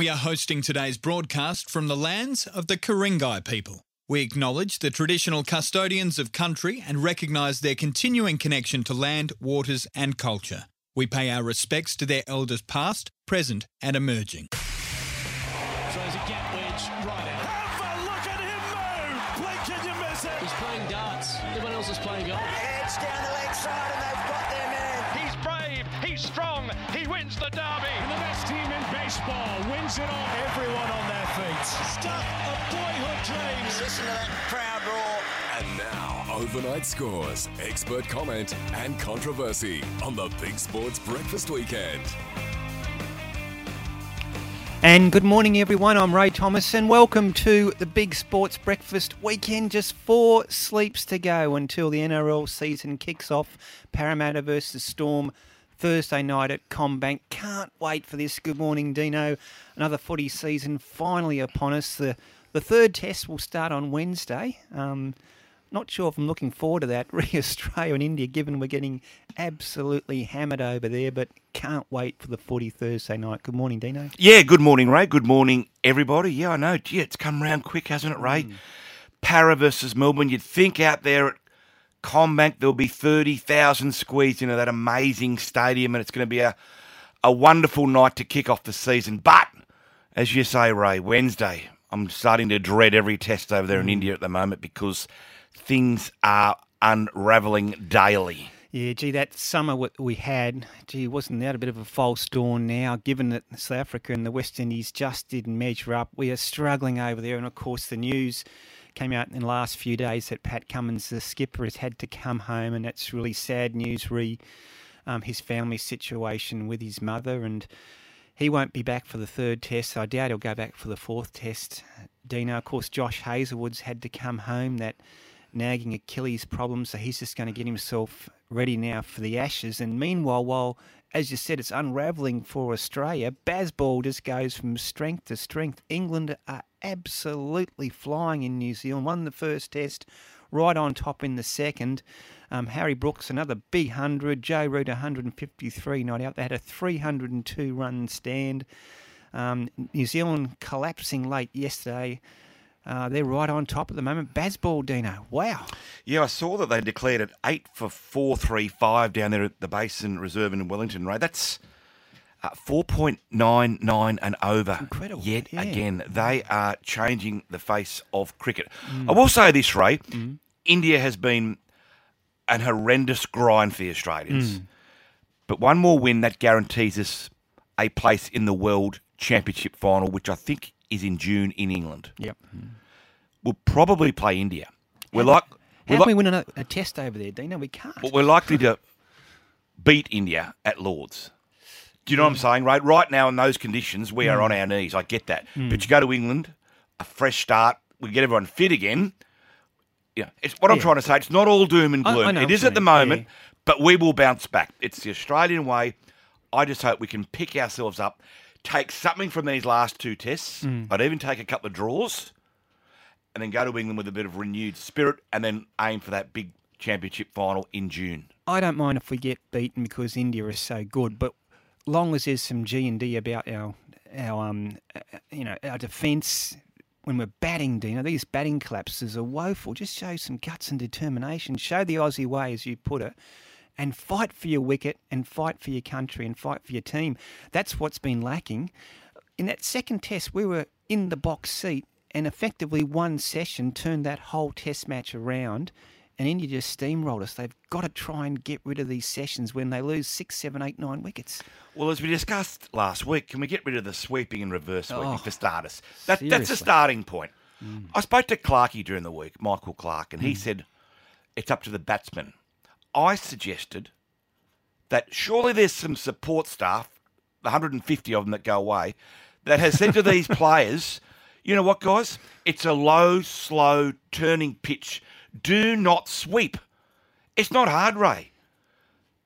We are hosting today's broadcast from the lands of the Ku-ring-gai people. We acknowledge the traditional custodians of country and recognise their continuing connection to land, waters, and culture. We pay our respects to their elders past, present, and emerging. Overnight scores, expert comment, and controversy on the Big Sports Breakfast Weekend. And good morning, everyone. I'm Ray Thomas, and welcome to the Big Sports Breakfast Weekend. Just four sleeps to go until the NRL season kicks off. Parramatta versus Storm Thursday night at CommBank. Can't wait for this. Good morning, Dino. Another footy season finally upon us. The the third test will start on Wednesday. Um, not sure if I'm looking forward to that. Re Australia and India, given we're getting absolutely hammered over there, but can't wait for the footy Thursday night. Good morning, Dino. Yeah, good morning, Ray. Good morning, everybody. Yeah, I know. Gee, it's come round quick, hasn't it, Ray? Hmm. Para versus Melbourne. You'd think out there at CommBank there'll be 30,000 squeezed into that amazing stadium, and it's going to be a, a wonderful night to kick off the season. But, as you say, Ray, Wednesday, I'm starting to dread every test over there in hmm. India at the moment because things are unravelling daily. Yeah, gee, that summer we had, gee, wasn't that a bit of a false dawn now, given that South Africa and the West Indies just didn't measure up? We are struggling over there, and of course, the news came out in the last few days that Pat Cummins, the skipper, has had to come home, and that's really sad news, re um, his family situation with his mother, and he won't be back for the third test. So I doubt he'll go back for the fourth test. Dino, of course, Josh Hazlewood's had to come home. That nagging Achilles problem, so he's just going to get himself ready now for the Ashes. And meanwhile, while as you said, it's unravelling for Australia, Bazball just goes from strength to strength. England are absolutely flying in New Zealand. Won the first test, right on top in the second. Um, Harry Brooks, another big 100. Joe Root, 153 not out. They had a 302 run stand. Um, New Zealand collapsing late yesterday. Uh, they're right on top at the moment. Bazball, Dino. Wow. Yeah, I saw that they declared it eight for four three five down there at the Basin Reserve in Wellington. Right, that's uh, four point nine nine and over. Incredible, Yet yeah. again, they are changing the face of cricket. I will say this, Ray. India has been an horrendous grind for the Australians, but one more win that guarantees us a place in the World Championship final, which I think is in June in England. Yep. We'll probably play India. We're like. How we're can like- we win a, a test over there, Dino? We can't. Well, we're likely to beat India at Lords. Do you know what I'm saying, right? Right now, in those conditions, we are on mm. our knees. I get that. But mm. you go to England, a fresh start, we get everyone fit again. Yeah, it's what I'm Yeah. trying to say. It's not all doom and I- I gloom. know it is at the moment, yeah. but we will bounce back. It's the Australian way. I just hope we can pick ourselves up, take something from these last two tests. Mm. I'd even take a couple of draws, and then go to England with a bit of renewed spirit, and then aim for that big championship final in June. I don't mind if we get beaten because India is so good, but long as there's some G and D about our our um you know our defence when we're batting, Dino, these batting collapses are woeful. Just show some guts and determination. Show the Aussie way, as you put it, and fight for your wicket and fight for your country and fight for your team. That's what's been lacking. In that second test, we were in the box seat, and effectively one session turned that whole test match around. And India just steamrolled us. They've got to try and get rid of these sessions when they lose six, seven, eight, nine wickets. Well, as we discussed last week, can we get rid of the sweeping and reverse sweeping Oh, for starters? That, that's a starting point. Mm. I spoke to Clarkey during the week, Michael Clarke, and he mm. said it's up to the batsman. I suggested that surely there's some support staff, the 150 of them that go away, that has said to these players, you know what, guys? It's a low, slow, turning pitch. Do not sweep. It's not hard, Ray.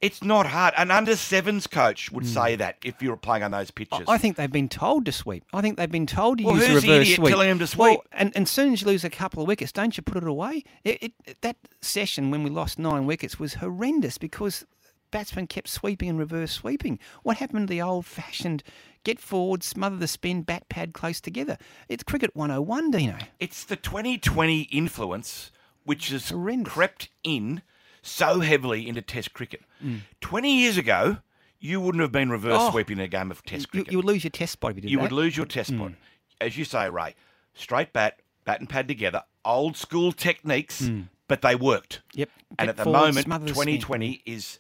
It's not hard. An under sevens coach would hmm. say that if you were playing on those pitches. I think they've been told to sweep. I think they've been told to Well, use who's the the reverse idiot sweep. telling them to Well, sweep? and, and as soon as you lose a couple of wickets, don't you put it away? It, it, that session when we lost nine wickets was horrendous because batsmen kept sweeping and reverse sweeping. What happened to the old fashioned get forward, smother the spin, bat pad close together? It's cricket 101, Dino. It's the 2020 influence which has Horrendous. crept in so heavily into Test cricket. Mm. 20 years ago, you wouldn't have been reverse Oh. sweeping a game of Test cricket. you would lose your test spot if you did You that. would lose your test mm. spot. As you say, Ray, straight bat, bat and pad together, old school techniques, mm. but they worked. Yep. And Get at the forward, moment, smother the spin. 2020 is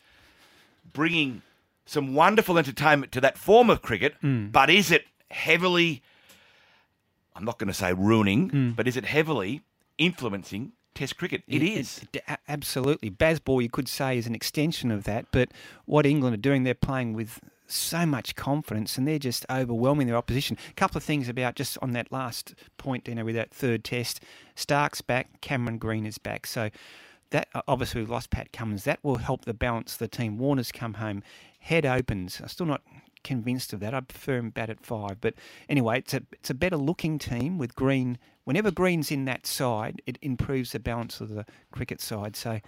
bringing some wonderful entertainment to that form of cricket, mm. but is it heavily, I'm not going to say ruining, but is it heavily influencing Test cricket? It Yeah, is. it- absolutely. Bazball, you could say, is an extension of that. But what England are doing, they're playing with so much confidence and they're just overwhelming their opposition. A couple of things about just on that last point, you know, with that third test. Stark's back, Cameron Green is back. So that obviously we've lost Pat Cummins. That will help the balance of the team. Warner's come home. Head opens. I'm still not convinced of that. I prefer him bat at five. But anyway, it's a it's a better looking team with Green. Whenever Green's in that side, it improves the balance of the cricket side. So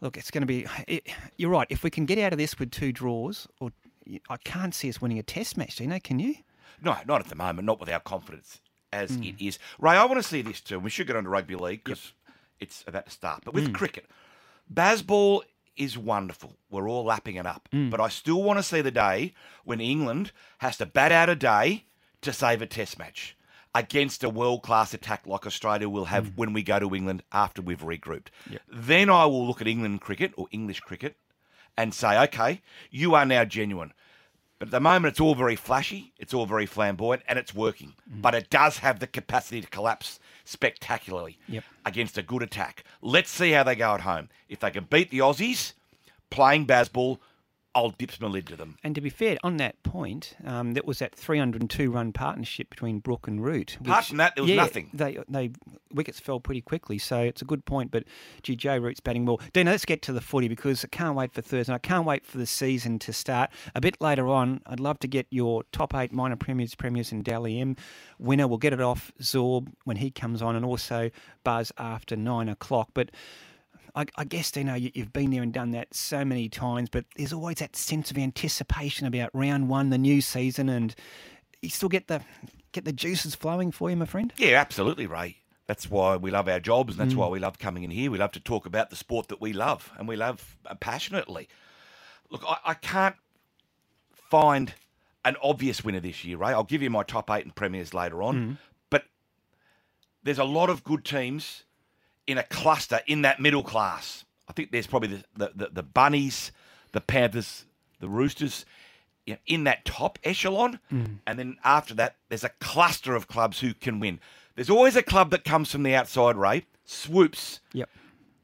look, it's going to be. It, you're right. If we can get out of this with two draws, or I can't see us winning a Test match. Do you know? Can you? No, not at the moment, not with our confidence as Hmm. it is. Ray, I want to see this too. We should get on to rugby league because it's about to start. But with cricket, Bazball is wonderful. We're all lapping it up. Hmm. But I still want to see the day when England has to bat out a day to save a test match against a world class attack like Australia will have Hmm. when we go to England after we've regrouped. Then I will look at England cricket or English cricket and say, okay, you are now genuine. But at the moment, it's all very flashy, it's all very flamboyant, and it's working. Mm. But it does have the capacity to collapse spectacularly Yep. against a good attack. Let's see how they go at home. If they can beat the Aussies playing Bazball, I'll dip my lid to them. And to be fair, on that point, um, that was that 302 run partnership between Brook and Root. Apart from that, there was yeah, nothing. They they wickets fell pretty quickly, so it's a good point. But Joe Root's batting well. Dino, let's get to the footy because I can't wait for Thursday. I can't wait for the season to start. A bit later on, I'd love to get your top eight minor premiers, premiers, and Dally M winner. We'll get it off Zorb when he comes on, and also Buzz after nine o'clock. But I, I guess you know you, you've been there and done that so many times, but there's always that sense of anticipation about round one, the new season, and you still get the get the juices flowing for you, my friend. Yeah, absolutely, Ray. That's why we love our jobs, and that's Mm. why we love coming in here. We love to talk about the sport that we love, and we love uh, passionately. Look, I, I can't find an obvious winner this year, Ray. I'll give you my top eight and premiers later on, Mm. but there's a lot of good teams in a cluster in that middle class. I think there's probably the the, the, the bunnies, the Panthers, the Roosters. You know, in that top echelon, Mm. and then after that, there's a cluster of clubs who can win. There's always a club that comes from the outside, Ray, swoops Yep.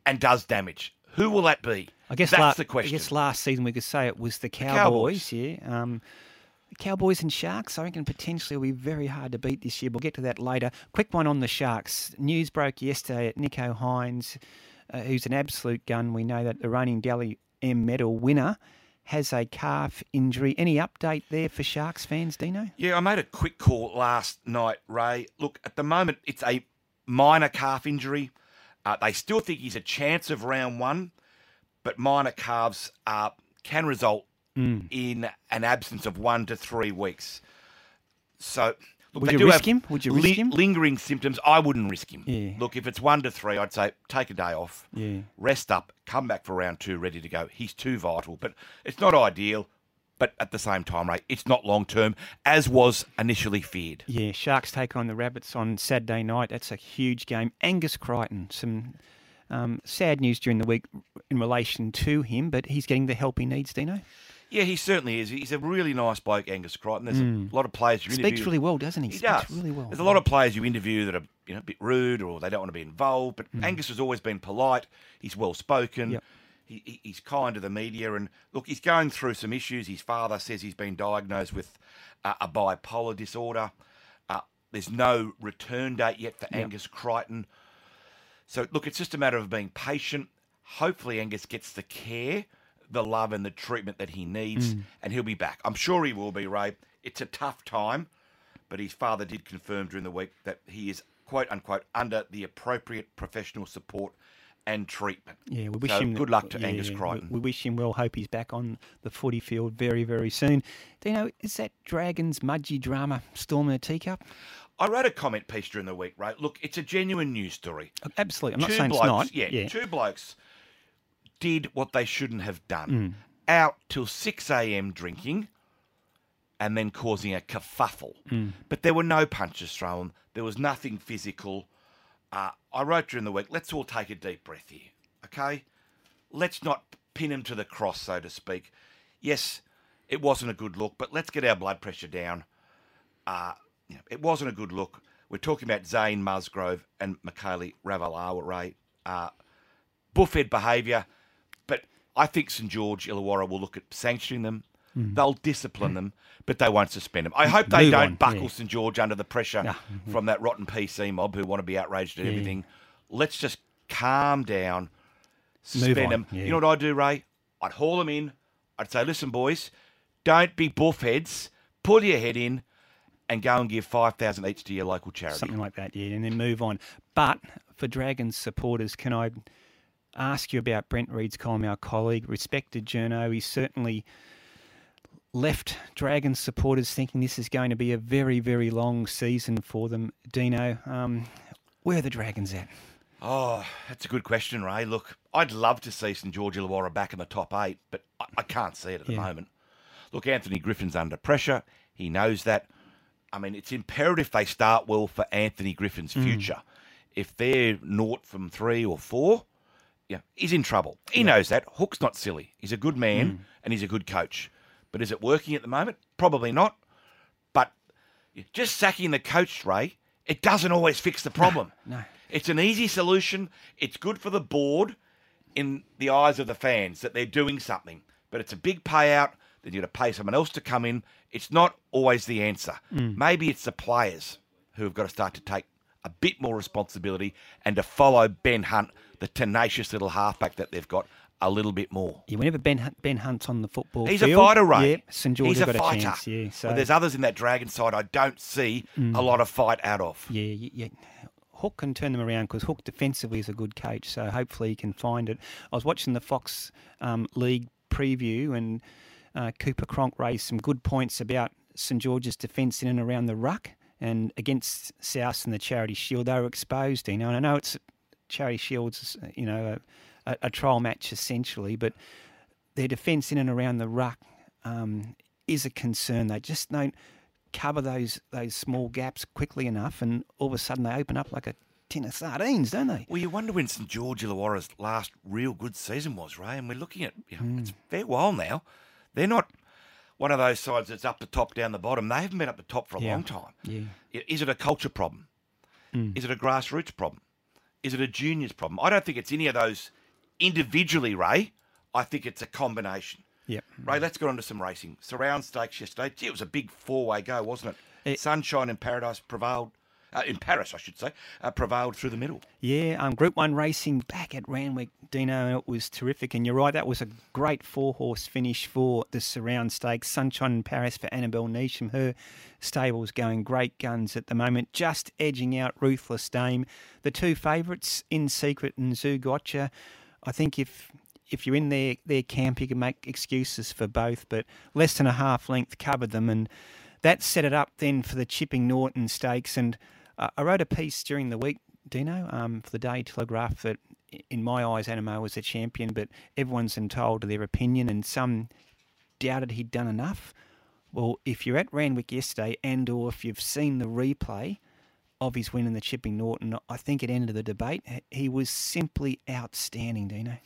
and does damage. Who will that be? I guess that's la- the question. I guess last season we could say it was the Cowboys. Cowboys. yeah. Um, the Cowboys and Sharks, I reckon potentially will be very hard to beat this year. We'll get to that later. Quick one on the Sharks. News broke yesterday at Nicho Hynes, uh, who's an absolute gun. We know that the reigning Dally M medal winner has a calf injury. Any update there for Sharks fans, Dino? Yeah, I made a quick call last night, Ray. Look, at the moment, it's a minor calf injury. Uh, they still think he's a chance of round one, but minor calves uh, can result Mm. in an absence of one to three weeks. So, look, Would you risk him? Would you risk him? Lingering symptoms. I wouldn't risk him. Yeah. Look, if it's one to three, I'd say take a day off. Yeah. Rest up, come back for round two, ready to go. He's too vital, but it's not ideal. But at the same time, Ray, it's not long term, as was initially feared. Yeah, Sharks take on the Rabbits on Saturday night. That's a huge game. Angus Crichton, some um, sad news during the week in relation to him, but he's getting the help he needs, Dino. Yeah, he certainly is. He's a really nice bloke, Angus Crichton. There's a lot of players you Speaks interview. really well, doesn't he? He Speaks does. really well. There's a lot of players you interview that are you know a bit rude or they don't want to be involved. But Angus has always been polite. He's well spoken. Yep. He, he- he's kind to the media. And look, he's going through some issues. His father says he's been diagnosed with uh, a bipolar disorder. Uh, there's no return date yet for Angus Crichton. So look, it's just a matter of being patient. Hopefully, Angus gets the care, the love, and the treatment that he needs, mm. and he'll be back. I'm sure he will be, Ray. It's a tough time, but his father did confirm during the week that he is quote unquote under the appropriate professional support and treatment. Yeah, we wish So him good luck to yeah, Angus we- Crichton. We, wish him well. Hope he's back on the footy field very, very soon. Do you know is that Dragons Mudgy drama storm in a teacup? I wrote a comment piece during the week, right? Look, it's a genuine news story. Absolutely. I'm not saying blokes, it's not. Yeah, two blokes did what they shouldn't have done. Mm. Out till 6 a.m. drinking and then causing a kerfuffle. Mm. But there were no punches thrown. There was nothing physical. Uh, I wrote during the week, let's all take a deep breath here, okay? Let's not pin him to the cross, so to speak. Yes, it wasn't a good look, but let's get our blood pressure down. Uh, you know, it wasn't a good look. We're talking about Zane Musgrove and Mikaele Ravalawa, uh, buffhead behaviour, I think St George Illawarra will look at sanctioning them. Hmm. They'll discipline hmm. them, but they won't suspend them. I hope they Move don't on, buckle yeah. St George under the pressure No. from that rotten PC mob who want to be outraged at everything. Let's just calm down, suspend them. yeah. You know what I'd do, Ray? I'd haul them in. I'd say, listen, boys, don't be buffheads. Pull your head in and go and give 5000 each to your local charity. Something like that, yeah, and then move on. But for Dragons supporters, can I ask you about Brent Read's column, our colleague, respected journo? He's certainly left Dragons supporters thinking this is going to be a very, very long season for them. Dino, um, where are the Dragons at? Oh, that's a good question, Ray. Look, I'd love to see St George Illawarra back in the top eight, but I, I can't see it at the moment. Look, Anthony Griffin's under pressure. He knows that. I mean, it's imperative they start well for Anthony Griffin's future. If they're naught from three or four, yeah, he's in trouble. He knows that. Hook's not silly. He's a good man mm. and he's a good coach. But is it working at the moment? Probably not. But just sacking the coach, Ray, it doesn't always fix the problem. no. It's an easy solution. It's good for the board in the eyes of the fans that they're doing something. But it's a big payout. Then you've got to pay someone else to come in. It's not always the answer. Mm. Maybe it's the players who have got to start to take a bit more responsibility and to follow Ben Hunt, the tenacious little halfback that they've got, a little bit more. Yeah, whenever Ben Ben Hunt's on the football He's field, a fighter, Ray. Yeah, St George He's a got fighter. a chance. Yeah, so But there's others in that Dragon side I don't see a lot of fight out of. Yeah, yeah, yeah. Hook can turn them around because Hook defensively is a good coach, so hopefully he can find it. I was watching the Fox um, League preview, and uh, Cooper Cronk raised some good points about St George's defence in and around the ruck, and against South and the Charity Shield, they were exposed. You know, and I know it's Charity Shield's, you know, a, a trial match essentially, but their defence in and around the ruck um, is a concern. They just don't cover those those small gaps quickly enough, and all of a sudden they open up like a tin of sardines, don't they? Well, you wonder when St George Illawarra's last real good season was, Ray, and we're looking at you know, Hmm. it's a fair while now. They're not one of those sides that's up the top, down the bottom. They haven't been up the top for a Yeah. long time. Yeah. Is it a culture problem? Is it a grassroots problem? Is it a juniors problem? I don't think it's any of those individually, Ray. I think it's a combination. Yep. Ray, let's get on to some racing. Surround Stakes yesterday. Gee, it was a big four-way go, wasn't it? It- Sunshine and Paradise prevailed, uh, in Paris, I should say, uh, prevailed through the middle. Yeah, um, Group One racing back at Randwick, Dino, it was terrific. And you're right, that was a great four horse finish for the Surround Stakes. Sunshine in Paris for Annabel Neasham. Her stable's going great guns at the moment, just edging out Ruthless Dame. The two favourites, In Secret and Zougotcha. I think if if you're in their, their camp, you can make excuses for both, but less than a half length covered them. And that set it up then for the Chipping Norton Stakes. And uh, I wrote a piece during the week, Dino, um, for the Day Telegraph that, in my eyes, Anamoe was the champion, but everyone's entitled to their opinion, and some doubted he'd done enough. Well, if you're at Randwick yesterday, and or if you've seen the replay of his win in the Chipping Norton, I think it ended the debate. He was simply outstanding, Dino.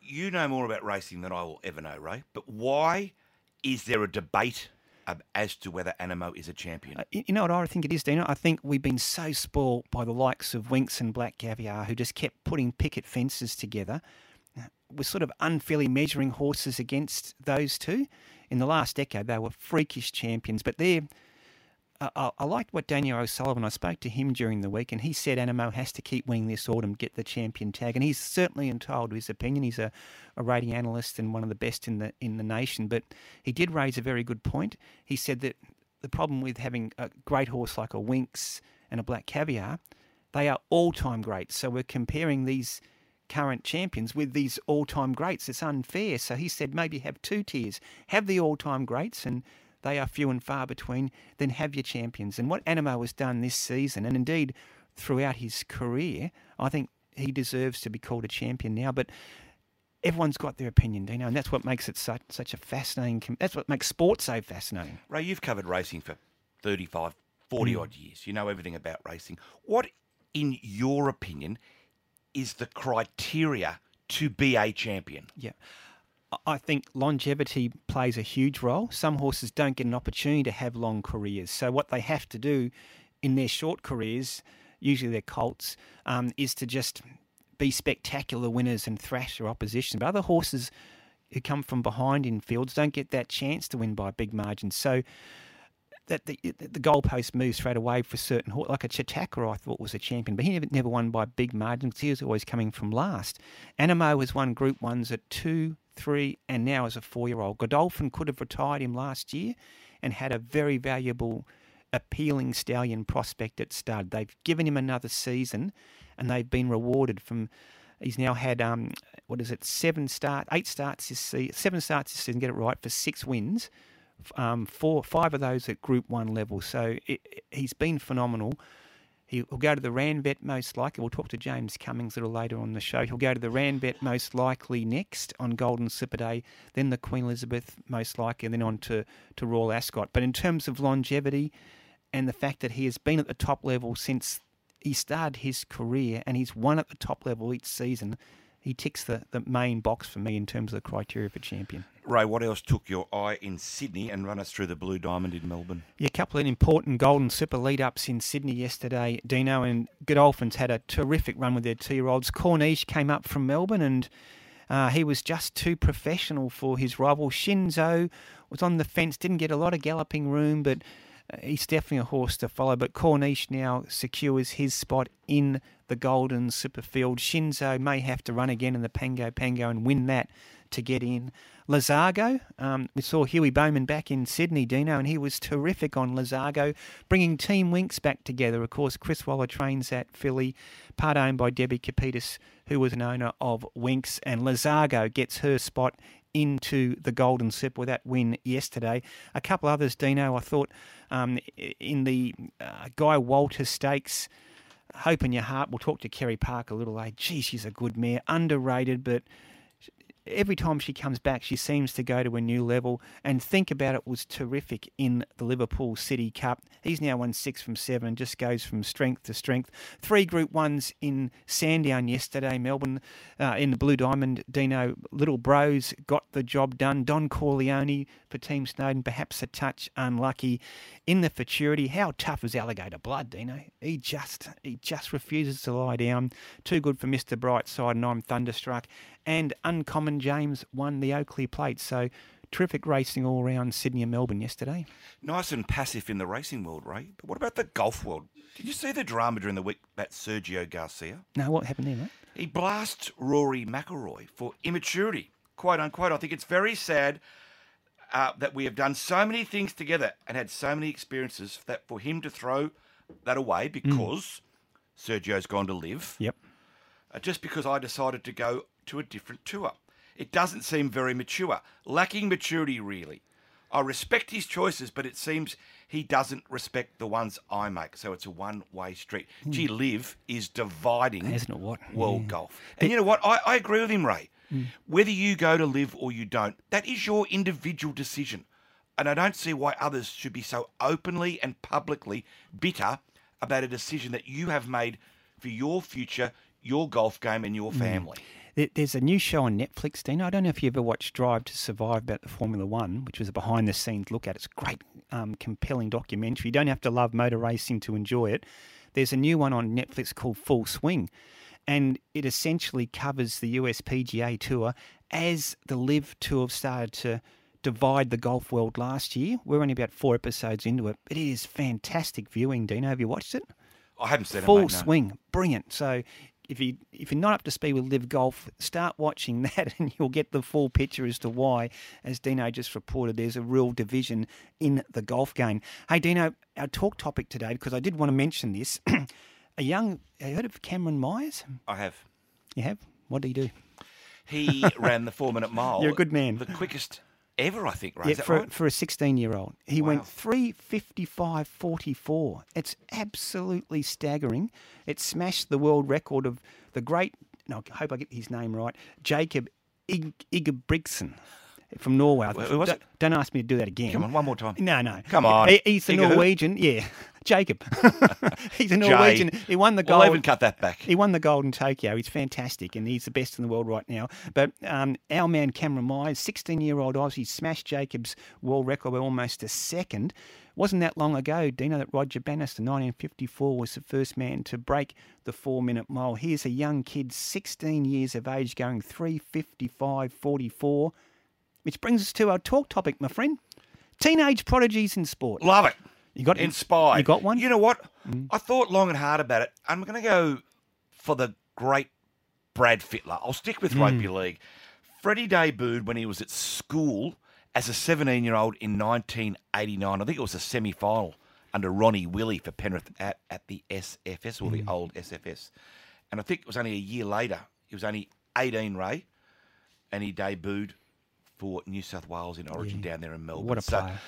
You know more about racing than I will ever know, Ray. But why is there a debate as to whether Anamoe is a champion? Uh, you know what I think it is, Dino? I think we've been so spoiled by the likes of Winks and Black Caviar who just kept putting picket fences together. We're sort of unfairly measuring horses against those two. In the last decade, they were freakish champions, but they're. I, I liked what Daniel O'Sullivan. I spoke to him during the week, and he said Anamoe has to keep winning this autumn, get the champion tag, and he's certainly entitled to his opinion. He's a, a rating analyst and one of the best in the in the nation. But he did raise a very good point. He said that the problem with having a great horse like a Winks and a Black Caviar, they are all time greats. So we're comparing these current champions with these all-time greats. It's unfair. So he said maybe have two tiers. Have the all-time greats and they are few and far between, then have your champions. And what Anamoe has done this season, and indeed throughout his career, I think he deserves to be called a champion now. But everyone's got their opinion, Dino, and that's what makes it such, such a fascinating. That's what makes sport so fascinating. Ray, you've covered racing for 35, 40 mm. odd years. You know everything about racing. What, in your opinion, is the criteria to be a champion? Yeah. I- think longevity plays a huge role. Some horses don't get an opportunity to have long careers. So, what they have to do in their short careers, usually they're colts, um, is to just be spectacular winners and thrash their opposition. But other horses who come from behind in fields don't get that chance to win by big margins. So, that the the goalpost moves straight away for certain. Like a Chautauqua, I thought was a champion, but he never, never won by big margins. He was always coming from last. Anamoe has won Group Ones at two, three, and now as a four-year-old. Godolphin could have retired him last year, and had a very valuable, appealing stallion prospect at stud. They've given him another season, and they've been rewarded from. He's now had um, what is it? Seven start, eight starts this season, seven starts this season. Get it right for six wins um, four, five of those at Group One level. So it, it- he's been phenomenal. He'll go to the Ranvet most likely. We'll talk to James Cummings a little later on the show. He'll go to the Ranvet most likely next on Golden Slipper Day, then the Queen Elizabeth most likely, and then on to, to Royal Ascot. But in terms of longevity and the fact that he has been at the top level since he started his career and he's won at the top level each season, he ticks the, the main box for me in terms of the criteria for champion. Ray, what else took your eye in Sydney and run us through the Blue Diamond in Melbourne? Yeah, a couple of important Golden Slipper lead ups in Sydney yesterday, Dino, and Godolphins had a terrific run with their two year olds. Corniche came up from Melbourne and uh, he was just too professional for his rival. Shinzo was on the fence, didn't get a lot of galloping room, but uh, he's definitely a horse to follow. But Corniche now secures his spot in the Golden Slipper field. Shinzo may have to run again in the Pago Pago and win that to get in. Lazargo, um, we saw Huey Bowman back in Sydney, Dino, and he was terrific on Lazargo, bringing Team Winks back together. Of course, Chris Waller trains at Philly, part owned by Debbie Kepitis, who was an owner of Winks, and Lazargo gets her spot into the Golden Sip with that win yesterday. A couple others, Dino, I thought um, in the uh, Guy Walter Stakes. Hope in your heart. We'll talk to Kerry Park a little later. Gee, she's a good mare, underrated, but every time she comes back, she seems to go to a new level. And think about it was terrific in the Liverpool City Cup. He's now won six from seven just goes from strength to strength. Three Group Ones in Sandown yesterday, Melbourne, uh, in the Blue Diamond. Dino Little Bros got the job done. Don Corleone for Team Snowden, perhaps a touch unlucky in the futurity. How tough is Alligator Blood, Dino? He just he just refuses to lie down. Too good for Mr. Brightside, and I'm thunderstruck. And Uncommon James won the Oakley Plate. So terrific racing all around Sydney and Melbourne yesterday. Nice and passive in the racing world, Ray. But what about the golf world? Did you see the drama during the week about Sergio Garcia? Now, what happened there, mate? He blasts Rory McIlroy for immaturity, quote unquote. I think it's very sad uh, that we have done so many things together and had so many experiences that for him to throw that away because Sergio's gone to LIV, Yep. uh, just because I decided to go to a different tour. It doesn't seem very mature, lacking maturity, really. I respect his choices, but it seems he doesn't respect the ones I make. So it's a one way street. Hmm. Gee, LIV is dividing Isn't it what? world Yeah. golf. And you know what? I, I agree with him, Ray. Hmm. Whether you go to LIV or you don't, that is your individual decision. And I don't see why others should be so openly and publicly bitter about a decision that you have made for your future, your golf game, and your hmm. family. There- There's a new show on Netflix, Dino. I don't know if you ever watched Drive to Survive about the Formula One, which was a behind the scenes look at. It's a great, um, compelling documentary. You don't have to love motor racing to enjoy it. There's a new one on Netflix called Full Swing, and it essentially covers the US PGA Tour as the LIV Tour started to divide the golf world last year. We're only about four episodes into it, but it is fantastic viewing, Dino. Have you watched it? I haven't seen full it, no. swing, brilliant. So if you if you're not up to speed with LIV golf, start watching that, and you'll get the full picture as to why. As Dino just reported, there's a real division in the golf game. Hey, Dino, our talk topic today, because I did want to mention this. a young, have you heard of Cameron Myers? I have. You have? What did he do? He ran the four minute mile. You're a good man. The quickest ever, I think, right? Yeah, for, right? for a 16 year old. He Wow. went 355.44. It's absolutely staggering. It smashed the world record of the great, no, I hope I get his name right, Jacob Ig- Ingebrigtsen from Norway. Who- was don't, it? don't ask me to do that again. Come on, one more time. No, no. Come on. He- he's the who? Norwegian. Yeah, Jacob. he's a Norwegian. He won the gold. We'll even cut that back. He won the gold in Tokyo. He's fantastic, and he's the best in the world right now. But um, our man Cameron Myers, 16-year-old Aussie, smashed Jacob's world record by almost a second. Wasn't that long ago, Dino, that Roger Bannister, 1954, was the first man to break the four-minute mile. Here's a young kid, 16 years of age, going 355.44, which brings us to our talk topic, my friend. Teenage prodigies in sport. Love it. You got Inspired. You got one? Mm. You know what? I thought long and hard about it. I'm going to go for the great Brad Fittler. I'll stick with Mm. rugby league. Freddie debuted when he was at school as a 17 year old in 1989. I think it was a semi final under Ronnie Willey for Penrith at, at the SFS or the Mm. old SFS. And I think it was only a year later. He was only 18, Ray, and he debuted for New South Wales in Origin down there in Melbourne. What a So player.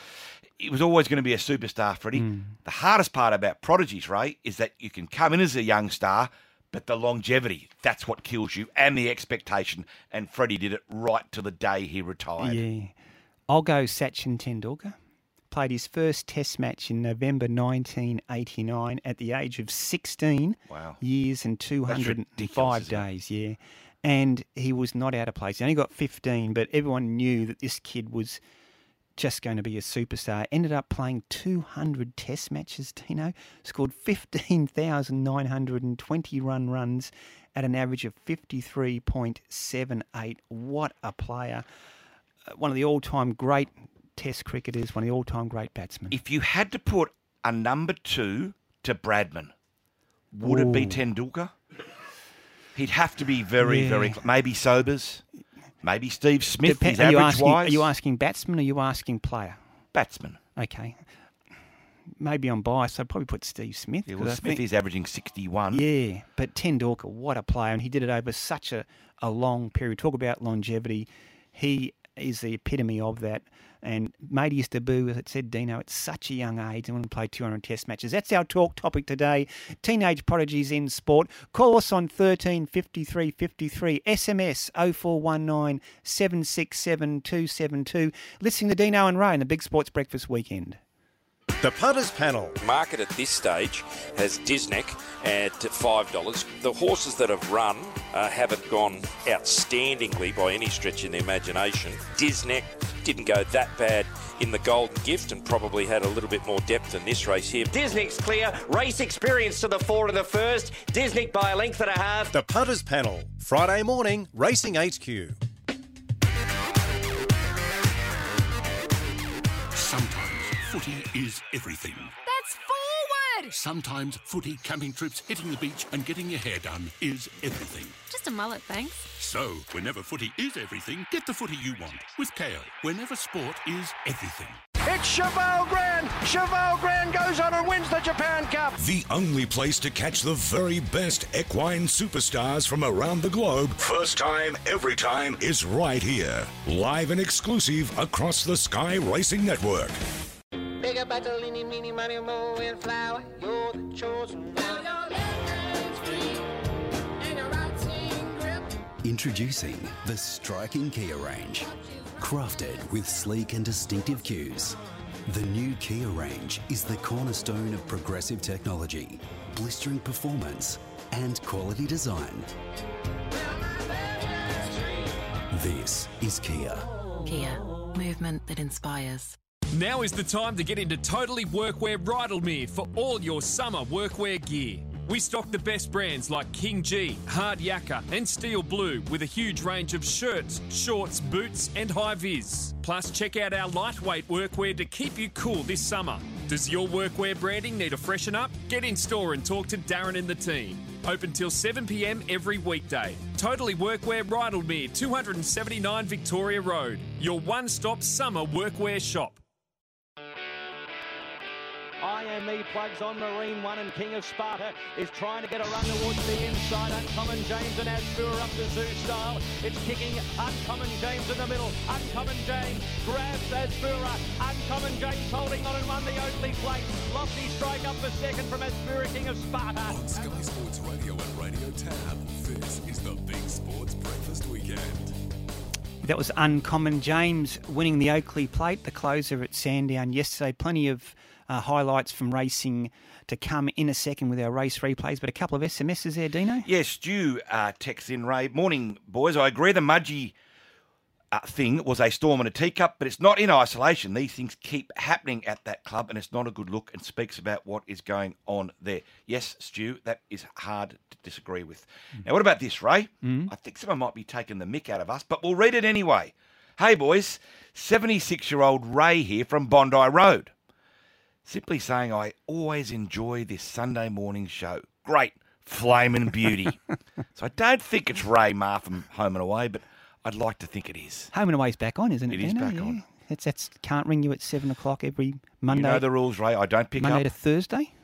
he was always going to be a superstar, Freddie. Hmm. The hardest part about prodigies, Ray, is that you can come in as a young star, but the longevity, that's what kills you, and the expectation. And Freddie did it right to the day he retired. Yeah. I'll go Sachin Tendulkar. Played his first test match in November 1989 at the age of 16 Wow. years and 205 ridiculous, isn't it? days. Yeah. And he was not out of place. He only got 15, but everyone knew that this kid was just going to be a superstar. Ended up playing 200 test matches, Tino. Scored 15,920 run runs at an average of 53.78. What a player. Uh, One of the all time great test cricketers, one of the all time great batsmen. If you had to put a number two to Bradman, would it be Tendulkar? He'd have to be very, Yeah. very cl- maybe Sobers, maybe Steve Smith. Are, you asking, are you asking batsman or are you asking player? batsman. Okay. Maybe I'm biased. I'd probably put Steve Smith. Yeah, well, Smith think- is averaging sixty-one. Yeah, but Tendulkar, what a player, and he did it over such a, a long period. Talk about longevity. He is the epitome of that. And made his debut, as it said, Dino, at such a young age and when he played 200 test matches. That's our talk topic today. Teenage prodigies in sport. Call us on 13 53 53. SMS 0419 767 272. Listening to Dino and Ray in the Big Sports Breakfast Weekend. The Punters Panel. market at this stage has Disney at $5. The horses that have run uh, haven't gone outstandingly by any stretch in the imagination. Disney didn't go that bad in the Golden Gift and probably had a little bit more depth in this race here. Disney's clear. Race experience to the four of the first. Disney by a length and a half. The Punters Panel. Friday morning, Racing HQ. Is everything. That's forward! Sometimes footy, camping trips, hitting the beach, and getting your hair done is everything. Just a mullet, thanks. So, whenever footy is everything, get the footy you want with Kayo. Whenever sport is everything. It's Cheval Grand. Cheval Grand goes on and wins the Japan Cup. The only place to catch the very best equine superstars from around the globe, first time, every time, is right here. Live and exclusive across the Sky Racing Network. Bigger, better, leany, meeny, money, mo, and flower. You're the chosen one. Introducing the striking Kia range. Crafted with sleek and distinctive cues. The new Kia range is the cornerstone of progressive technology, blistering performance, and quality design. This is Kia. Kia, movement that inspires. Now is the time to get into Totally Workwear Rydalmere for all your summer workwear gear. We stock the best brands like King Gee, Hard Yakka, and Steel Blue with a huge range of shirts, shorts, boots, and high vis. Plus, check out our lightweight workwear to keep you cool this summer. Does your workwear branding need a freshen up? Get in store and talk to Darren and the team. Open till 7 pm every weekday. Totally Workwear Rydalmere, 279 Victoria Road. Your one stop summer workwear shop. IME plugs on Marine One and King of Sparta is trying to get a run towards the inside. Uncommon James and Asbura up to Zoo Style. It's kicking Uncommon James in the middle. Uncommon James grabs Asbura. Uncommon James holding on and won the Oakley plate. Lofty strike up for second from Asbura King of Sparta. On Sky Sports Radio and Radio Tab, this is the Big Sports Breakfast Weekend. That was Uncommon James winning the Oakley Plate, the closer at Sandown yesterday. Plenty of uh, highlights from racing to come in a second with our race replays, but a couple of SMSs there, Dino. Yes, Stu uh, texts in, Ray. Morning, boys. I agree the Mudgee uh, thing was a storm in a teacup, but it's not in isolation. These things keep happening at that club, and it's not a good look and speaks about what is going on there. Yes, Stu, that is hard to disagree with. Now, what about this, Ray? Mm. I think someone might be taking the mick out of us, but we'll read it anyway. Hey, boys, 76 year old Ray here from Bondi Road. Simply saying, I always enjoy this Sunday morning show. Great, flaming beauty. so I don't think it's Ray Meagher from Home and Away, but I'd like to think it is. Home and away's back on, isn't it? It is back eh? on. It's that's can't ring you at seven o'clock every Monday. You know the rules, Ray. I don't pick Monday up. to Thursday.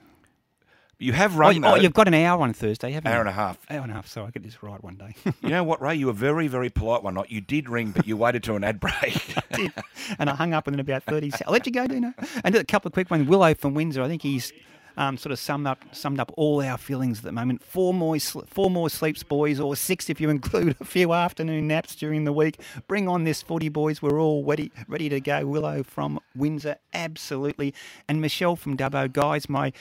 You have Oh, though. oh, you've got an hour on Thursday, haven't you? Hour and a half. Hour and a half. So I get this right one day. You know what, Ray? You were very, very polite one night. You did ring, but you waited to an ad break. and I hung up within about 30 seconds. I'll let you go, Dino. And a couple of quick ones. Willow from Windsor, I think he's um, sort of summed up summed up all our feelings at the moment. Four more, sl- four more sleeps, boys, or six if you include a few afternoon naps during the week. Bring on this footy, boys. We're all ready, ready to go. Willow from Windsor, absolutely. And Michelle from Dubbo. Guys, my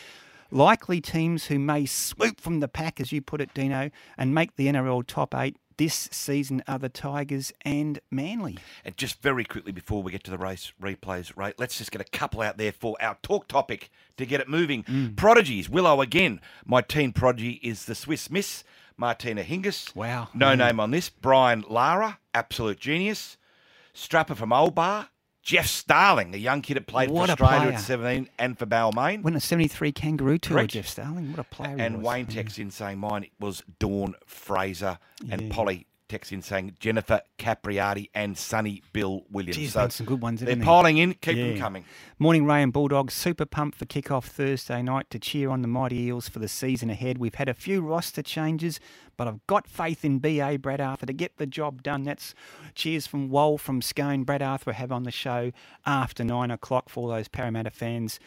likely teams who may swoop from the pack, as you put it, Dino, and make the NRL top eight this season are the Tigers and Manly. And just very quickly before we get to the race replays, Ray, let's just get a couple out there for our talk topic to get it moving. Mm. Prodigies, Willow again. My teen prodigy is the Swiss Miss, Martina Hingis. Wow. No Mm. name on this. Brian Lara, absolute genius. Strapper from Old Bar. Geoff Starling, a young kid that played What for Australia player. at 17 and for Balmain. Won a 73 kangaroo tour, Correct. Geoff Starling. What a player he And was. Wayne texts in saying mine was Dawn Fraser, Yeah. and Polly texts in saying Jennifer Capriati and Sonny Bill Williams. Geez, so some good ones, they're there? piling in. Keep Yeah. them coming. Morning Ray and Bulldogs, super pumped for kick-off Thursday night to cheer on the Mighty Eels for the season ahead. We've had a few roster changes, but I've got faith in BA Brad Arthur to get the job done. That's cheers from Wall from Scone. Brad Arthur will have on the show after nine o'clock for all those Parramatta fans.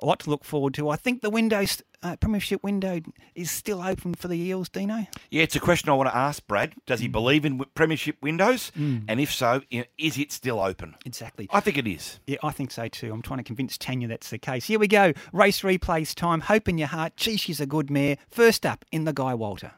A lot to look forward to. I think the window, uh, premiership window, is still open for the Eels. Dino. Yeah, it's a question I want to ask Brad. Does Mm. he believe in premiership windows? And if so, is it still open? Exactly. I think it is. Yeah, I think so too. I'm trying to convince Tanya that's the case. Here we go. Race replays time. Hope in your heart. Gee, she's a good mare. First up in the Guy Walter.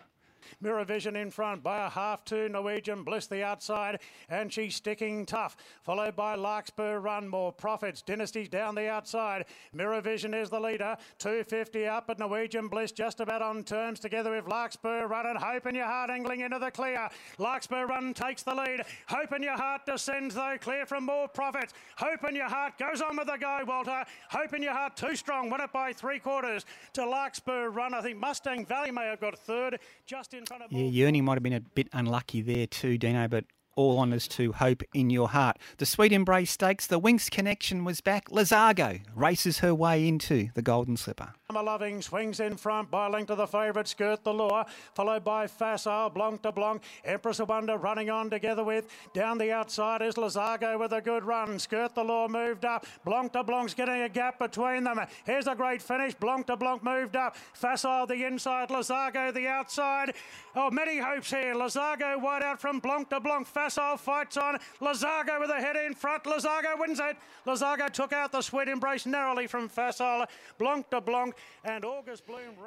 Mirror Vision in front by a half two. Norwegian Bliss the outside, and she's sticking tough. Followed by Larkspur Run, more profits. Dynasty down the outside. Mirror Vision is the leader. 250 up, but Norwegian Bliss just about on terms together with Larkspur Run and Hope in Your Heart angling into the clear. Larkspur Run takes the lead. Hope in Your Heart descends though, clear from more profits. Hope in Your Heart goes on with the guy, Walter. Hope in Your Heart too strong. Won it by three quarters to Larkspur Run. I think Mustang Valley may have got third, just in. Yeah, Yearning might have been a bit unlucky there too, Dino, but all honours to Hope in Your Heart. The Sweet Embrace Stakes, the Winks connection was back. Lazargo races her way into the Golden Slipper. Summer Loving swings in front by length to the favourite Skirt the Law, followed by Facile, Blanc de Blanc, Empress of Wonder running on together with down the outside is Lazargo with a good run. Skirt the Law moved up, Blanc de Blanc's getting a gap between them. Here's a great finish. Blanc de Blanc moved up, Facile the inside, Lazargo the outside. Oh, many hopes here. Lazargo wide out from Blanc de Blanc. Facile fights on. Lazargo with a head in front. Lazargo wins it. Lazargo took out the sweet embrace narrowly from Facile. Blanc de Blanc.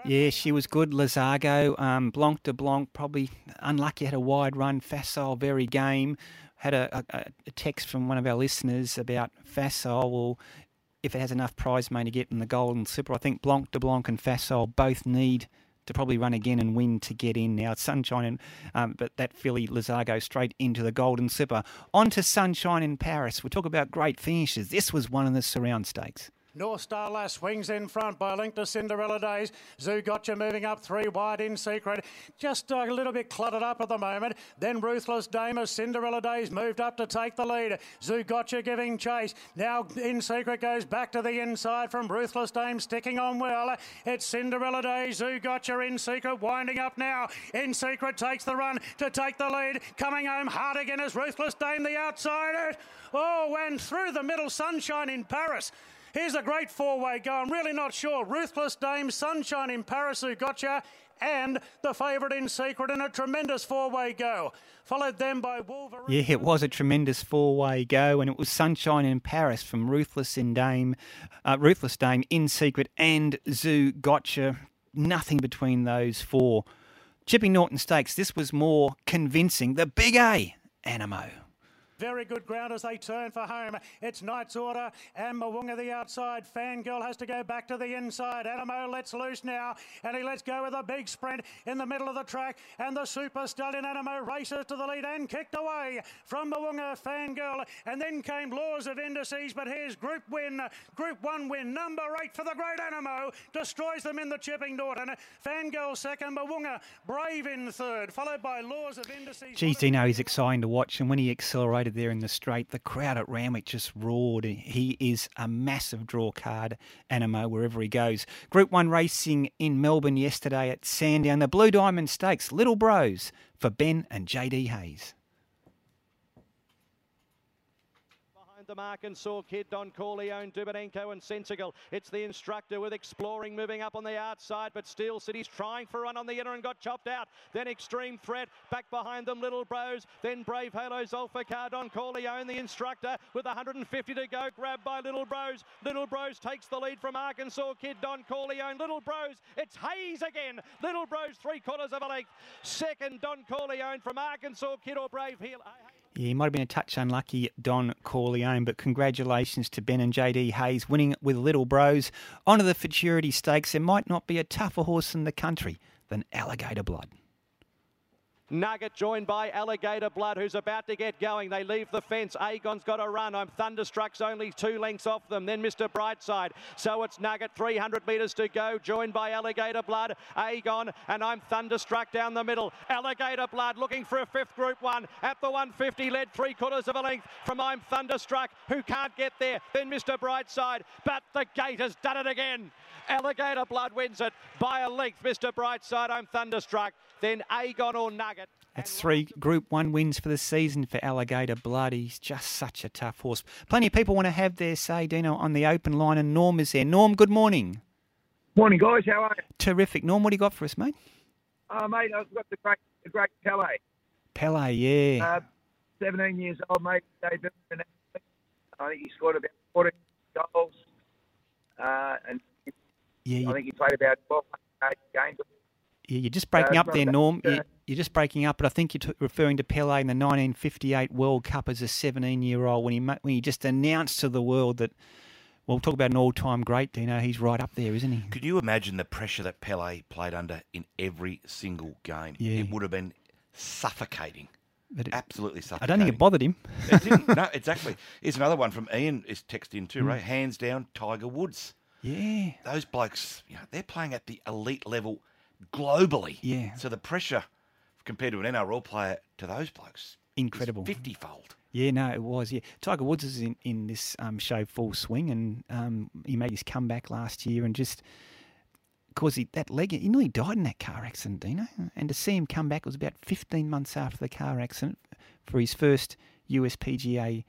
Yeah, she was good. Lazargo, um, Blanc de Blanc, probably unlucky, had a wide run. Facile, very game. Had a, a, a text from one of our listeners about Facile. Well, if it has enough prize money to get in the Golden Slipper, I think Blanc de Blanc and Facile both need to probably run again and win to get in now. It's Sunshine, and, um, but that filly Lazargo straight into the Golden Slipper. On to Sunshine in Paris. We talk about great finishes. This was one of the surround stakes. North Star Lass swings in front by link to Cinderella Days. Zougotcha moving up three wide in secret. Just a little bit cluttered up at the moment. Then Ruthless Dame as Cinderella Days moved up to take the lead. Zougotcha giving chase. Now in secret goes back to the inside from Ruthless Dame sticking on well. It's Cinderella Days. Zougotcha in secret winding up now. In secret takes the run to take the lead. Coming home hard again as Ruthless Dame the outsider. Oh, and through the middle, Sunshine in Paris. Here's a great four-way go. I'm really not sure. Ruthless Dame, Sunshine in Paris, Zougotcha, and the favourite in secret in a tremendous four-way go. Followed then by Wolverine. Yeah, it was a tremendous four-way go, and it was Sunshine in Paris from Ruthless in Dame, uh, Ruthless Dame, In Secret, and Zougotcha. Nothing between those four. Chipping Norton Stakes. This was more convincing. The Big A, Anamoe. Very good ground as they turn for home. It's Knight's Order and Mo'unga the outside. Fangirl has to go back to the inside. Anamoe lets loose now and he lets go with a big sprint in the middle of the track. And the Super Stallion Anamoe races to the lead and kicked away from Mo'unga Fangirl. And then came Laws of Indices. But here's Group Win, Group 1 win. Number 8 for the Great Anamoe. Destroys them in the Chipping Norton. Fangirl second. Mo'unga Brave in third. Followed by Laws of Indices. Geez, Dino, he's exciting to watch. And when he accelerated there in the straight, the crowd at Randwick just roared. He is a massive draw card, Anamoe, wherever he goes. Group 1 racing in Melbourne yesterday at Sandown. The Blue Diamond Stakes, Little Brose for Ben and JD Hayes. The mark and saw Kid Don Corleone, Dubenenko and Sensigal. It's the instructor with Exploring moving up on the outside, but Steel City's trying for a run on the inner and got chopped out. Then Extreme Threat, back behind them, Little Brose. Then Brave Halo Zolfikar, Don Corleone, the instructor, with 150 to go, grabbed by Little Brose. Little Brose takes the lead from Arkansas Kid Don Corleone. Little Brose, it's Hayes again. Little Brose, three quarters of a length. Second, Don Corleone from Arkansas Kid or Brave Heel. Yeah, he might have been a touch unlucky, Don Corleone, but congratulations to Ben and JD Hayes winning with Little Brose. On to the Futurity Stakes. There might not be a tougher horse in the country than Alligator Blood. Nugget joined by Alligator Blood, who's about to get going. They leave the fence. Agon's got a run. I'm Thunderstruck's only two lengths off them. Then Mr. Brightside. So it's Nugget, 300 metres to go, joined by Alligator Blood, Agon, and I'm Thunderstruck down the middle. Alligator Blood looking for a fifth group one at the 150, led three quarters of a length from I'm Thunderstruck, who can't get there. Then Mr. Brightside, but the gate has done it again. Alligator Blood wins it by a length. Mr. Brightside, I'm Thunderstruck. Then Agon or Nugget. That's three Group 1 wins for the season for Alligator Blood. He's just such a tough horse. Plenty of people want to have their say, Dino, on the open line, and Norm is there. Norm, good morning. Morning, guys. How are you? Terrific. Norm, what do you got for us, mate? Oh, mate, I've got the great, the great Pele. Pele, yeah. Uh, 17 years old, mate. Debut. I think he scored about 14 goals. Uh, and yeah, I think he played about 12 games. Yeah, you're just breaking Uh, up there, Norm. that- You- You're just breaking up, but I think you're t- referring to Pele in the 1958 World Cup as a 17-year-old when he ma- when he just announced to the world that. Well, talk about an all-time great, Dino. He's right up there, isn't he? Could you imagine the pressure that Pele played under in every single game? Yeah. It would have been suffocating. But it- Absolutely suffocating. I don't think it bothered him. It didn't. no, exactly. Here's another one from Ian is texted in too, Mm. right? Hands down, Tiger Woods. Yeah. Those blokes, you know, they're playing at the elite level globally. Yeah. So the pressure compared to an NRL player to those blokes, Incredible. fifty fold. Yeah, no, it was. Yeah, Tiger Woods is in, in this um, show full swing, and um, he made his comeback last year, and just because he that leg, he nearly died in that car accident, you know. And to see him come back was about 15 months after the car accident for his first USPGA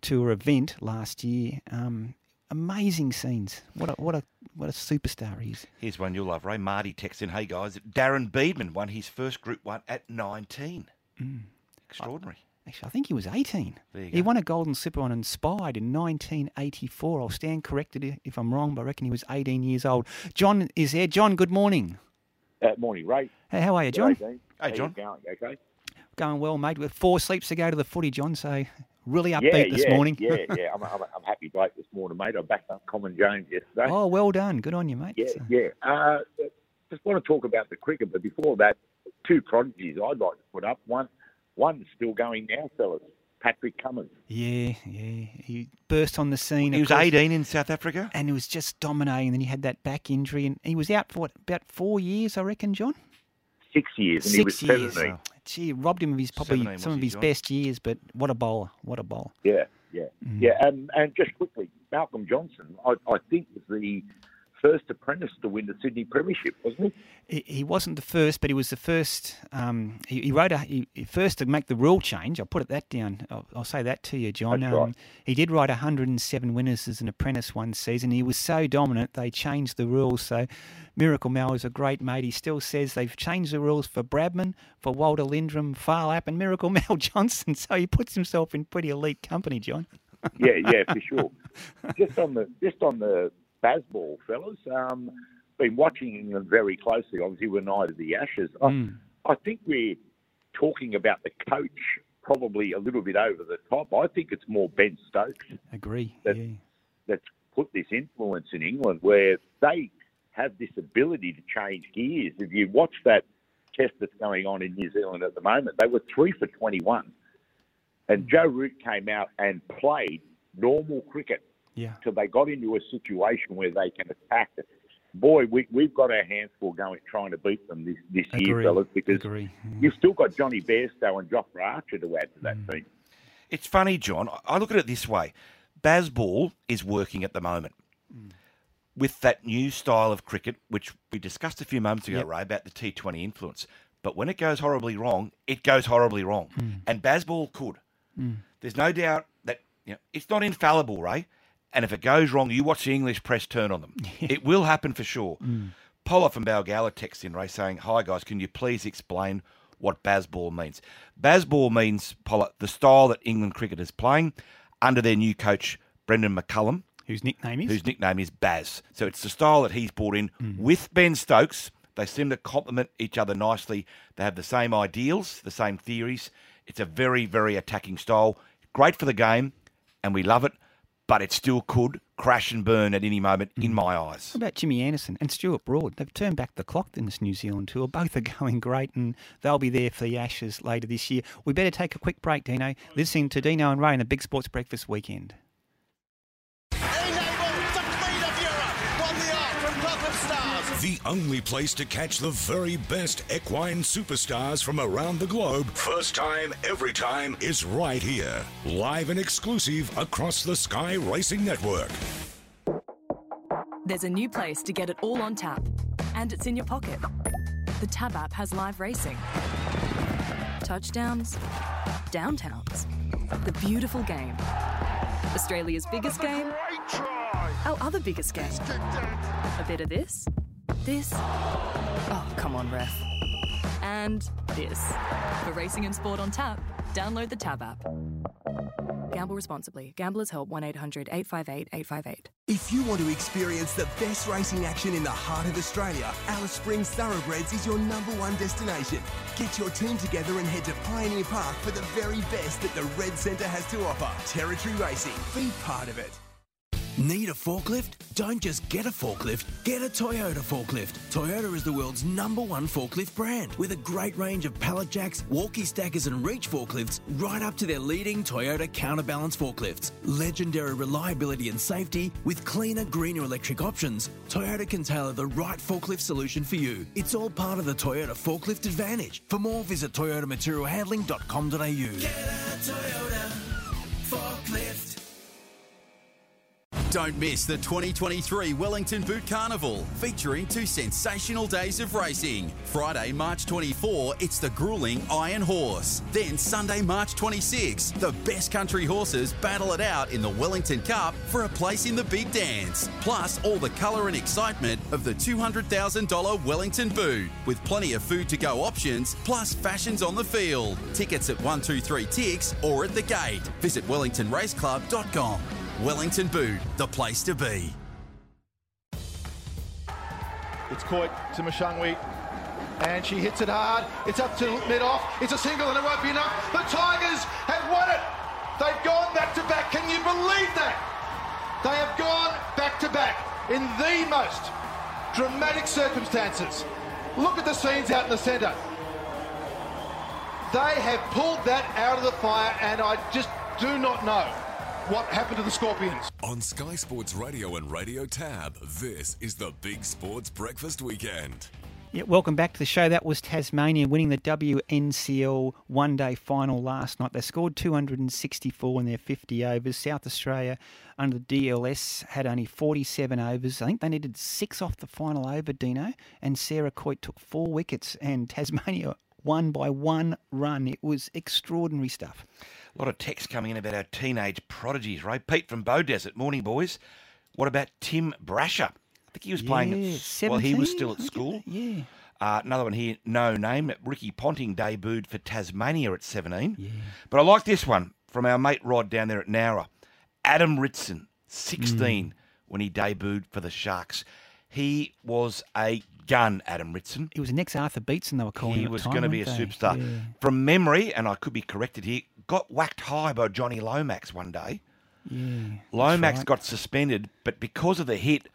Tour event last year. Um, amazing scenes. What a what a what a superstar he is. Here's one you'll love, Ray. Marty texts in, hey guys, Darren Beadman won his first Group 1 at 19. Mm. Extraordinary. Actually, I think he was 18. There you He go. won a Golden Slipper on Inspired in 1984. I'll stand corrected if I'm wrong, but I reckon he was 18 years old. John is here. John, good morning. Uh, morning, Ray. Hey, how are you, John? Dean. Hey, How John. you going? Okay. Going well, mate. With four sleeps to go to the footy, John. So really yeah, upbeat this yeah, morning. yeah, yeah. I'm, I'm, I'm happy bloke this morning, mate. I backed up Common James yesterday. oh, well done. Good on you, mate. yeah, So- yeah. Uh, just want to talk about the cricket, but before that, two prodigies I'd like to put up. One, one's still going now, fellas. Patrick Cummins. Yeah, yeah. He burst on the scene. He was course, 18 in South Africa. and he was just dominating. Then he had that back injury, and he was out for what, about four years, I reckon, John. Six years, and he was Six years. 17. Gee, robbed him of his probably 17, some of his John? best years. But what a bowler! What a bowler! Yeah, yeah, Mm. yeah. And, and just quickly, Malcolm Johnson, I, I think, was the first apprentice to win the Sydney Premiership, wasn't he? He, he wasn't the first, but he was the first. Um, he, he wrote a he, he first to make the rule change. I'll put it that down. I'll, I'll say that to you, John. That's um, right. He did write 107 winners as an apprentice one season. He was so dominant they changed the rules. So Miracle Mal is a great mate. He still says they've changed the rules for Bradman, for Walter Lindrum, Phar Lap, and Miracle Mel Johnson. So he puts himself in pretty elite company, John. yeah, yeah, for sure. just on the just on the Bazball, fellas. Um, been watching England very closely. Obviously, we're night of the Ashes. I, I think we're talking about the coach probably a little bit over the top. I think it's more Ben Stokes Agree. that, yeah. that's put this influence in England, where they have this ability to change gears. If you watch that test that's going on in New Zealand at the moment, they were three for 21. And Joe Root came out and played normal cricket Yeah. till they got into a situation where they can attack it. Boy, we, we've got our hands full going trying to beat them this, this year, Agree. fellas, because Agree. you've still got Johnny Bairstow and Jofra Archer to add to that Mm. team. It's funny, John. I- look at it this way: Bazball is working at the moment with that new style of cricket, which we discussed a few moments ago, Yep. Ray, about the T20 influence. But when it goes horribly wrong, it goes horribly wrong, and Bazball could. Mm. There's no doubt that you know, it's not infallible, Ray. And if it goes wrong, you watch the English press turn on them. it will happen for sure. Mm. Pola from Balgala texts in, Ray, saying, Hi, guys, can you please explain what Bazball means? Bazball means, Pola, the style that England cricket is playing under their new coach, Brendon McCullum. Whose nickname is? Whose nickname is Baz. So it's the style that he's brought in mm. with Ben Stokes. They seem to complement each other nicely. They have the same ideals, the same theories. It's a very, very attacking style. Great for the game, and we love it, but it still could crash and burn at any moment, in mm. my eyes. What about Jimmy Anderson and Stuart Broad? They've turned back the clock in this New Zealand tour. Both are going great, and they'll be there for the Ashes later this year. We better take a quick break, Dino. Listening to Dino and Ray in the Big Sports Breakfast weekend. The only place to catch the very best equine superstars from around the globe, first time, every time, is right here. Live and exclusive across the Sky Racing Network. There's a new place to get it all on tap, and it's in your pocket. The Tab app has live racing, touchdowns, downtowns, the beautiful game, Australia's biggest game, our other biggest game. A bit of this, this, oh, come on, ref. And this. For racing and sport on tap, download the Tab app. Gamble responsibly. Gamblers Help 1 800 858 858. If you want to experience the best racing action in the heart of Australia, Alice Springs Thoroughbreds is your number one destination. Get your team together and head to Pioneer Park for the very best that the Red Centre has to offer. Territory Racing, be part of it. Need a forklift? Don't just get a forklift, get a Toyota forklift. Toyota is the world's number one forklift brand with a great range of pallet jacks, walkie stackers, and reach forklifts, right up to their leading Toyota counterbalance forklifts. Legendary reliability and safety with cleaner, greener electric options. Toyota can tailor the right forklift solution for you. It's all part of the Toyota Forklift Advantage. For more, visit toyotamaterialhandling.com.au. Toyota Don't miss the 2023 Wellington Boot Carnival, featuring two sensational days of racing. Friday, March 24, it's the grueling Iron Horse. Then Sunday, March 26, the best country horses battle it out in the Wellington Cup for a place in the big dance. Plus, all the colour and excitement of the $200,000 Wellington Boot, with plenty of food to go options, plus fashions on the field. Tickets at 123 Ticks or at the gate. Visit wellingtonraceclub.com. Wellington Boot, the place to be. It's Coyte to Mashangwi. And she hits it hard. It's up to mid off. It's a single and it won't be enough. The Tigers have won it. They've gone back to back. Can you believe that? They have gone back to back in the most dramatic circumstances. Look at the scenes out in the centre. They have pulled that out of the fire, and I just do not know what happened to the Scorpions. On Sky Sports Radio and Radio Tab, this is the Big Sports Breakfast Weekend. Yeah, welcome back to the show. That was Tasmania winning the WNCL one day final last night. They scored 264 in their 50 overs. South Australia under the DLS had only 47 overs. I think they needed six off the final over, Dino. And Sarah Coyte took four wickets, and Tasmania won by one run. It was extraordinary stuff. A lot of texts coming in about our teenage prodigies, right? Pete from Bow Desert. Morning, boys. What about Tim Brasher? I think he was playing Yeah, at, well, he was still at school. Yeah. Uh, another one here, no name. Ricky Ponting debuted for Tasmania at 17. Yeah. But I like this one from our mate Rod down there at Nowra. Adam Ritson, 16, when he debuted for the Sharks. He was a gun, Adam Ritson. He was the next Arthur Beetson, they were calling He him at was going to be a they? superstar. Yeah. From memory, and I could be corrected here, got whacked high by Johnny Lomax one day. Yeah. Lomax right. got suspended, but because of the hit,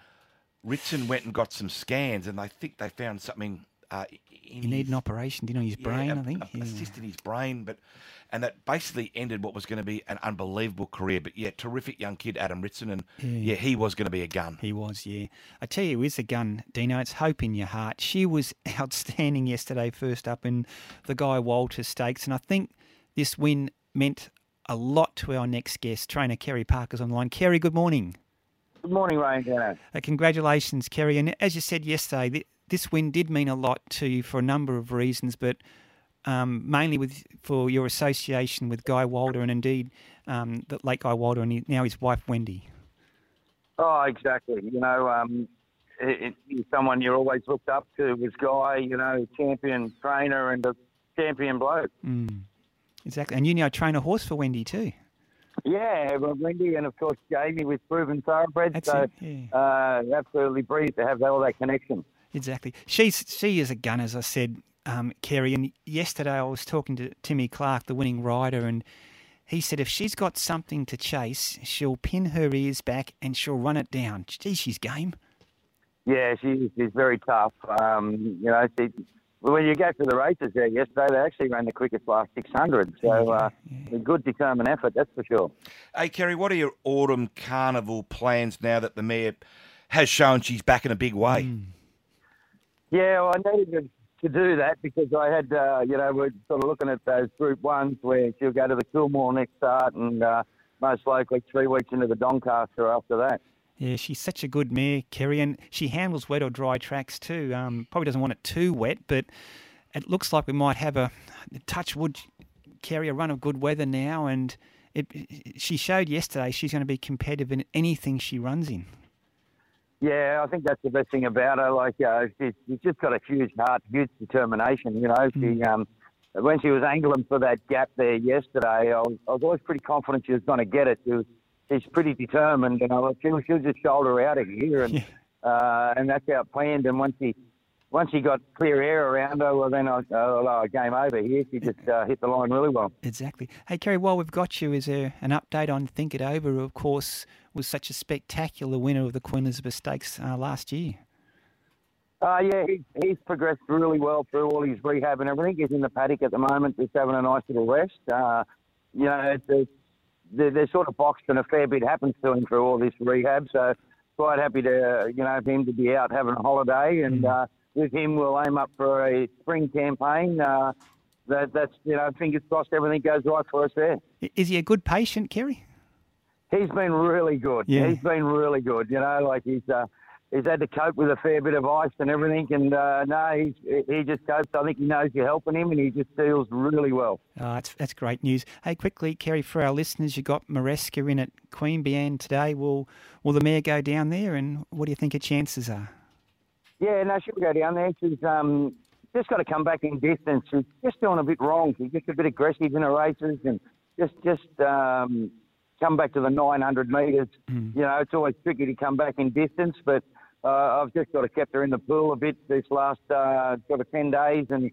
Ritson went and got some scans, and they think they found something. Uh, needed his, an operation, didn't on his yeah, brain, a- I think. a- Yeah. a in his brain, but and that basically ended what was going to be an unbelievable career. But yeah, terrific young kid, Adam Ritson, and Yeah. yeah, he was going to be a gun. He was, yeah. I tell you, with the gun, Dino, it's hope in your heart. She was outstanding yesterday, first up in the Guy Walter Stakes, and I think this win meant a lot to our next guest, trainer Kerry Parker's online. Kerry, good morning. Good morning, Ryan. Uh, congratulations, Kerry. And as you said yesterday, th- this win did mean a lot to you for a number of reasons, but um, mainly with for your association with Guy Walter and indeed um, the late Guy Walter and he- now his wife Wendy. Oh, exactly. You know, um, it, it, he's someone you always looked up to was Guy, you know, champion trainer and a champion bloke. Mm. Exactly. And you now train a horse for Wendy too. Yeah, well, Wendy and of course Jamie with Proven Thoroughbred. That's so yeah. uh, absolutely breathed to have all that connection. Exactly. She's she is a gun, as I said, um, Kerry. And yesterday I was talking to Timmy Clark, the winning rider, and he said if she's got something to chase, she'll pin her ears back and she'll run it down. Gee, she's game. Yeah, she, she's very tough. Um, you know, she, when you go to the races there yesterday, they actually ran the quickest last 600. So uh, a good determined effort, that's for sure. Hey, Kerry, what are your autumn carnival plans now that the mayor has shown she's back in a big way? Hmm. Yeah, well, I needed to, to do that because I had, uh, you know, we're sort of looking at those Group Ones where she'll go to the Coolmore next start and uh, most likely three weeks into the Doncaster after that. Yeah, she's such a good mare, Kerry, and she handles wet or dry tracks too. Um, probably doesn't want it too wet, but it looks like we might have a touch wood, Kerry, a run of good weather now, and it, she showed yesterday she's going to be competitive in anything she runs in. Yeah, I think that's the best thing about her. Like, uh, she's, she's just got a huge heart, huge determination. You know, she um, when she was angling for that gap there yesterday, I was, I was always pretty confident she was going to get it. She was, she's pretty determined, and I was, she'll, she'll just shoulder out of here, and uh, and that's how it planned. And once she once she got clear air around her, well, then I, uh, uh, game over here. She just uh, hit the line really well. Exactly. Hey, Kerry, while we've got you, is there an update on Think It Over, who, of course, was such a spectacular winner of the Queen Elizabeth Stakes uh, last year? Uh, yeah, he, he's progressed really well through all his rehab and everything. He's in the paddock at the moment, just having a nice little rest. Uh, you know, it's, it's, they're, they're sort of boxed and a fair bit happens to him through all this rehab. So quite happy to, you know, for him to be out having a holiday. And uh, with him, we'll aim up for a spring campaign. Uh, that, that's, you know, fingers crossed everything goes right for us there. Is he a good patient, Kerry? He's been really good. Yeah. He's been really good. You know, like he's uh, he's had to cope with a fair bit of ice and everything, and uh, no, he's he just copes. I think he knows you're helping him, and he just deals really well. Oh, that's, that's great news. Hey, quickly, Kerry, for our listeners, you got Maresca in at Queen Queanbeyan today. Will will the mayor go down there, and what do you think her chances are? Yeah, no, she'll go down there. She's um, just got to come back in distance. She's just doing a bit wrong. She's just a bit aggressive in her races, and just just um, come back to the 900 metres. You know, it's always tricky to come back in distance, but uh, I've just got to kept her in the pool a bit this last uh, sort of 10 days, and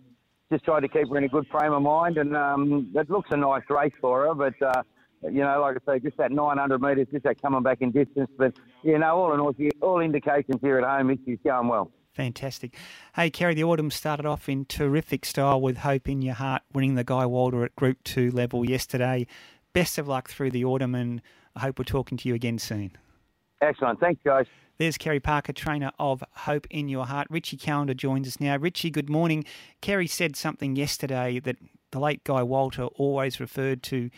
just tried to keep her in a good frame of mind. And um, it looks a nice race for her, but. Uh, you know, like I say, just that 900 metres, just that coming back in distance. But, you know, all in all, all indications here at home is she's going well. Fantastic. Hey, Kerry, the autumn started off in terrific style with Hope in Your Heart winning the Guy Walter at Group 2 level yesterday. Best of luck through the autumn, and I hope we're talking to you again soon. Excellent. Thanks, guys. There's Kerry Parker, trainer of Hope in Your Heart. Richie Callander joins us now. Richie, good morning. Kerry said something yesterday that the late Guy Walter always referred to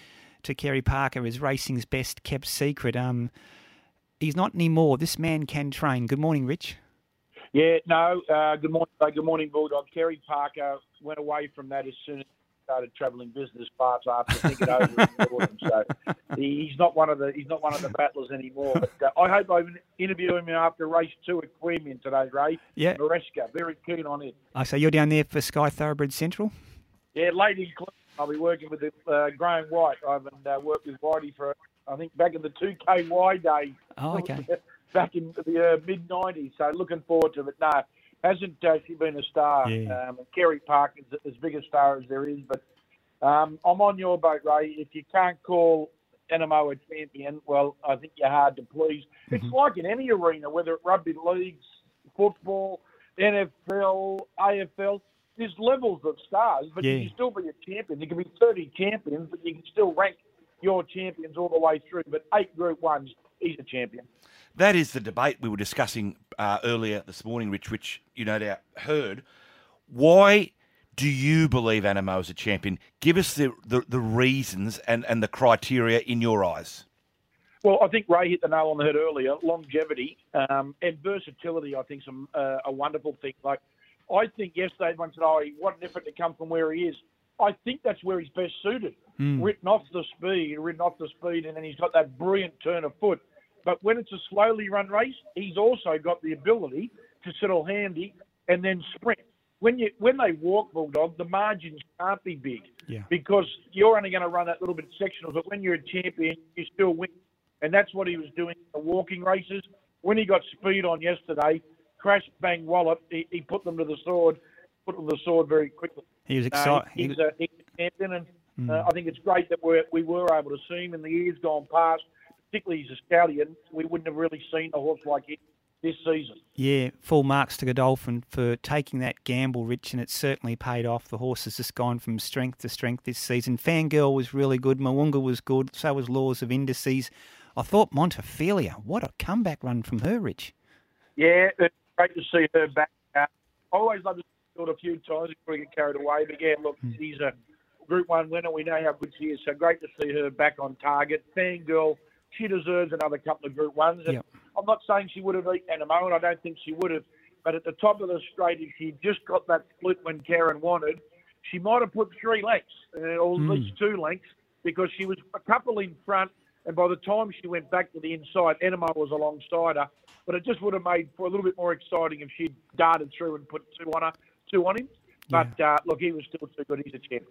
to Kerry Parker as racing's best kept secret. Um, he's not anymore. This man can train. Good morning, Rich. Yeah, no. Uh, good morning. uh, Good morning, Bulldog. Kerry Parker went away from that as soon as started travelling business parts after thinking over it in the autumn. So he's not one of the he's not one of the battlers anymore. But uh, I hope I interview him after race two at Queanbeyan today, Ray. Yeah. Maresca, very keen on it. Oh, so you're down there for Sky Thoroughbred Central? Yeah, late I'll be working with uh, Graham White. I haven't uh, worked with Whitey for I think back in the two KY days. Oh, okay. back in the uh, mid '90s. So looking forward to it. No, hasn't actually been a star. Yeah. Um, Kerry Parker's as big a star as there is, but um, I'm on your boat, Ray. If you can't call Anamoe a champion, well, I think you're hard to please. It's like in any arena, whether it rugby leagues, football, NFL, AFL. There's levels of stars, but you can still be a champion. There can be 30 champions, but you can still rank your champions all the way through. But eight Group Ones, he's a champion. That is the debate we were discussing uh, earlier this morning, Rich, which you no doubt heard. Why do you believe Anamoe is a champion? Give us the, the, the reasons and, and the criteria in your eyes. Well, I think Ray hit the nail on the head earlier. Longevity um, and versatility, I think, is a, uh, a wonderful thing. Like, I think yesterday everyone said, "Oh, what an effort to come from where he is." I think that's where he's best suited. Mm. Written off the speed, written off the speed, and then he's got that brilliant turn of foot. But when it's a slowly run race, he's also got the ability to settle handy and then sprint. When you when they walk bulldog, the margins can't be big Yeah. because you're only going to run that little bit sectional. But when you're a champion, you still win, and that's what he was doing in the walking races. When he got speed on yesterday, crash bang wallop, he, he put them to the sword, put them to the sword very quickly. He was Uh, excited. he's, a, he's a champion, and Mm. uh, I think it's great that we're, we were able to see him in the years gone past. Particularly he's a stallion. We wouldn't have really seen a horse like him this season. Yeah, full marks to Godolphin for taking that gamble, Rich, and it certainly paid off. The horse has just gone from strength to strength this season. Fangirl was really good. Mo'unga was good. So was Laws of Indices. I thought Montefilia, what a comeback run from her, Rich. Yeah, it's great to see her back. Uh, I always love to see her a few times before we get carried away. But yeah, look, she's a Group One winner. We know how good she is. So great to see her back on target. Fangirl, she deserves another couple of Group Ones. And Yep. I'm not saying she would have eaten at a moment. I don't think she would have. But at the top of the straight, if she just got that split when Karen wanted, she might have put three lengths, uh, or at Mm. least two lengths, because she was a couple in front. And by the time she went back to the inside, Anamoe was alongside her. But it just would have made for a little bit more exciting if she'd darted through and put two on her, two on him. But uh, look, he was still too good. He's a champ.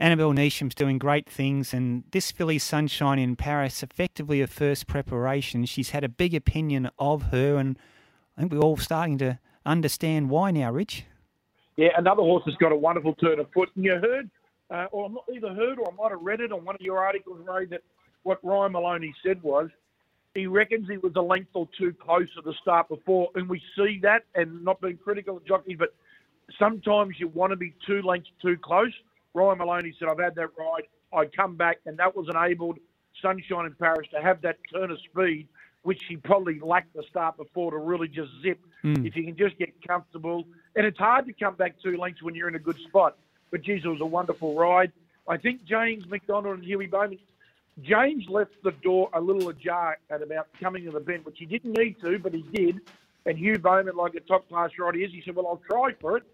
Annabel Neasham's doing great things, and this filly Sunshine in Paris, effectively her first preparation. She's had a big opinion of her, and I think we're all starting to understand why now, Rich. Yeah, another horse has got a wonderful turn of foot. And you heard, uh, or I'm not either heard or I might have read it on one of your articles, Ray, that what Ryan Maloney said was he reckons he was a length or two close at the start before. And we see that, and not being critical of jockeys, but sometimes you want to be two lengths too close. Ryan Maloney said, I've had that ride. I come back, and that was enabled Sunshine in Paris to have that turn of speed, which he probably lacked the start before to really just zip. Mm. If you can just get comfortable, and it's hard to come back two lengths when you're in a good spot. But geez, it was a wonderful ride. I think James McDonald and Huey Bowman. James left the door a little ajar at about coming to the bend, which he didn't need to, but he did. And Hugh Bowman, like a top class rider is, he said, "Well, I'll try for it."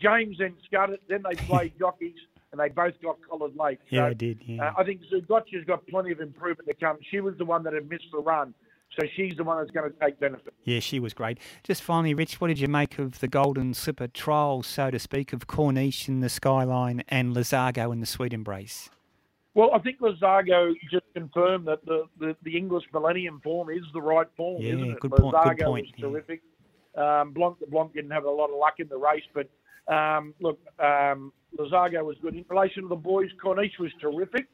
James then scudded. Then they played jockeys, and they both got collared late. Yeah, I did. Yeah. uh, I think Zougotcha's got plenty of improvement to come. She was the one that had missed the run, so she's the one that's going to take benefit. Yeah, she was great. Just finally, Rich, what did you make of the Golden Slipper trials, so to speak, of Corniche in the Skyline and Lazago in the Sweet Embrace? Well, I think Lazago just confirmed that the, the, the Inglis Millennium form is the right form, Yeah, isn't it? good point- good point, was yeah. terrific. Um, Blanc, Blanc didn't have a lot of luck in the race, but um, look, um, Lazago was good. In relation to the boys, Corniche was terrific.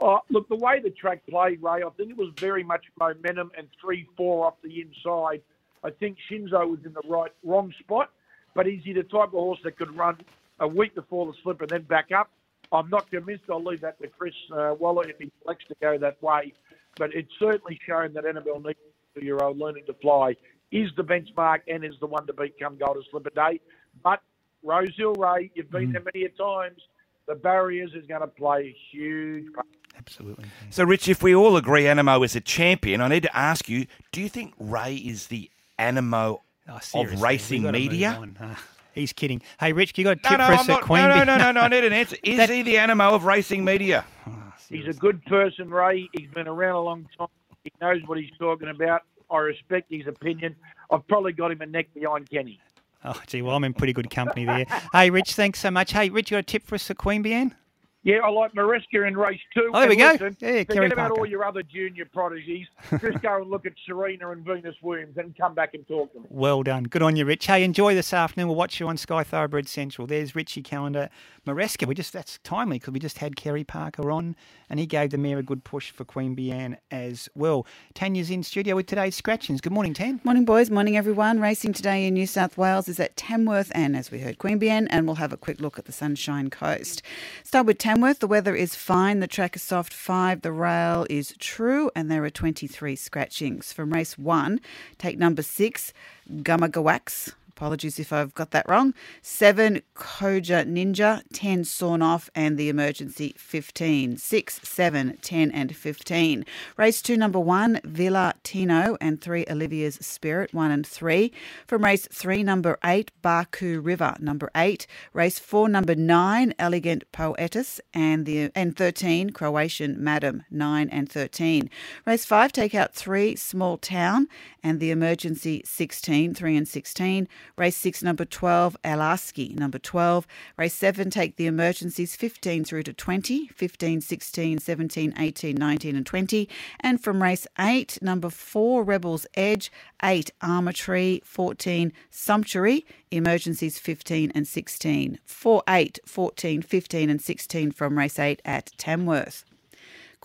Uh, look, the way the track played, Ray, I think it was very much momentum and 3 4 off the inside. I think Shinzo was in the right wrong spot, but is he the type of horse that could run a week before the slip and then back up? I'm not convinced. I'll leave that to Chris uh, Waller if he likes to go that way. But it's certainly shown that Annabelle Neal, two-year-old learning to fly, is the benchmark and is the one to beat come Golden Slipper Day. But Rosehill Ray, you've been there mm. many a times. The barriers is going to play a huge part. Absolutely. So, Rich, if we all agree Anamoe is a champion, I need to ask you: Do you think Ray is the Anamoe Oh, of racing media? Ah, he's kidding. Hey, Rich, you got a No, tip no, for us I'm at Queen no, no, no, no, no, I need an answer. Is That- he the Anamoe of racing media? Ah, he's a good person, Ray. He's been around a long time. He knows what he's talking about. I respect his opinion. I've probably got him a neck behind Kenny. Oh, gee, well, I'm in pretty good company there. hey, Rich, thanks so much. Hey, Rich, you got a tip for us at Queen Anne? Yeah, I like Maresca in race two. Oh, there we And go. listen, Yeah, forget Kerry about Parker. all your other junior prodigies. Just go and look at Serena and Venus Williams and come back and talk to me. Well done. Good on you, Rich. Hey, enjoy this afternoon. We'll watch you on Sky Thoroughbred Central. There's Richie Callander. Maresca, we just that's timely because we just had Kerry Parker on and he gave the mare a good push for Queanbeyan as well. Tanya's in studio with today's scratchings. Good morning, Tan. Morning, boys. Morning, everyone. Racing today in New South Wales is at Tamworth and, as we heard, Queanbeyan, and we'll have a quick look at the Sunshine Coast. Start with Tamworth. The weather is fine. The track is soft five. The rail is true, and there are 23 scratchings. From race one, take number six, Gumagawax. Apologies if I've got that wrong. Seven, Koja Ninja. Ten, Sawn Off. And the emergency, 15. Six, seven, 10, and 15. Race two, number one, Villa Tino. And three, Olivia's Spirit, one and three. From race three, number eight, Baku River, number eight. Race four, number nine, Elegant Poetus. And, the, and 13, Croatian Madam, nine and 13. Race five, take out three, Small Town. And the emergency, 16, three and 16. Race six, number 12, Alaski, number 12. Race seven, take the emergencies 15 through to 20, 15, 16, 17, 18, 19, and 20. And from race eight, number four, Rebels Edge, eight, Armour Tree, 14, Sumptuary, emergencies 15 and 16. 4, 8, 14, 15, and 16 from race eight at Tamworth.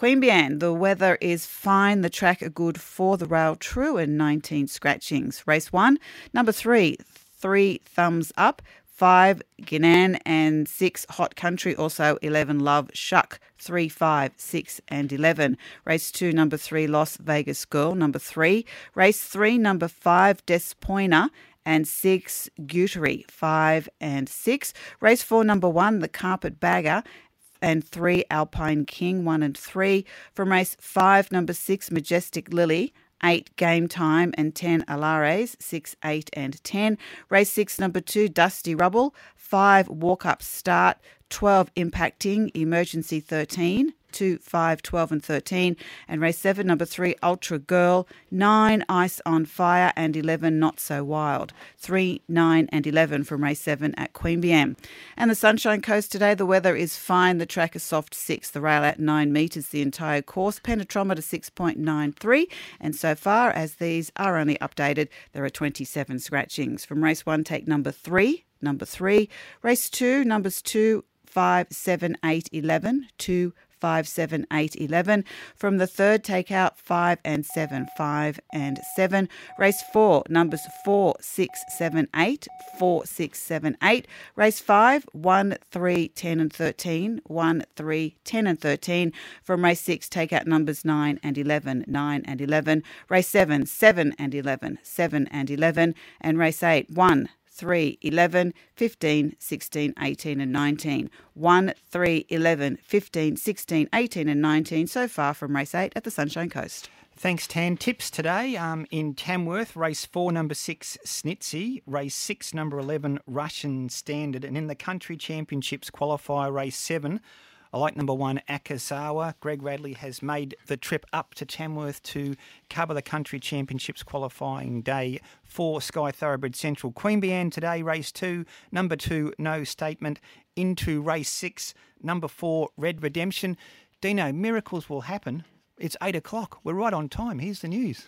Queanbeyan, the weather is fine. The track are good for the rail true and 19 scratchings. Race one, number three, three thumbs up. Five, Ginan, and six, Hot Country. Also, 11, Love Shuck. Three, five, six, and 11. Race two, number three, Las Vegas Girl. Number three. Race three, number five, Despoina and six, Gutery, five and six. Race four, number one, the Carpet Bagger, and three, Alpine King, one and three. From race five, number six, Majestic Lily. Eight game time and ten Alares, six, eight, and ten. Race six, number two, Dusty Rubble. Five, walk up start. 12, impacting, emergency 13. 2, 5, 12, and 13. And race 7, number 3, Ultra Girl. 9, Ice on Fire. And 11, Not So Wild. 3, 9, and 11 from race 7 at Queanbeyan. And the Sunshine Coast today, the weather is fine. The track is soft 6, the rail at 9 metres the entire course. Penetrometer 6.93. And so far as these are only updated, there are 27 scratchings. From race 1, take number 3. Number 3. Race 2, numbers 2, 5, 7, 8, 11. 2, 5, 7, 8, 11. From the third, take out 5 and 7, 5 and 7. Race 4, numbers 4, 6, 7, 8, 4, 6, 7, 8. Race 5, 1, 3, 10 and 13, 1, 3, 10 and 13. From race 6, take out numbers 9 and 11, 9 and 11. Race 7, 7 and 11, 7 and 11. And race 8, 1, 3, 11, 15, 16, 18, and 19. 1, 3, 11, 15, 16, 18, and 19 so far from race 8 at the Sunshine Coast. Thanks, Tan. Tips today um, in Tamworth, race four, number six, Snitsy, race six, number 11, Russian Standard, and in the Country Championships qualifier, race seven, I like number one, Akasawa. Greg Radley has made the trip up to Tamworth to cover the Country Championships qualifying day for Sky Thoroughbred Central. Queen Queanbeyan today, race two. Number two, No Statement. Into race six, number four, Red Redemption. Dino, miracles will happen. It's eight o'clock. We're right on time. Here's the news.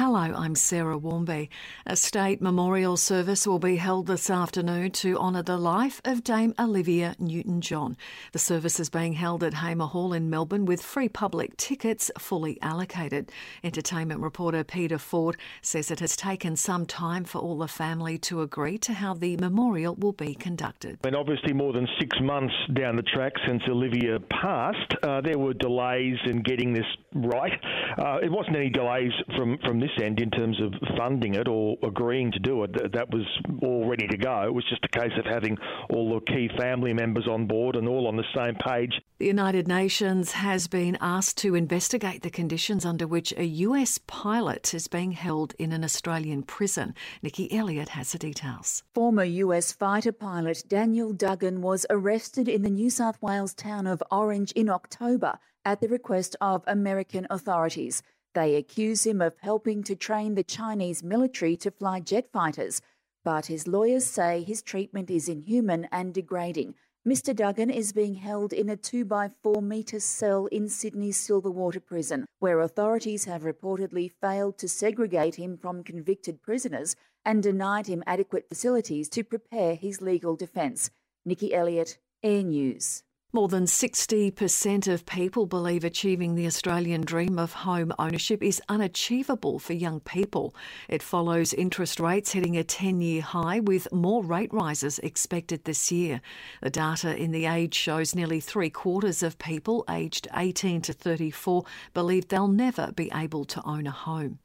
Hello, I'm Sarah Warmby. A state memorial service will be held this afternoon to honour the life of Dame Olivia Newton John. The service is being held at Hamer Hall in Melbourne with free public tickets fully allocated. Entertainment reporter Peter Ford says it has taken some time for all the family to agree to how the memorial will be conducted. And obviously, more than six months down the track since Olivia passed, uh, there were delays in getting this right. Uh, it wasn't any delays from, from this end in terms of funding it or agreeing to do it. That was all ready to go. It was just a case of having all the key family members on board and all on the same page. The United Nations has been asked to investigate the conditions under which a US pilot is being held in an Australian prison. Nikki Elliott has the details. Former US fighter pilot Daniel Duggan was arrested in the New South Wales town of Orange in October at the request of American authorities. They accuse him of helping to train the Chinese military to fly jet fighters, but his lawyers say his treatment is inhuman and degrading. Mr. Duggan is being held in a 2 by 4 metre cell in Sydney's Silverwater prison, where authorities have reportedly failed to segregate him from convicted prisoners and denied him adequate facilities to prepare his legal defence. Nikki Elliott, Air News. More than 60% of people believe achieving the Australian dream of home ownership is unachievable for young people. It follows interest rates hitting a 10 year high with more rate rises expected this year. The data in The Age shows nearly three quarters of people aged 18 to 34 believe they'll never be able to own a home.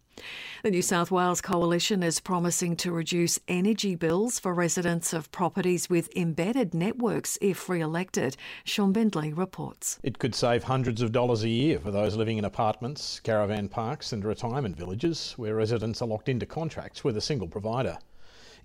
The New South Wales Coalition is promising to reduce energy bills for residents of properties with embedded networks if re elected. Sean Bendley reports. It could save hundreds of dollars a year for those living in apartments, caravan parks, and retirement villages where residents are locked into contracts with a single provider.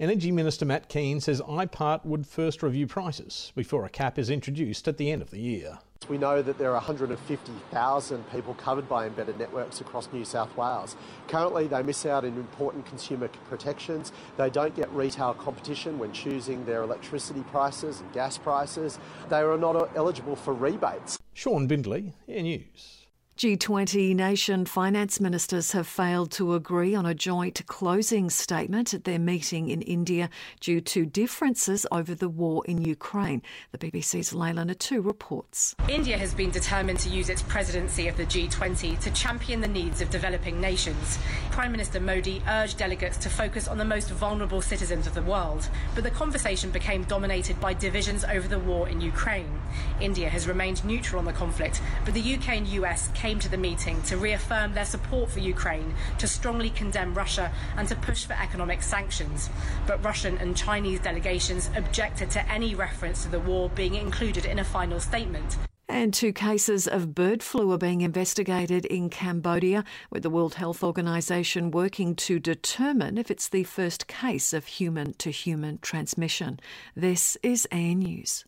Energy Minister Matt Kean says IPART would first review prices before a cap is introduced at the end of the year. We know that there are 150,000 people covered by embedded networks across New South Wales. Currently, they miss out on important consumer protections. They don't get retail competition when choosing their electricity prices and gas prices. They are not eligible for rebates. Sean Bindley, Air News. G20 nation finance ministers have failed to agree on a joint closing statement at their meeting in India due to differences over the war in Ukraine. The BBC's Leila Nathoo reports. India has been determined to use its presidency of the G20 to champion the needs of developing nations. Prime Minister Modi urged delegates to focus on the most vulnerable citizens of the world, but the conversation became dominated by divisions over the war in Ukraine. India has remained neutral on the conflict, but the UK and US came came to the meeting to reaffirm their support for Ukraine, to strongly condemn Russia, and to push for economic sanctions. But Russian and Chinese delegations objected to any reference to the war being included in a final statement. And two cases of bird flu are being investigated in Cambodia, with the World Health Organization working to determine if it's the first case of human to human transmission. This is Air News.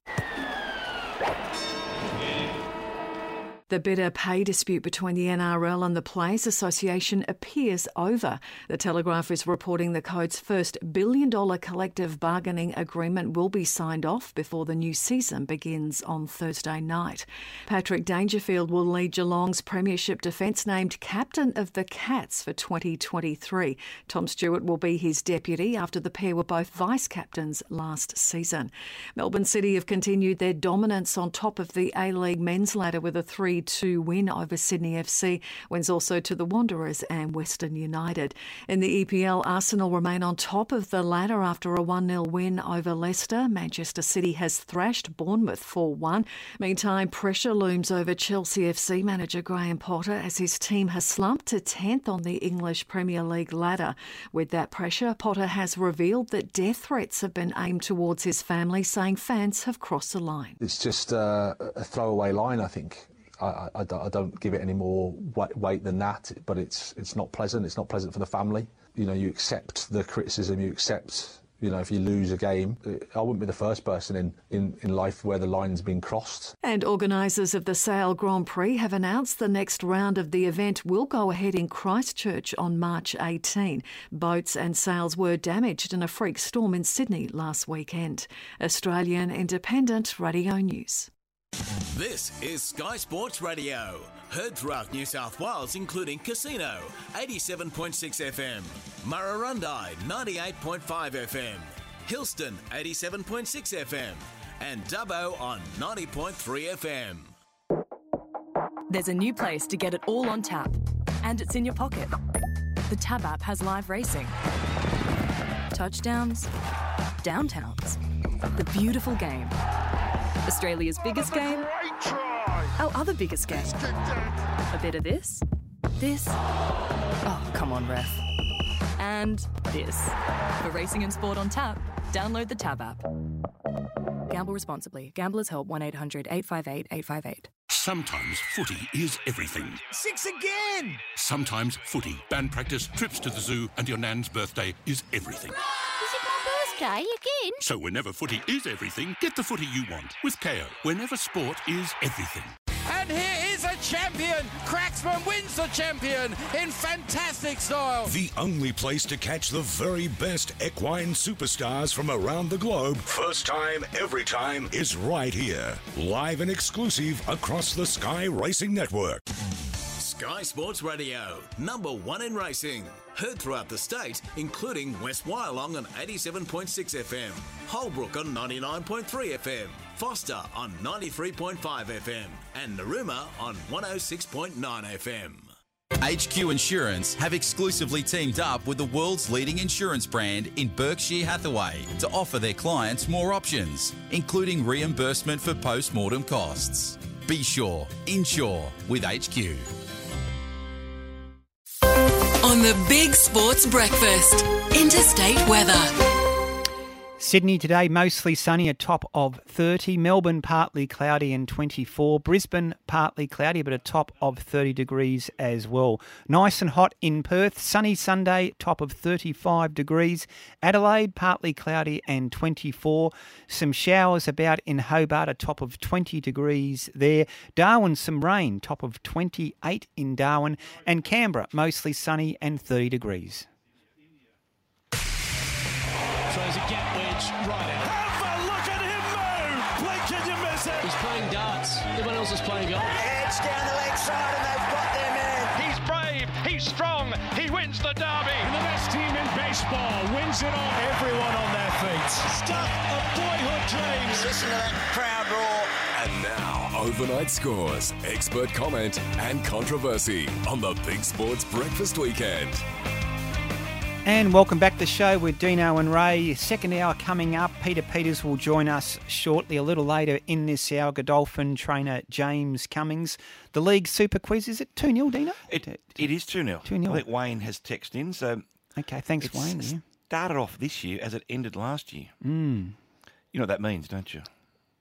The bitter pay dispute between the NRL and the Players Association appears over. The Telegraph is reporting the code's first billion dollar collective bargaining agreement will be signed off before the new season begins on Thursday night. Patrick Dangerfield will lead Geelong's Premiership defence, named captain of the Cats for 2023. Tom Stewart will be his deputy after the pair were both vice captains last season. Melbourne City have continued their dominance on top of the A League men's ladder with a 3 2 win over Sydney FC, wins also to the Wanderers and Western United. In the EPL, Arsenal remain on top of the ladder after a 1 0 win over Leicester. Manchester City has thrashed Bournemouth 4 1. Meantime, pressure looms over Chelsea FC manager Graham Potter as his team has slumped to 10th on the English Premier League ladder. With that pressure, Potter has revealed that death threats have been aimed towards his family, saying fans have crossed the line. It's just uh, a throwaway line, I think. I, I, I, don't give it any more weight than that, but it's it's not pleasant. It's not pleasant for the family. You know, you accept the criticism, you accept. You know, if you lose a game, uh, I wouldn't be the first person in, in, in life where the line's been crossed. And organisers of the Sail Grand Prix have announced the next round of the event will go ahead in Christchurch on March 18. Boats and sails were damaged in a freak storm in Sydney last weekend. Australian Independent Radio News. This is Sky Sports Radio. Heard throughout New South Wales, including Casino, 87.6 FM, Murrurundi, 98.5 FM, Hillston, 87.6 FM, and Dubbo on 90.3 FM. There's a new place to get it all on tap, and it's in your pocket. The Tab app has live racing, touchdowns, downtowns, the beautiful game, Australia's biggest game, our other biggest game. A bit of this, this, oh, come on, ref. And this. For racing and sport on tap, download the Tab app. Gamble responsibly. Gamblers help 1 800 858 858. Sometimes footy is everything. Six again! Sometimes footy, band practice, trips to the zoo, and your nan's birthday is everything. Is it my birthday again? So whenever footy is everything, get the footy you want with Kayo. Whenever sport is everything. And here is a champion. Cracksman wins the champion in fantastic style. The only place to catch the very best equine superstars from around the globe, first time, every time, is right here. Live and exclusive across the Sky Racing Network. Sky Sports Radio, number one in racing. Heard throughout the state, including West Wyalong on 87.6 FM, Holbrook on 99.3 FM, Forster on 93.5 FM, and Narooma on 106.9 FM. HQ Insurance have exclusively teamed up with the world's leading insurance brand in Berkshire Hathaway to offer their clients more options, including reimbursement for post mortem costs. Be sure, insure with HQ. On the Big Sports Breakfast, interstate weather. Sydney today mostly sunny, a top of 30. Melbourne partly cloudy and 24. Brisbane partly cloudy, but a top of 30 degrees as well. Nice and hot in Perth. Sunny Sunday, top of 35 degrees. Adelaide partly cloudy and 24. Some showers about in Hobart, a top of 20 degrees there. Darwin, some rain, top of 28 in Darwin. And Canberra, mostly sunny and 30 degrees. Gap wedge. Have a look at him move! Blink and you miss it! He's playing darts. Everyone else is playing golf. Edge down the leg side and they've got their man. He's brave, he's strong, he wins the derby. And the best team in baseball wins it all. Everyone on their feet. Stuff of boyhood dreams. Listen to that crowd roar. And now, overnight scores, expert comment, and controversy on the Big Sports Breakfast Weekend. And welcome back to the show with Dino and Ray. Second hour coming up. Peter Peters will join us shortly. A little later in this hour, Godolphin trainer James Cummings. The league super quiz, is it 2 0, Dino? It, it is 2 0. 2-0. I think Wayne has texted in. So Okay, thanks, Wayne. Yeah. started off this year as it ended last year. Mm. You know what that means, don't you?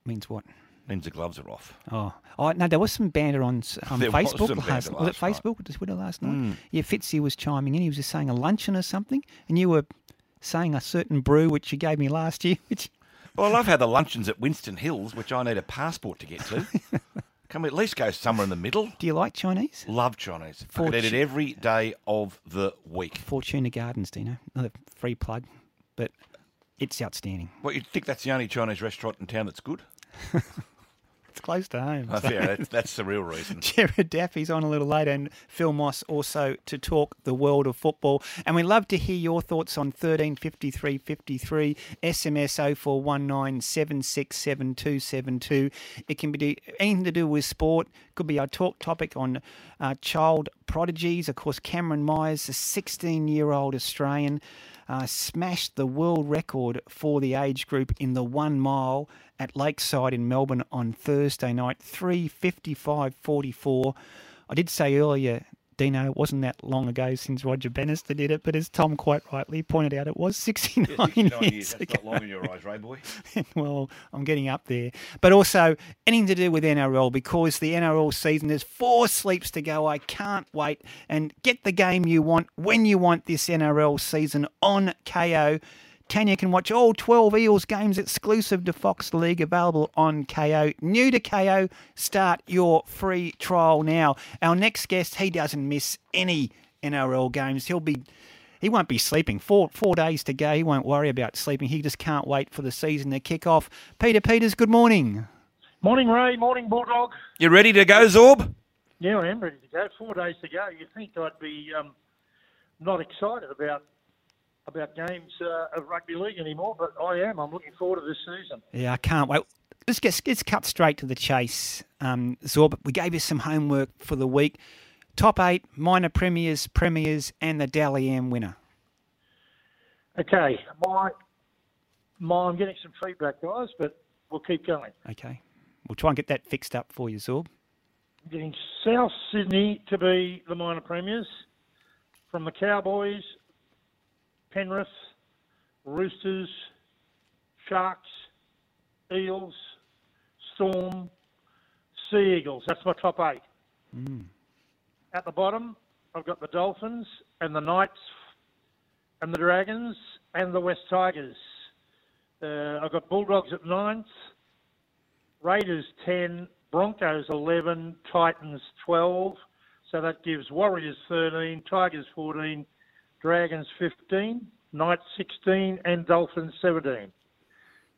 Means what? Means the gloves are off. Oh, oh no, there was some banter on um, was Facebook some last. Was it night. Facebook or Twitter last night? Mm. Yeah, Fitzy was chiming in. He was just saying a luncheon or something, and you were saying a certain brew which you gave me last year. Which Well, I love how the luncheons at Winston Hills, which I need a passport to get to, can we at least go somewhere in the middle? do you like Chinese? Love Chinese. I could eat it every day of the week. Fortuna Gardens, Dino. Another free plug, but it's outstanding. What, you think that's the only Chinese restaurant in town that's good? It's close to home. Oh, so- yeah, that's, that's the real reason. Jared Daffy's on a little later, and Phil Moss also to talk the world of football. And we'd love to hear your thoughts on 13 53 53, SMS 0419 767 272. It can be anything to do with sport, could be our talk topic on uh, child prodigies. Of course, Cameron Myers, a 16 year old Australian. Uh, smashed the world record for the age group in the one mile at Lakeside in Melbourne on Thursday night, 355.44. I did say earlier, Dino, it wasn't that long ago since Roger Bannister did it, but as Tom quite rightly pointed out, it was 69, years ago. That's not long in your eyes, Ray boy. well, I'm getting up there. But also anything to do with NRL because the NRL season, there's four sleeps to go. I can't wait. And get the game you want when you want this NRL season on Kayo. Tanya can watch all 12 Eels games exclusive to Fox League available on Kayo. New to Kayo, start your free trial now. Our next guest, he doesn't miss any NRL games. He'll be he won't be sleeping. Four four days to go. He won't worry about sleeping. He just can't wait for the season to kick off. Peter Peters, good morning. Morning, Ray. Morning, Bulldog. You ready to go, Zorb? Yeah, I am ready to go. Four days to go. You'd think I'd be um, not excited about about games uh, of rugby league anymore, but I am. I'm looking forward to this season. Yeah, I can't wait. Let's get let's cut straight to the chase. Um, Zorb, we gave you some homework for the week. Top eight minor premiers, premiers, and the Dally M winner. Okay, my, my I'm getting some feedback, guys, but we'll keep going. Okay, we'll try and get that fixed up for you, Zorb. I'm getting South Sydney to be the minor premiers. From the Cowboys, Penrith, Roosters, Sharks, Eels, Storm, Sea Eagles. That's my top eight. Mm. At the bottom, I've got the Dolphins and the Knights and the Dragons and the West Tigers. Uh, I've got Bulldogs at ninth, Raiders 10, Broncos 11, Titans 12. So that gives Warriors 13, Tigers 14, Dragons 15, Knights 16, and Dolphins 17.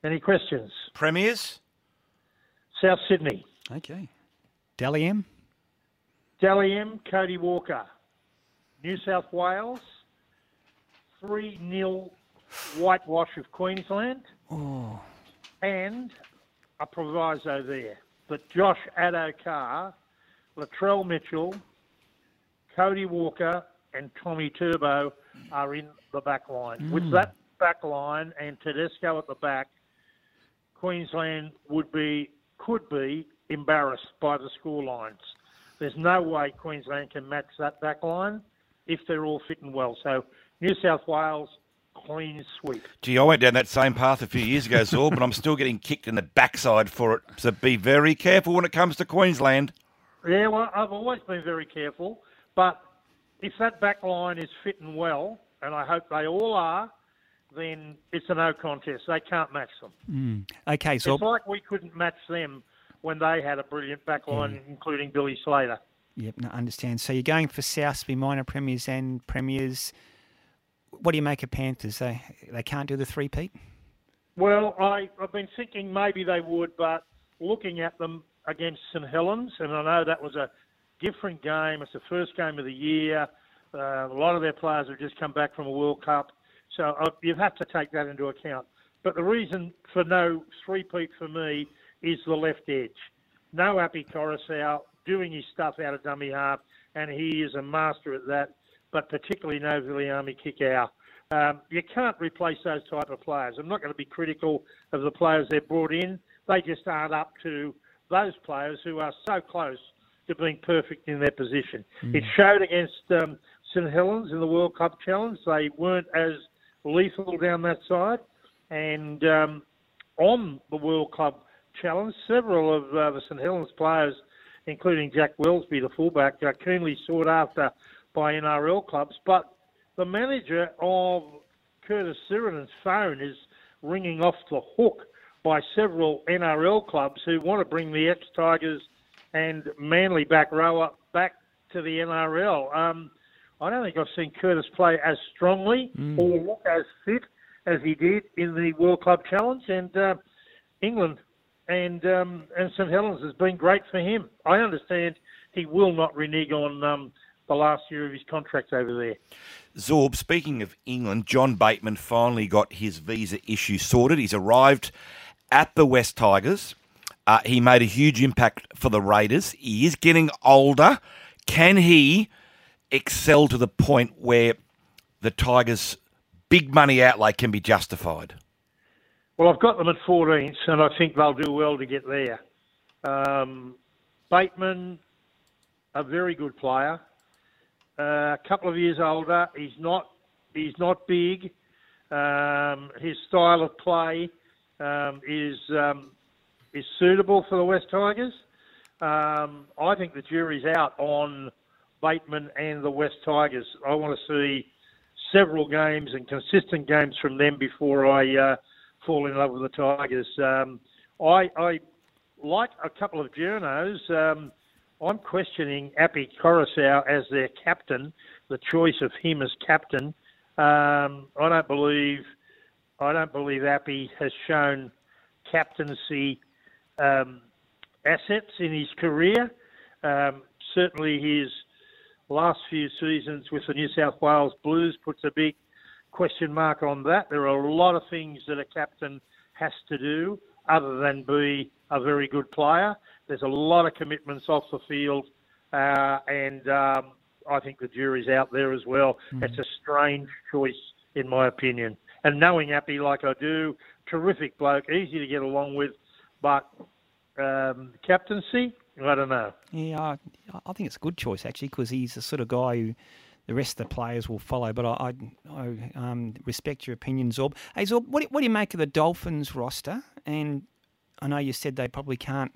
Any questions? Premiers? South Sydney. Okay. Dally M? Dally M, Cody Walker. New South Wales, 3 0 whitewash of Queensland. Oh. And a proviso there But Josh Addo-Carr, Latrell Mitchell, Cody Walker, and Tommy Turbo are in the back line. Mm. With that back line and Tedesco at the back, Queensland would be could be embarrassed by the score lines. There's no way Queensland can match that back line if they're all fitting well. So New South Wales clean sweep. Gee, I went down that same path a few years ago, Zorb, but I'm still getting kicked in the backside for it. So be very careful when it comes to Queensland. Yeah, well, I've always been very careful, but if that back line is fitting well, and I hope they all are, then it's a no contest. They can't match them. Mm. Okay, so It's like we couldn't match them when they had a brilliant back line, including Billy Slater. Yep, no, understand. So you're going for South to be minor premiers and premiers. What do you make of Panthers? They they can't do the three peat. Well, I, I've been thinking maybe they would, but looking at them against St Helens, and I know that was a different game. It's the first game of the year. Uh, a lot of their players have just come back from a World Cup, so uh, you have to take that into account. But the reason for no three-peat for me is the left edge. No Api Koroisau doing his stuff out of dummy half, and he is a master at that, but particularly no Viliami Kikau. Um, you can't replace those type of players. I'm not going to be critical of the players they've brought in. They just aren't up to those players who are so close to being perfect in their position. Mm. It showed against um, St Helens in the World Cup Challenge. They weren't as lethal down that side. And um, on the World Cup Challenge, several of uh, the St Helens players, including Jack Welsby, the fullback, are keenly sought after by NRL clubs. But the manager of Curtis Sironen's phone is ringing off the hook by several NRL clubs who want to bring the ex-Tigers and Manly back rower back to the NRL. Um, I don't think I've seen Curtis play as strongly Mm. or look as fit as he did in the World Club Challenge, and uh, England and um, and St Helens has been great for him. I understand he will not renege on um, the last year of his contract over there. Zorb, speaking of England, John Bateman finally got his visa issue sorted. He's arrived at the West Tigers. Uh, he made a huge impact for the Raiders. He is getting older. Can he excel to the point where the Tigers' big money outlay can be justified? Well, I've got them at 14th, and I think they'll do well to get there. Um, Bateman, a very good player. Uh, a couple of years older. He's not. He's not big. Um, his style of play um, is um, is suitable for the West Tigers. Um, I think the jury's out on Bateman and the West Tigers. I want to see several games and consistent games from them before I uh, fall in love with the Tigers. Um, I, I like a couple of journos. Um, I'm questioning Api Koroisau as their captain, the choice of him as captain. Um, I don't believe I don't believe Api has shown captaincy um, assets in his career. Um, certainly, his last few seasons with the New South Wales Blues puts a big question mark on that. There are a lot of things that a captain has to do other than be a very good player. There's a lot of commitments off the field, uh, and um, I think the jury's out there as well. Mm. It's a strange choice, in my opinion. And knowing Api like I do, terrific bloke, easy to get along with, but um, captaincy, I don't know. Yeah, I, I think it's a good choice actually because he's the sort of guy who the rest of the players will follow. But I, I, I um, respect your opinion, Zorb. Hey, Zorb, what, do- what do you make of the Dolphins roster? And I know you said they probably can't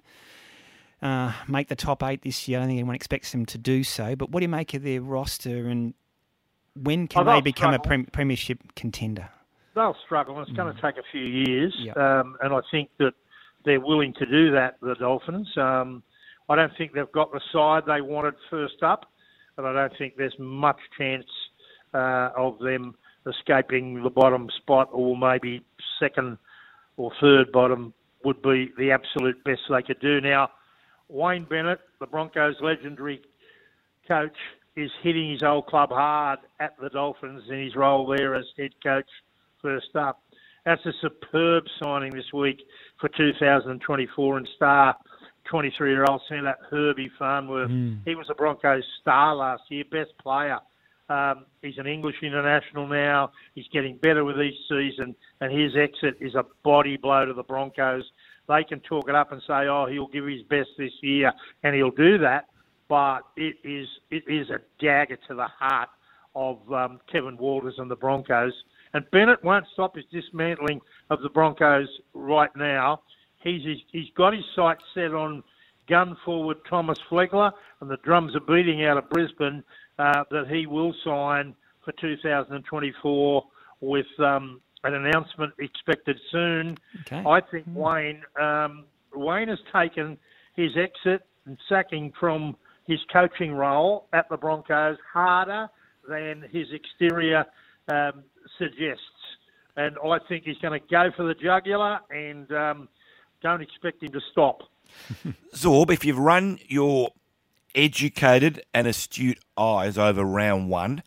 uh, make the top eight this year. I don't think anyone expects them to do so. But what do you make of their roster and when can Oh, they become a struggle. prem- premiership contender? They'll struggle, it's Mm. going to take a few years. Um, and I think that they're willing to do that, the Dolphins. Um, I don't think they've got the side they wanted first up, and I don't think there's much chance uh, of them escaping the bottom spot or maybe second or third bottom would be the absolute best they could do. Now, Wayne Bennett, the Broncos' legendary coach, is hitting his old club hard at the Dolphins in his role there as head coach first up. That's a superb signing this week for 2024 and star 23 year old centre Herbie Farnworth. Mm. He was a Broncos star last year, best player. Um, he's an English international now. He's getting better with each season, and his exit is a body blow to the Broncos. They can talk it up and say, "Oh, he'll give his best this year," and he'll do that. But it is it is a dagger to the heart of um, Kevin Walters and the Broncos. And Bennett won't stop his dismantling of the Broncos right now. He's he's, he's got his sights set on gun forward Thomas Flegler, and the drums are beating out of Brisbane uh, that he will sign for 2024 with um, an announcement expected soon. Okay. I think Wayne um, Wayne has taken his exit and sacking from his coaching role at the Broncos harder than his exterior um, suggests. And I think he's going to go for the jugular and um, don't expect him to stop. Zorb, if you've run your educated and astute eyes over round one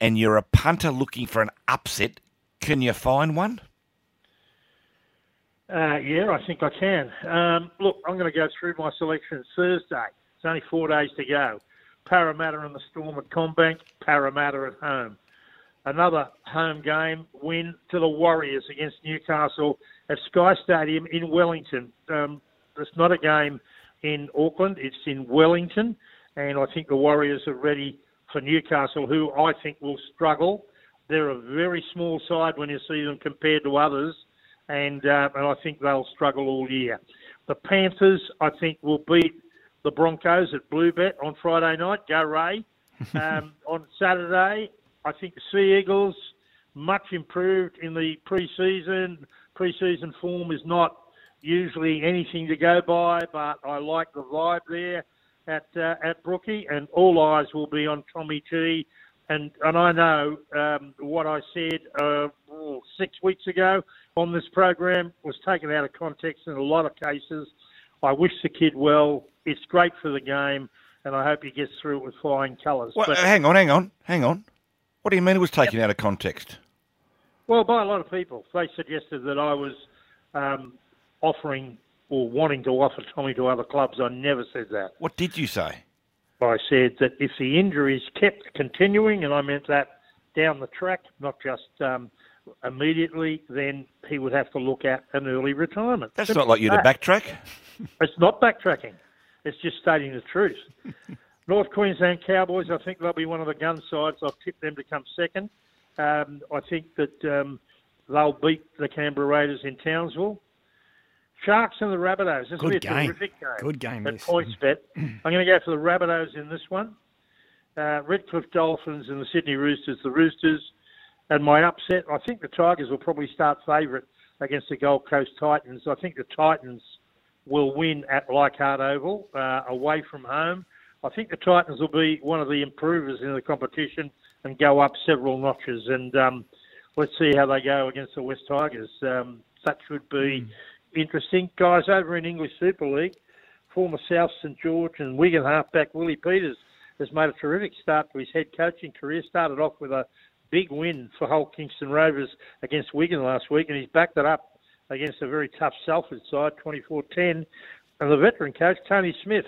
and you're a punter looking for an upset, can you find one? Uh, yeah, I think I can. Um, look, I'm going to go through my selections Thursday. It's only four days to go. Parramatta and the Storm at CommBank, Parramatta at home. Another home game win to the Warriors against Newcastle at Sky Stadium in Wellington. Um, it's not a game in Auckland, it's in Wellington, and I think the Warriors are ready for Newcastle, who I think will struggle. They're a very small side when you see them compared to others, and uh, and I think they'll struggle all year. The Panthers, I think, will beat the Broncos at Bluebet on Friday night. Go Ray! Um, on Saturday, I think the Sea Eagles, much improved in the pre-season. Pre-season form is not usually anything to go by, but I like the vibe there at uh, at Brookie, and all eyes will be on Tommy G. And and I know um, what I said uh, oh, six weeks ago on this program was taken out of context in a lot of cases. I wish the kid well. It's great for the game, and I hope he gets through it with flying colours. Well, But- hang on, hang on, hang on. What do you mean it was taken out of context? Well, by a lot of people. They suggested that I was um, offering or wanting to offer Tommy to other clubs. I never said that. What did you say? I said that if the injuries kept continuing, and I meant that down the track, not just um, immediately, then he would have to look at an early retirement. That's Simple not like you to backtrack. It's not backtracking. It's just stating the truth. North Queensland Cowboys, I think they'll be one of the gun sides. I've tipped them to come second. Um, I think that um, they'll beat the Canberra Raiders in Townsville. Sharks and the Rabbitohs. This will be a Good game. terrific game. Good game, At this. PointsBet. I'm going to go for the Rabbitohs in this one. Uh, Redcliffe Dolphins and the Sydney Roosters, the Roosters. And my upset, I think the Tigers will probably start favourite against the Gold Coast Titans. I think the Titans will win at Leichhardt Oval uh, away from home. I think the Titans will be one of the improvers in the competition and go up several notches. And um, let's see how they go against the West Tigers. Um, that should be interesting. Guys, over in English Super League, former South St George and Wigan halfback Willie Peters has made a terrific start to his head coaching career. Started off with a big win for Hull Kingston Rovers against Wigan last week, and he's backed it up against a very tough Salford side, 24-10. And the veteran coach Tony Smith,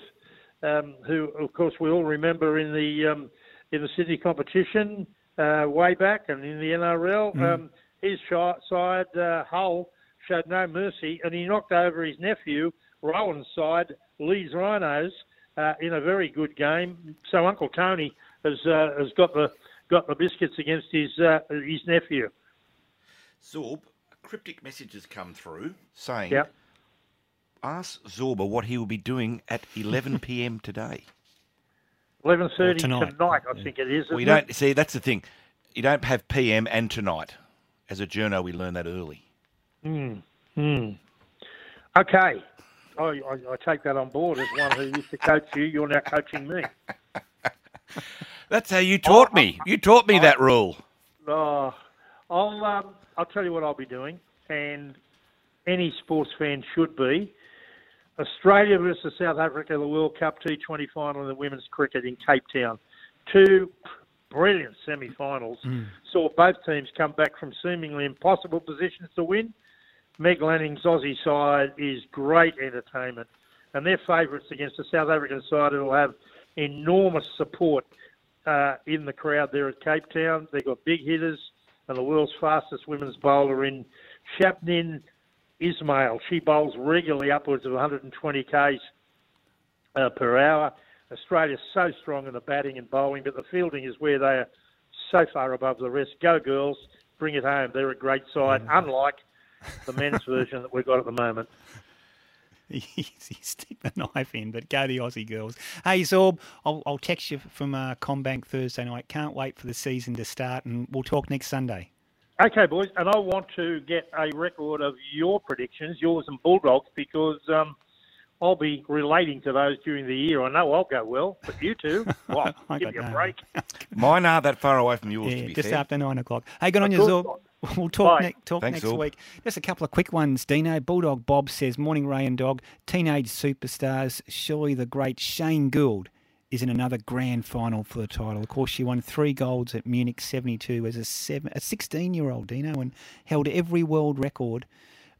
um, who of course we all remember in the um, in the Sydney competition uh, way back, and in the NRL, Mm. um, his side uh, Hull showed no mercy, and he knocked over his nephew Rowan's side, Leeds Rhinos, uh, in a very good game. So Uncle Tony has uh, has got the got the biscuits against his uh, his nephew. Zorb, a cryptic message has come through saying, Yep. Ask Zorba what he will be doing at 11 p.m. today. Eleven thirty Tonight. tonight, I think it is. We isn't don't it? see. That's the thing. You don't have PM and tonight. As a journo, we learn that early. Hmm. Hmm. Okay. I, I, I take that on board as one who used to coach you. You're now coaching me. That's how you taught me. You taught me that rule. Oh, I'll um, I'll tell you what I'll be doing, and any sports fan should be. Australia versus South Africa, the World Cup T20 final in the women's cricket in Cape Town. Two brilliant semi-finals. Saw both teams come back from seemingly impossible positions to win. Meg Lanning's Aussie side is great entertainment, and they're favourites against the South African side who will have enormous support uh, in the crowd there at Cape Town. They've got big hitters and the world's fastest women's bowler in Shabnim Ismail. She bowls regularly upwards of 120 k's uh, per hour. Australia's so strong in the batting and bowling, but the fielding is where they are so far above the rest. Go girls, bring it home. They're a great side, unlike the men's version that we've got at the moment. Easy, stick the knife in, but go the Aussie girls. Hey, Zorb, I'll, I'll text you from uh, CommBank Thursday night. Can't wait for the season to start, and we'll talk next Sunday. Okay, boys, and I want to get a record of your predictions, yours and Bulldogs, because um, I'll be relating to those during the year. I know I'll go well, but you two, well, I give got me a no. break. Mine aren't that far away from yours, Yeah, to be just fair. after nine o'clock. Hey, good on Of you, course Zorb. We'll talk, ne- talk Thanks, next Zorb. week. Just a couple of quick ones, Dino. Bulldog Bob says, Morning Ray and Dog, teenage superstars. Surely the great Shane Gould is in another grand final for the title. Of course, she won three golds at Munich 72 as a, seven, a 16-year-old, Dino, and held every world record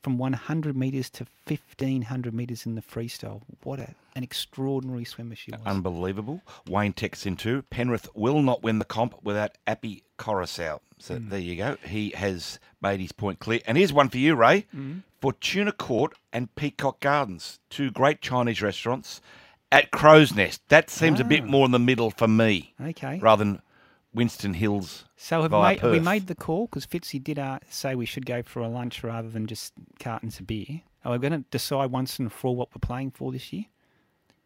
from 100 metres to 1,500 metres in the freestyle. What a, an extraordinary swimmer she was. Unbelievable. Wayne texts in too. Penrith will not win the comp without Api Koroisau. So Hmm. there you go. He has made his point clear. And here's one for you, Ray. Mhm. Fortuna Court and Peacock Gardens, two great Chinese restaurants at Crow's Nest. That seems a bit Ah. more in the middle for me. Okay. Rather than Winston Hills. So have, made, have we made the call? Because Fitzy did uh, say we should go for a lunch rather than just cartons of beer. Are we going to decide once and for all what we're playing for this year?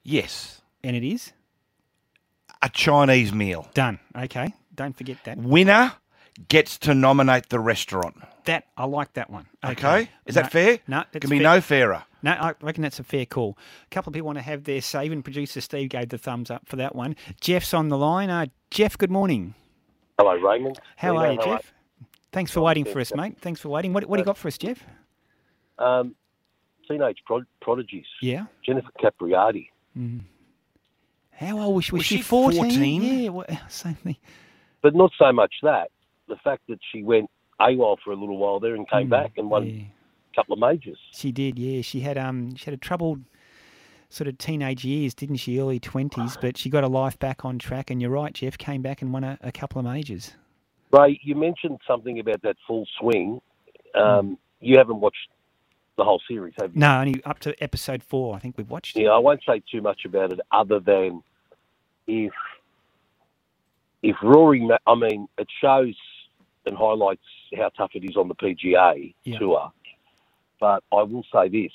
Yes. And it is? A Chinese meal. Done. Okay. Don't forget that. Winner gets to nominate the restaurant. That I like that one. Okay. Is No- that fair? No, that's Can be fair. no fairer. No, I reckon that's a fair call. A couple of people want to have their say. Even producer Steve gave the thumbs up for that one. Jeff's on the line. Uh, Jeff, good morning. Hello, Raymond. How Dino, are you, how Jeff? Thanks for waiting for us, mate. Thanks for waiting. What, what do you got for us, Jeff? Um, teenage prod- prodigies. Yeah. Jennifer Capriati. Mm. How old was she? Was, Was she she 14? 14? Yeah, well, same thing. But not so much that. The fact that she went AWOL for a little while there and came Mm, back and won a couple of majors. She did, yeah. She had um she had a troubled sort of teenage years, didn't she? Early twenties, but she got her life back on track. And you're right, Jeff came back and won a, a couple of majors. Ray, you mentioned something about that full swing. Um, You haven't watched the whole series, have you? No, only up to episode four. I think we've watched. Yeah, I won't say too much about it other than if if Rory, I mean, it shows and highlights how tough it is on the PGA Yeah. tour. But I will say this: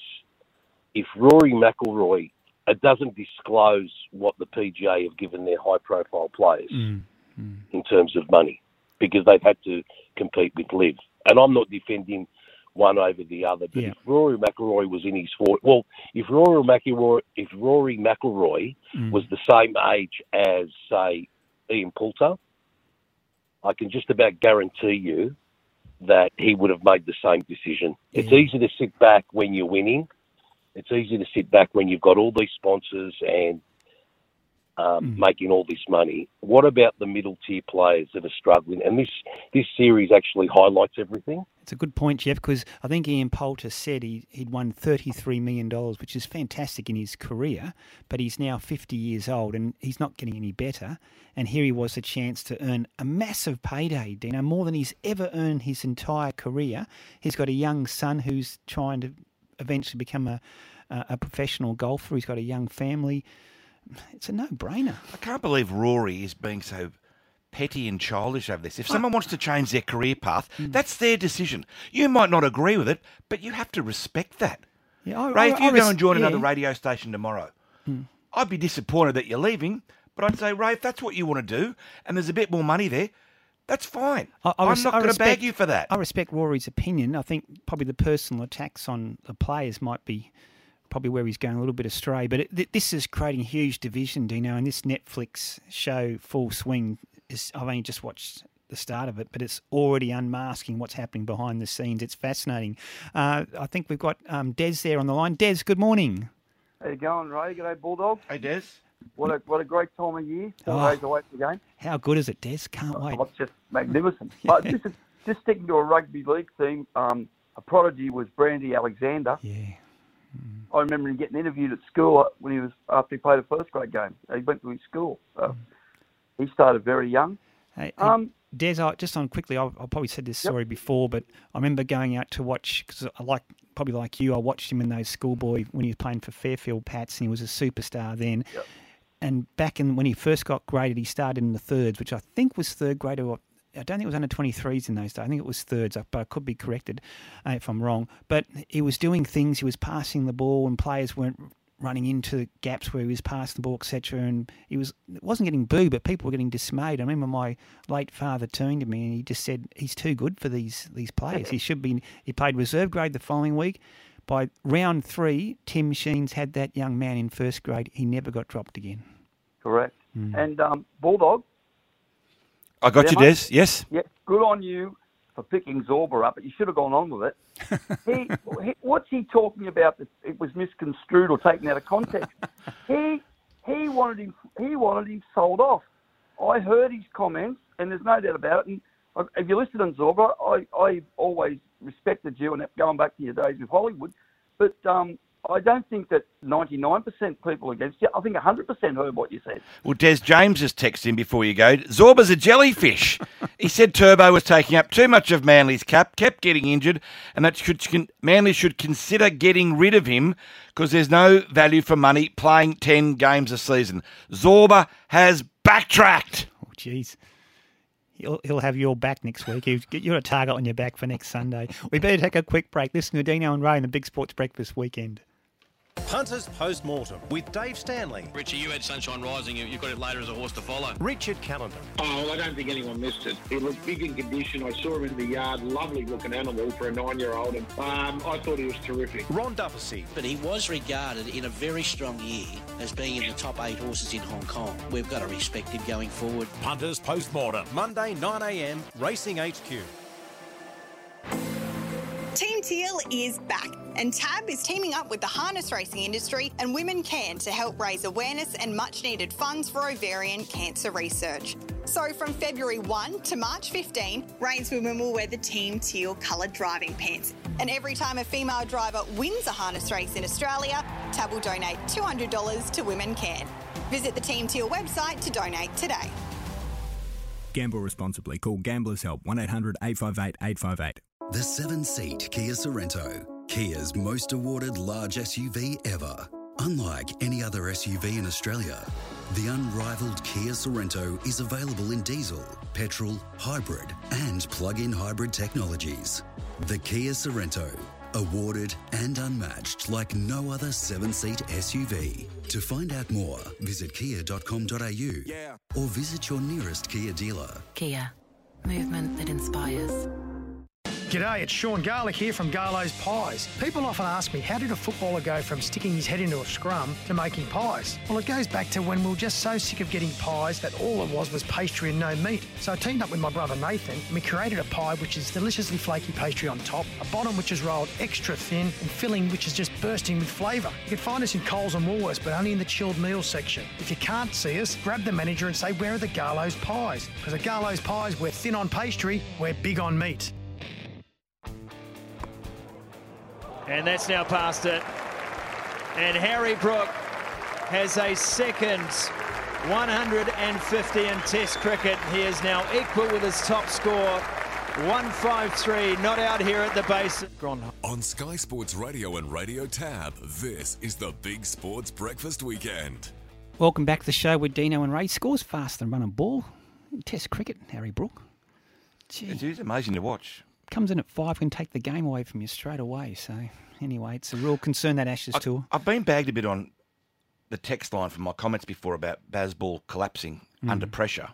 if Rory McIlroy, it doesn't disclose what the PGA have given their high-profile players Mm. in terms of money because they've had to compete with LIV. And I'm not defending one over the other, but Yeah. if Rory McIlroy was in his fort, well, if Rory McIlroy, if Rory McIlroy Mm. was the same age as say Ian Poulter, I can just about guarantee you that he would have made the same decision. It's easy to sit back when you're winning, It's easy to sit back when you've got all these sponsors and um, making all this money. What about the middle tier players that are struggling? And this this series actually highlights everything. It's a good point, Jeff, because I think Ian Poulter said he, he'd won $33 million, which is fantastic in his career, but he's now 50 years old and he's not getting any better. And here he was a chance to earn a massive payday, Dino, more than he's ever earned his entire career. He's got a young son who's trying to eventually become a, a, a professional golfer. He's got a young family. It's a no-brainer. I can't believe Rory is being so petty and childish over this. If someone wants to change their career path, that's their decision. You might not agree with it, but you have to respect that. Yeah, I, Ray, I- if I you go res- and join yeah. another radio station tomorrow, Hmm. I'd be disappointed that you're leaving, but I'd say, Ray, if that's what you want to do and there's a bit more money there, that's fine. I, I am not going to bag you for that. I respect Rory's opinion. I think probably the personal attacks on the players might be probably where he's going a little bit astray. But it, th- this is creating huge division, Dino, and this Netflix show, Full Swing, is I've only just watched the start of it, but it's already unmasking what's happening behind the scenes. It's fascinating. Uh, I think we've got um, Des there on the line. Des, good morning. How you going, Ray? G'day, Bulldog. Hey, Des. What a what a great time of year. Four Oh. days away from the game. How good is it, Des? Can't wait. Oh, it's just magnificent. But this is just sticking to a rugby league theme. Um, a prodigy was Brandy Alexander. Yeah. I remember him getting interviewed at school when he was after he played a first grade game. He went to his school. So he started very young. Hey, hey, Um, Des, I, just on quickly, I, I probably said this story before, but I remember going out to watch because I like probably like you. I watched him in those schoolboy when he was playing for Fairfield Pats, and he was a superstar then. And back in when he first got graded, he started in the thirds, which I think was third grade or I don't think it was under 23s in those days. I think it was thirds, but I could be corrected uh, if I'm wrong. But he was doing things. He was passing the ball, and players weren't running into gaps where he was passing the ball, etc. And he was it wasn't getting booed, but people were getting dismayed. I remember my late father turned to me and he just said, "He's too good for these these players. He should be." He played reserve grade the following week. By round three, Tim Sheens had that young man in first grade. He never got dropped again. Correct. Mm. And um, Bulldog. I got you, Des. Yes. Yeah, good on you for picking Zorba up, but you should have gone on with it. he, he, what's he talking about? That it was misconstrued or taken out of context. he he wanted him he wanted him sold off. I heard his comments, and there's no doubt about it. And if you listen to Zorba, I I always respected you, and going back to your days with Hollywood, but um, I don't think that 99% people are against you. I think 100% heard what you said. Well, Des James just texted in before you go. Zorba's a jellyfish. he said Turbo was taking up too much of Manly's cap, kept getting injured, and that should Manly should consider getting rid of him because there's no value for money playing 10 games a season. Zorba has backtracked. Oh, jeez. He'll, he'll have your back next week. He'll get you a target on your back for next Sunday. We better take a quick break. Listen to Dino and Ray in the Big Sports Breakfast weekend. Punters Post Mortem with Dave Stanley. Richie, you had Sunshine Rising. You, you got it later as a horse to follow. Richard Callander. Oh, well, I don't think anyone missed it. He looked big in condition. I saw him in the yard. Lovely looking animal for a nine-year-old. And um, I thought he was terrific. Ron Dufficy. But he was regarded in a very strong year as being in the top eight horses in Hong Kong. We've got to respect him going forward. Punters Post Mortem. Monday, 9am, Racing HQ. Team Teal is back, and TAB is teaming up with the harness racing industry and Women Can to help raise awareness and much needed funds for ovarian cancer research. So, from February 1 to March 15, reinswomen will wear the Team Teal coloured driving pants. And every time a female driver wins a harness race in Australia, TAB will donate $200 to Women Can. Visit the Team Teal website to donate today. Gamble responsibly. Call Gamblers Help 1 800 858 858. The seven seat Kia Sorento, Kia's most awarded large SUV ever. Unlike any other SUV in Australia, the unrivaled Kia Sorento is available in diesel, petrol, hybrid, and plug in hybrid technologies. The Kia Sorento, awarded and unmatched like no other seven seat SUV. To find out more, visit kia.com.au or visit your nearest Kia dealer. Kia, movement that inspires. G'day, it's Sean Garlick here from Garlo's Pies. People often ask me, how did a footballer go from sticking his head into a scrum to making pies? Well, it goes back to when we were just so sick of getting pies that all it was was pastry and no meat. So I teamed up with my brother Nathan and we created a pie which is deliciously flaky pastry on top, a bottom which is rolled extra thin, and filling which is just bursting with flavour. You can find us in Coles and Woolworths, but only in the chilled meals section. If you can't see us, grab the manager and say, where are the Garlo's pies? Because at Garlo's Pies, we're thin on pastry, we're big on meat. And that's now past it. And Harry Brook has a second 150 in Test cricket. He is now equal with his top score. 153, not out here at the base. On Sky Sports Radio and Radio Tab, this is the Big Sports Breakfast Weekend. Welcome back to the show with Dino and Ray. Scores faster than running ball. Test cricket, Harry Brook. Gee. It is amazing to watch. Comes in at five, can take the game away from you straight away. So, anyway, it's a real concern that Ashes tour. I've been bagged a bit on the text line from my comments before about Bazball collapsing Mm. under pressure.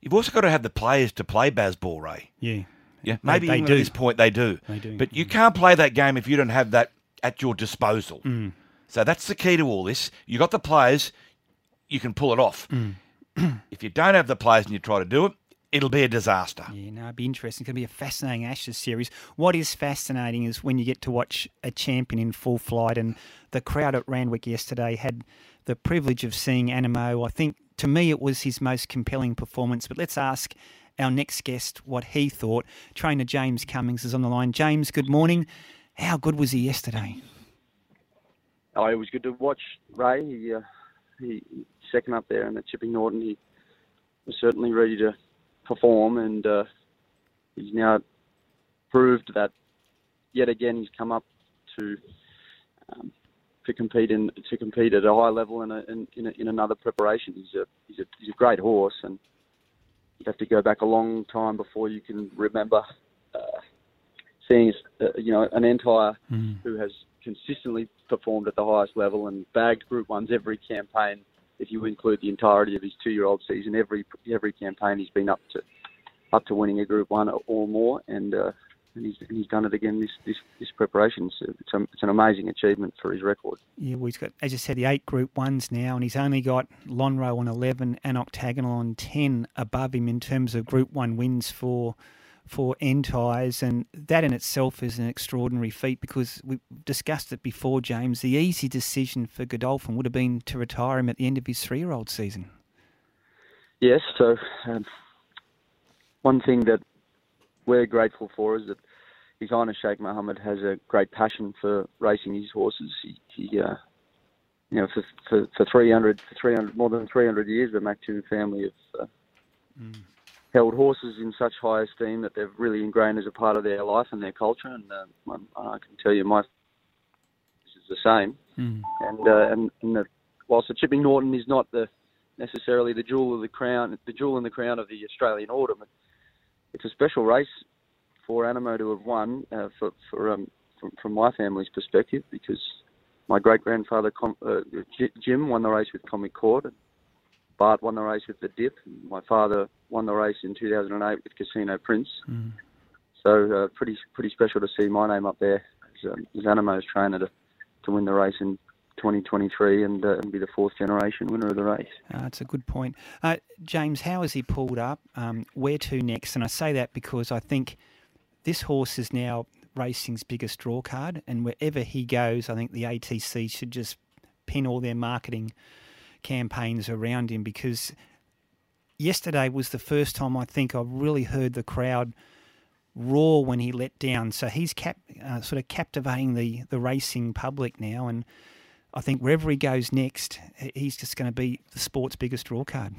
You've also got to have the players to play Bazball, Ray. Yeah. Yeah, maybe they do. at this point they do. They do. But you can't play that game if you don't have that at your disposal. Mm. So that's the key to all this. You got the players, you can pull it off. Mm. if you don't have the players and you try to do it, it'll be a disaster. Yeah, no, it'd be interesting. It's going to be a fascinating Ashes series. What is fascinating is when you get to watch a champion in full flight, and the crowd at Randwick yesterday had the privilege of seeing Anamoe. I think to me it was his most compelling performance. But let's ask our next guest what he thought. Trainer James Cummings is on the line. James, good morning. How good was he yesterday? Oh, it was good to watch Ray. He, uh, he second up there and the Chipping Norton. He was certainly ready to perform, and uh, he's now proved that yet again he's come up to um, to compete in to compete at a high level in a, in, in, a, in another preparation. He's a he's a he's a great horse, and you have to go back a long time before you can remember uh, seeing uh, you know an entire who has consistently performed at the highest level and bagged Group Ones every campaign. If you include the entirety of his two-year-old season, every every campaign he's been up to up to winning a Group One or more, and uh, and he's and he's done it again this this, this preparation. So it's, a, it's an amazing achievement for his record. Yeah, well, he's got, as you said, the eight Group Ones now, and he's only got Lonhro on eleven and Octagonal on ten above him in terms of Group One wins for for end ties, and that in itself is an extraordinary feat because we discussed it before, James. The easy decision for Godolphin would have been to retire him at the end of his three-year-old season. Yes, so um, one thing that we're grateful for is that His Highness Sheikh Mohammed has a great passion for racing his horses. He, he uh, you know, for, for, for 300, 300, more than 300 years, the Maktoum family have uh, held horses in such high esteem that they've really ingrained as a part of their life and their culture. And uh, I, I can tell you, my this is the same. And uh, and, and the, whilst the Chipping Norton is not the necessarily the jewel of the crown, the jewel in the crown of the Australian Autumn, it's a special race for Anamoe to have won uh, for, for um, from, from my family's perspective because my great grandfather uh, Jim won the race with Comic Court, and Bart won the race with the Dip, my father won the race in 2008 with Casino Prince. So uh, pretty pretty special to see my name up there as, um, as Anamoe's trainer to, to win the race in 2023 and, uh, and be the fourth generation winner of the race. Uh, that's a good point. Uh, James, how has he pulled up? Um, where to next? And I say that because I think this horse is now racing's biggest draw card, and wherever he goes, I think the ATC should just pin all their marketing campaigns around him because yesterday was the first time I think I really heard the crowd roar when he let down. So he's cap, uh, sort of captivating the, the racing public now, and I think wherever he goes next, he's just going to be the sport's biggest draw card.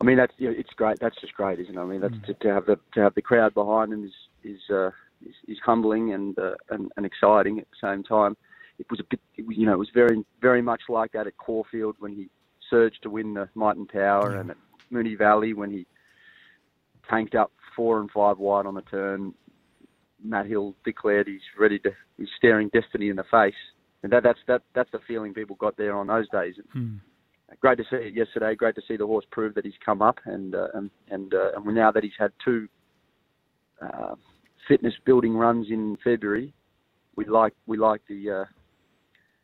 I mean, that's yeah, it's great. That's just great, isn't it? I mean, that's to, to have the to have the crowd behind him is is uh, is, is humbling and, uh, and and exciting at the same time. It was a bit, you know, it was very very much like that at Caulfield when he surged to win the Might and Power, and at Moonee Valley when he tanked up four and five wide on the turn. Matt Hill declared he's ready to. He's staring destiny in the face, and that that's that that's the feeling people got there on those days. Great to see it yesterday. Great to see the horse prove that he's come up, and uh, and and, uh, and now that he's had two uh, fitness building runs in February. We like we like the uh,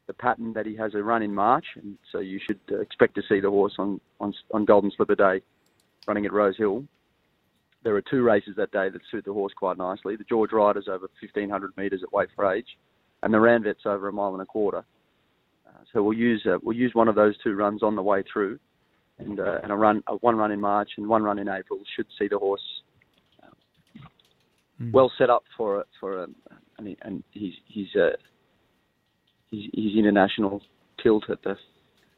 the pattern that he has a run in March, and so you should uh, expect to see the horse on, on on Golden Slipper Day running at Rose Hill. There are two races that day that suit the horse quite nicely. The George Ryder's over 1500 metres at weight for age, and the Ranvet's over a mile and a quarter. Uh, so we'll use uh, we'll use one of those two runs on the way through, and uh, and a run uh, one run in March and one run in April should see the horse Hmm. well set up for for um, and, he, and he's he's uh, he's, he's international tilt at the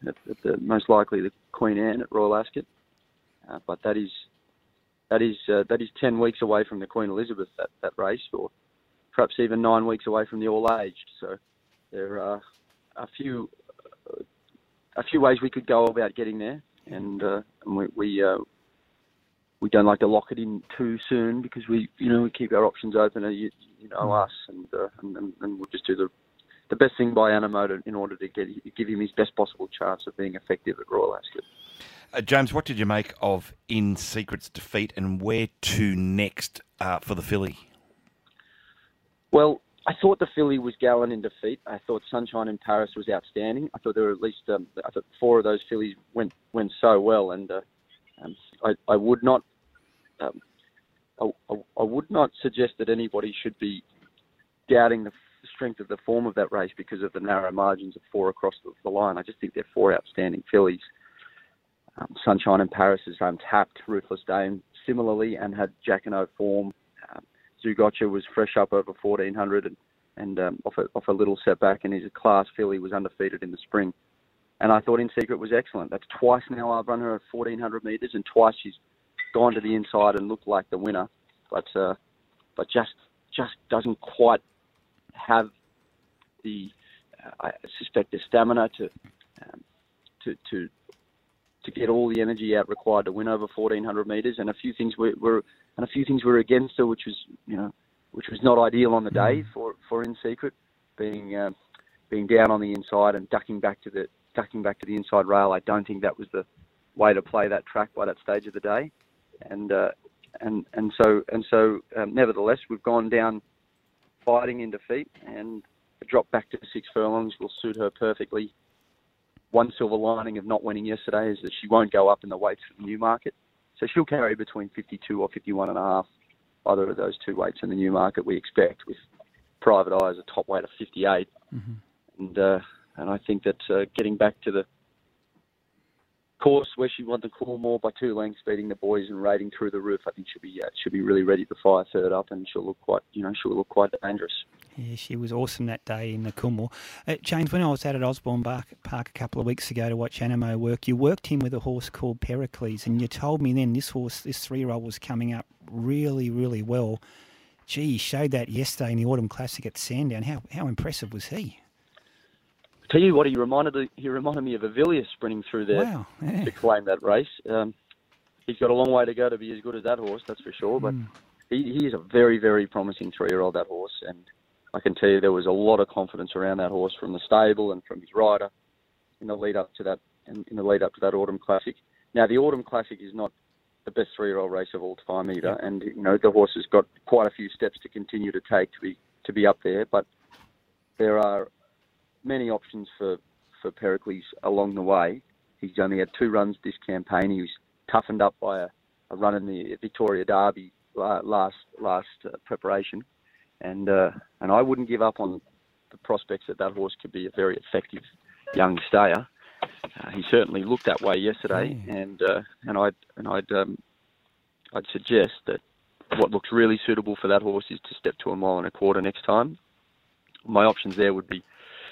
at, at the most likely the Queen Anne at Royal Ascot, uh, but that is that is uh, that is ten weeks away from the Queen Elizabeth that, that race, or perhaps even nine weeks away from the All Aged. So there are a few uh, a few ways we could go about getting there, and, uh, and we we, uh, we don't like to lock it in too soon because we you know we keep our options open. And you, you know us, and, uh, and and and we'll just do the the best thing by Animoto in order to get give him his best possible chance of being effective at Royal Ascot. Uh, James, what did you make of In Secret's defeat and where to next uh, for the filly? Well, I thought the filly was gallant in defeat. I thought Sunshine in Paris was outstanding. I thought there were at least um, I thought four of those fillies went went so well, and uh, um, I, I would not um, I, I- would not suggest that anybody should be doubting the strength of the form of that race because of the narrow margins of four across the, the line. I just think they're four outstanding fillies. Um, Sunshine in Paris is untapped. Ruthless Dame similarly and had Jack and O form. Um, Zougotcha was fresh up over 1400 and, and um, off, a, off a little setback, and his class filly was undefeated in the spring. And I thought In Secret was excellent. That's twice now I've run her at 1400 metres, and twice she's gone to the inside and looked like the winner, but uh, but just just doesn't quite have the uh, I suspect the stamina to um, to to to get all the energy out required to win over 1400 meters, and a few things were, were and a few things were against her, which was you know which was not ideal on the day for for In Secret, being um, being down on the inside and ducking back to the ducking back to the inside rail. I don't think that was the way to play that track by that stage of the day, and uh, and and so and so um, nevertheless we've gone down fighting in defeat, and a drop back to six furlongs will suit her perfectly. One silver lining of not winning yesterday is that she won't go up in the weights for the new market. So she'll carry between 52 or 51 and a half, either of those two weights in the new market we expect, with Private Eye as a top weight of 58. And uh, and I think that uh, getting back to the course where she won the Coolmore by two lengths, beating the boys and raiding through the roof, I think she'll be uh, she'll be really ready to fire third up, and she'll look quite you know she'll look quite dangerous. Yeah, she was awesome that day in the Coolmore. Uh, James, when I was out at Osborne Park, Park a couple of weeks ago to watch Anamoe work, you worked him with a horse called Pericles, and you told me then this horse, this three-year-old, was coming up really, really well. Gee, he showed that yesterday in the Autumn Classic at Sandown. How how impressive was he? Tell you what, he reminded he reminded me of Avilius sprinting through there Wow, yeah. to claim that race. Um, he's got a long way to go to be as good as that horse, that's for sure. But he, he is a very, very promising three-year-old that horse, and I can tell you there was a lot of confidence around that horse from the stable and from his rider in the lead up to that in, in the lead up to that Autumn Classic. Now the Autumn Classic is not the best three-year-old race of all time either, and you know the horse has got quite a few steps to continue to take to be to be up there, but there are many options for, for Pericles along the way. He's only had two runs this campaign. He was toughened up by a, a run in the Victoria Derby last last uh, preparation, and uh, and I wouldn't give up on the prospects that that horse could be a very effective young stayer. Uh, he certainly looked that way yesterday, and uh, and I'd and I'd um, I'd suggest that what looks really suitable for that horse is to step to a mile and a quarter next time. My options there would be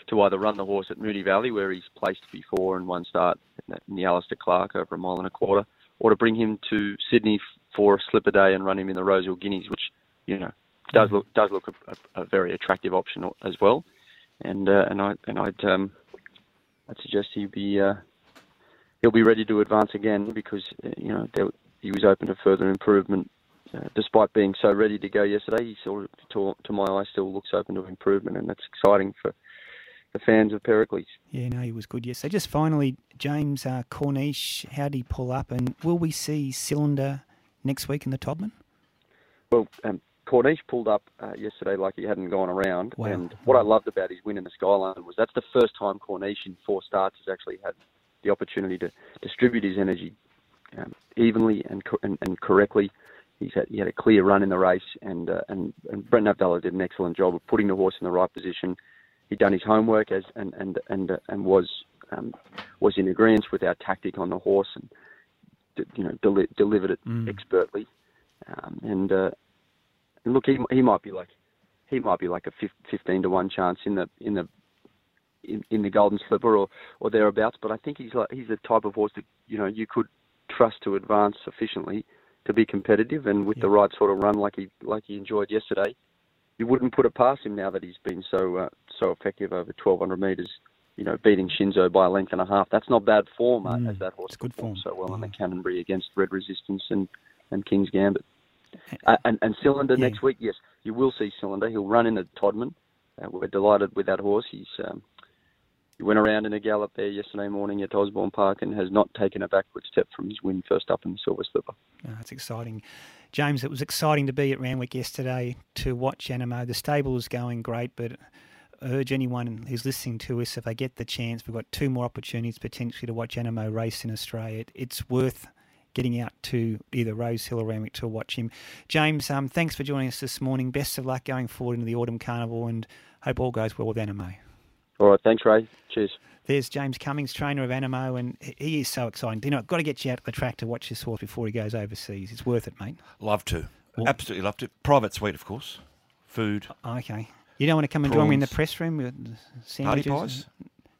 to either run the horse at Moonee Valley, where he's placed before in one start in the Alister Clark over a mile and a quarter, or to bring him to Sydney for a slipper day and run him in the Rosehill Guineas, which you know does look does look a, a, very attractive option as well. And uh, and I and I'd um, I'd suggest he be uh, he'll be ready to advance again because uh, you know there, he was open to further improvement. Uh, despite being so ready to go yesterday, he sort of, to, to my eye, still looks open to improvement, and that's exciting for the fans of Pericles. Yeah, no, he was good. Yes. So just finally, James uh, Corniche, how did he pull up, and will we see Cylinder next week in the Todman? Well, um, Corniche pulled up uh, yesterday like he hadn't gone around, Wow. and what I loved about his win in the Skyline was that's the first time Corniche in four starts has actually had the opportunity to distribute his energy um, evenly and, co- and and correctly. He's had he had a clear run in the race, and uh, and and Brent Avdulla did an excellent job of putting the horse in the right position. He'd done his homework as and and and and was um, was in agreement with our tactic on the horse and you know deli- delivered it Mm. expertly. Um, and uh, and look, he he might be like he might be like a fifteen to one chance in the in the in, in the Golden Slipper or or thereabouts. But I think he's like he's the type of horse that you know you could trust to advance sufficiently to be competitive, and with the right sort of run like he like he enjoyed yesterday, you wouldn't put it past him now that he's been so uh, so effective over twelve hundred metres. You know, beating Shinzo by a length and a half. That's not bad form uh, as that horse good form so well in the Canonbury against Red Resistance and and King's Gambit. Uh, and, and Cylinder next week, yes, you will see Cylinder. He'll run in the Todman. Uh, we're delighted with that horse. He's um, he went around in a gallop there yesterday morning at Osborne Park and has not taken a backward step from his win first up in the Silver Slipper. Oh, that's exciting. James, it was exciting to be at Randwick yesterday to watch Anamoe. The stable is going great, but urge anyone who's listening to us, if they get the chance, we've got two more opportunities potentially to watch Anamoe race in Australia. It- It's worth getting out to either Rose Hill or Randwick to watch him. James, um, thanks for joining us this morning. Best of luck going forward into the Autumn Carnival and hope all goes well with Anamoe. All right, thanks, Ray. Cheers. There's James Cummings, trainer of Anamoe, and he is so exciting. You know, I've got to get you out to the track to watch this horse before he goes overseas. It's worth it, mate. Love to. Absolutely love to. Private suite, of course. Food. Uh, okay. You don't want to come and join me in the press room with sandwiches? Party pies?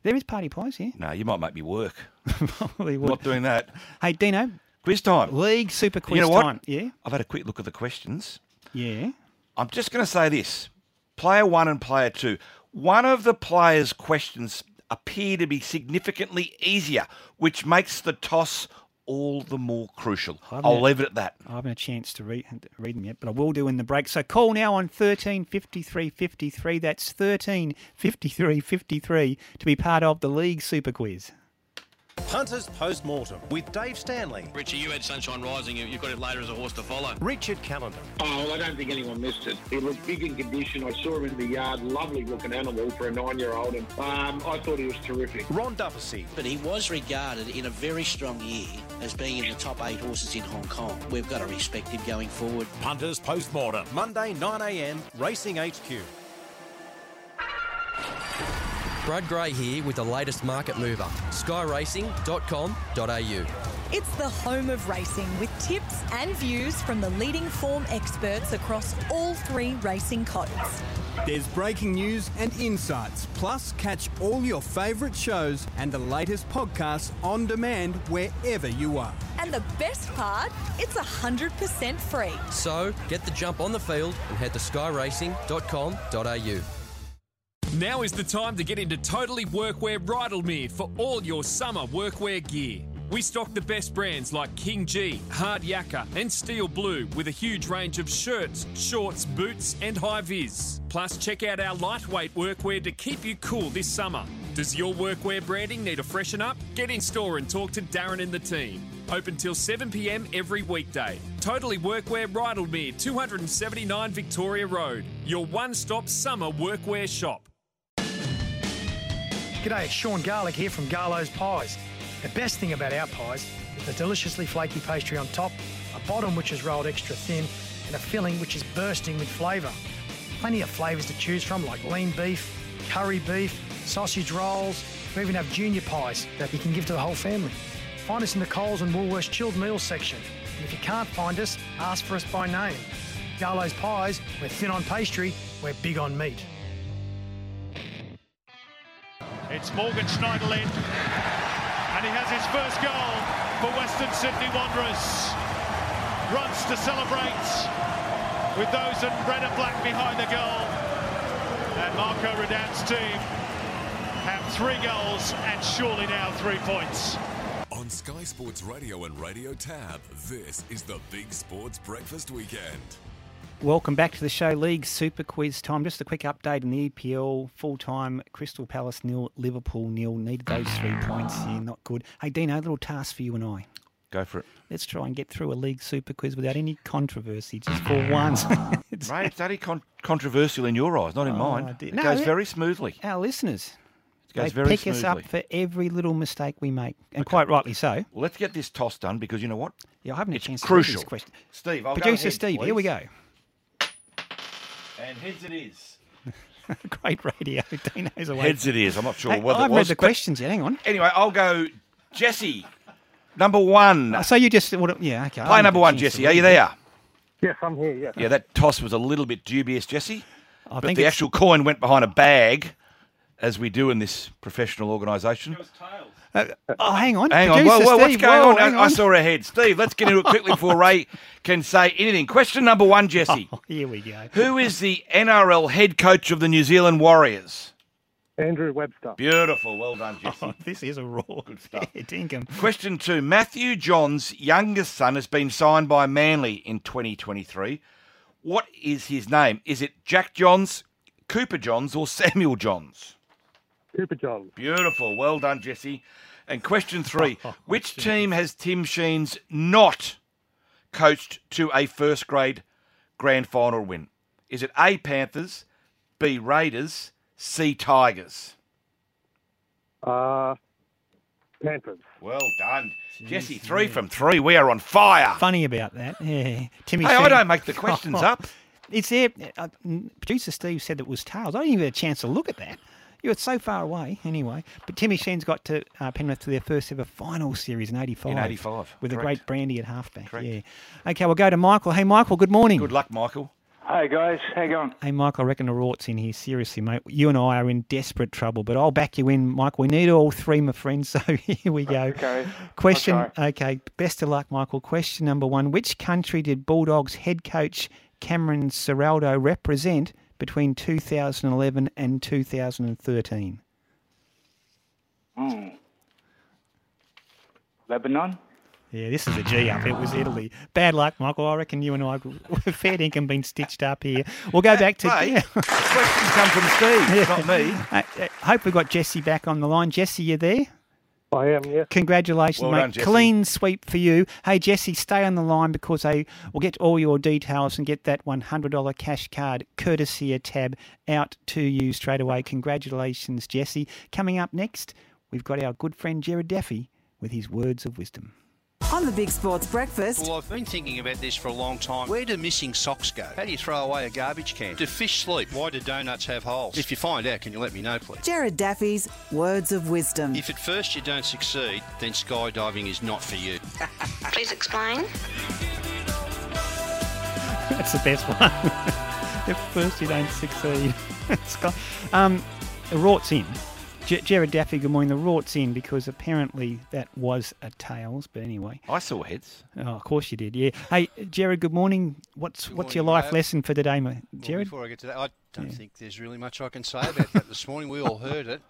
There is party pies, yeah. No, you might make me work. Probably would. Not doing that. Hey, Dino. Quiz time. League Super Quiz you know what? time. Yeah. I've had a quick look at the questions. Yeah. I'm just going to say this player one and player two. One of the players' questions appear to be significantly easier, which makes the toss all the more crucial. I'll had- leave it at that. I haven't a chance to read, read them yet, but I will do in the break. So call now on 13 53 53. That's 13 53 53 to be part of the League Super Quiz. Punters Post Mortem with Dave Stanley. Richie, you had Sunshine Rising. You, you got it later as a horse to follow. Richard Callander. Oh, well, I don't think anyone missed it. He looked big in condition. I saw him in the yard. Lovely looking animal for a nine-year-old, and um, I thought he was terrific. Ron Dufficy. But he was regarded in a very strong year as being in the top eight horses in Hong Kong. We've got to respect him going forward. Punters Post Mortem. Monday, 9am, Racing HQ. Brad Gray here with the latest market mover, skyracing.com.au. It's the home of racing with tips and views from the leading form experts across all three racing codes. There's breaking news and insights, plus catch all your favourite shows and the latest podcasts on demand wherever you are. And the best part, it's 100% free. So get the jump on the field and head to skyracing.com.au. Now is the time to get into Totally Workwear Rydalmere for all your summer workwear gear. We stock the best brands like King Gee, Hard Yakka, and Steel Blue with a huge range of shirts, shorts, boots, and high vis. Plus, check out our lightweight workwear to keep you cool this summer. Does your workwear branding need a freshen up? Get in store and talk to Darren and the team. Open till 7 pm every weekday. Totally Workwear Rydalmere, 279 Victoria Road. Your one stop summer workwear shop. G'day, it's Sean Garlic here from Garlo's Pies. The best thing about our pies is the deliciously flaky pastry on top, a bottom which is rolled extra thin, and a filling which is bursting with flavour. Plenty of flavours to choose from like lean beef, curry beef, sausage rolls. We even have junior pies that you can give to the whole family. Find us in the Coles and Woolworths chilled meals section. And if you can't find us, ask for us by name. Garlo's Pies, we're thin on pastry, we're big on meat. It's Morgan Schneiderlin, and he has his first goal for Western Sydney Wanderers. Runs to celebrate with those in red and black behind the goal. And Marko Rudan's team have three goals and surely now three points. On Sky Sports Radio and Radio Tab, this is the Big Sports Breakfast Weekend. Welcome back to the show, League Super Quiz time. Just a quick update in the EPL full time. Crystal Palace nil, Liverpool nil. Needed those three points. Yeah, not good. Hey Dino, a little task for you and I. Go for it. Let's try and get through a league super quiz without any controversy, just for once. It's- Ray, it's only con- controversial in your eyes, not in Oh, mine. It No, goes it- very smoothly. Our listeners, It goes they very pick smoothly. us up for every little mistake we make, and quite rightly so. Well, let's get this toss done because you know what? Yeah, I haven't it's a chance to crucial. this question. Steve, I'll Producer ahead, Steve, here we go. And heads it is. Great radio. Dino's away. Heads it is. I'm not sure Hey, whether I it haven't was. read the but questions yet. Hang on. Anyway, I'll go Jesse. Number one. Oh, So you just what? Yeah, okay. I Play haven't number one, Jesse. Are you there? Yes, I'm here. Yes. Yeah, that toss was a little bit dubious, Jesse. I but think the it's- actual coin went behind a bag, as we do in this professional organisation. Uh, oh, hang on. Hang on. Producer Whoa, whoa, what's Steve, going whoa, on? hang I, I saw her head. Steve, let's get into it quickly before Ray can say anything. Question number one, Jesse. Oh, here we go. Who is the NRL head coach of the New Zealand Warriors? Andrew Webster. Beautiful. Well done, Jesse. Oh, this is a raw. Good stuff. Dinkum. Question two. Matthew Johns' youngest son has been signed by Manly in 2023. What is his name? Is it Jack Johns, Cooper Johns, or Samuel Johns? Cooper Johns. Beautiful. Well done, Jesse. And question three. Which team has Tim Sheens not coached to a first grade grand final win? Is it A, Panthers, B, Raiders, C, Tigers? Uh, Panthers. Well done. Jesse, three from three. We are on fire. Funny about that. Yeah. Timmy. Hey, I don't make the questions up. It's there. Uh, producer Steve said it was tails. I didn't even get a chance to look at that. You were so far away, anyway. But Timmy Sheen's got to uh, Penrith to their first ever final series in '85. In 85, with a great Brandy at halfback. Yeah. Okay, we'll go to Michael. Hey, Michael. Good morning. Good luck, Michael. Hey guys, how you going? Hey, Michael, I reckon the Rort's in here. Seriously, mate. You and I are in desperate trouble, but I'll back you in, Michael. We need all three, my friends. So here we go. Okay. Question. Okay. Best of luck, Michael. Question number one: Which country did Bulldogs head coach Cameron Ciraldo represent between 2011 and 2013? Hmm. Lebanon? Yeah, this is a G up. It was Italy. Bad luck, Michael. I reckon you and I, fair dinkum, been stitched up here. We'll go back to. Hey, yeah. questions come from Steve, not me. Uh, uh, hope we've got Jesse back on the line. Jesse, you there? I am, yes. Congratulations, Well mate. done, Clean sweep for you. Hey, Jesse, stay on the line because I will get all your details and get that $100 cash card courtesy of Tab out to you straight away. Congratulations, Jesse. Coming up next, we've got our good friend Jared Daffy with his words of wisdom. On the Big Sports Breakfast, Well, I've been thinking about this for a long time. Where do missing socks go? How do you throw away a garbage can? Do fish sleep? Why do donuts have holes? If you find out, can you let me know, please? Jared Daffy's words of wisdom. If at first you don't succeed, then skydiving is not for you. Please explain. That's the best one. if first, you don't succeed. Scott. um, the Rort's in. J- Jared Daffy, good morning. The Rort's in because apparently that was a tails, but anyway. I saw heads. Oh, of course you did, yeah. Hey, Jared, good morning. What's what's your life Dave. lesson for today, mate? Well, Jared? before I get to that, I don't think there's really much I can say about that. This morning we all heard it.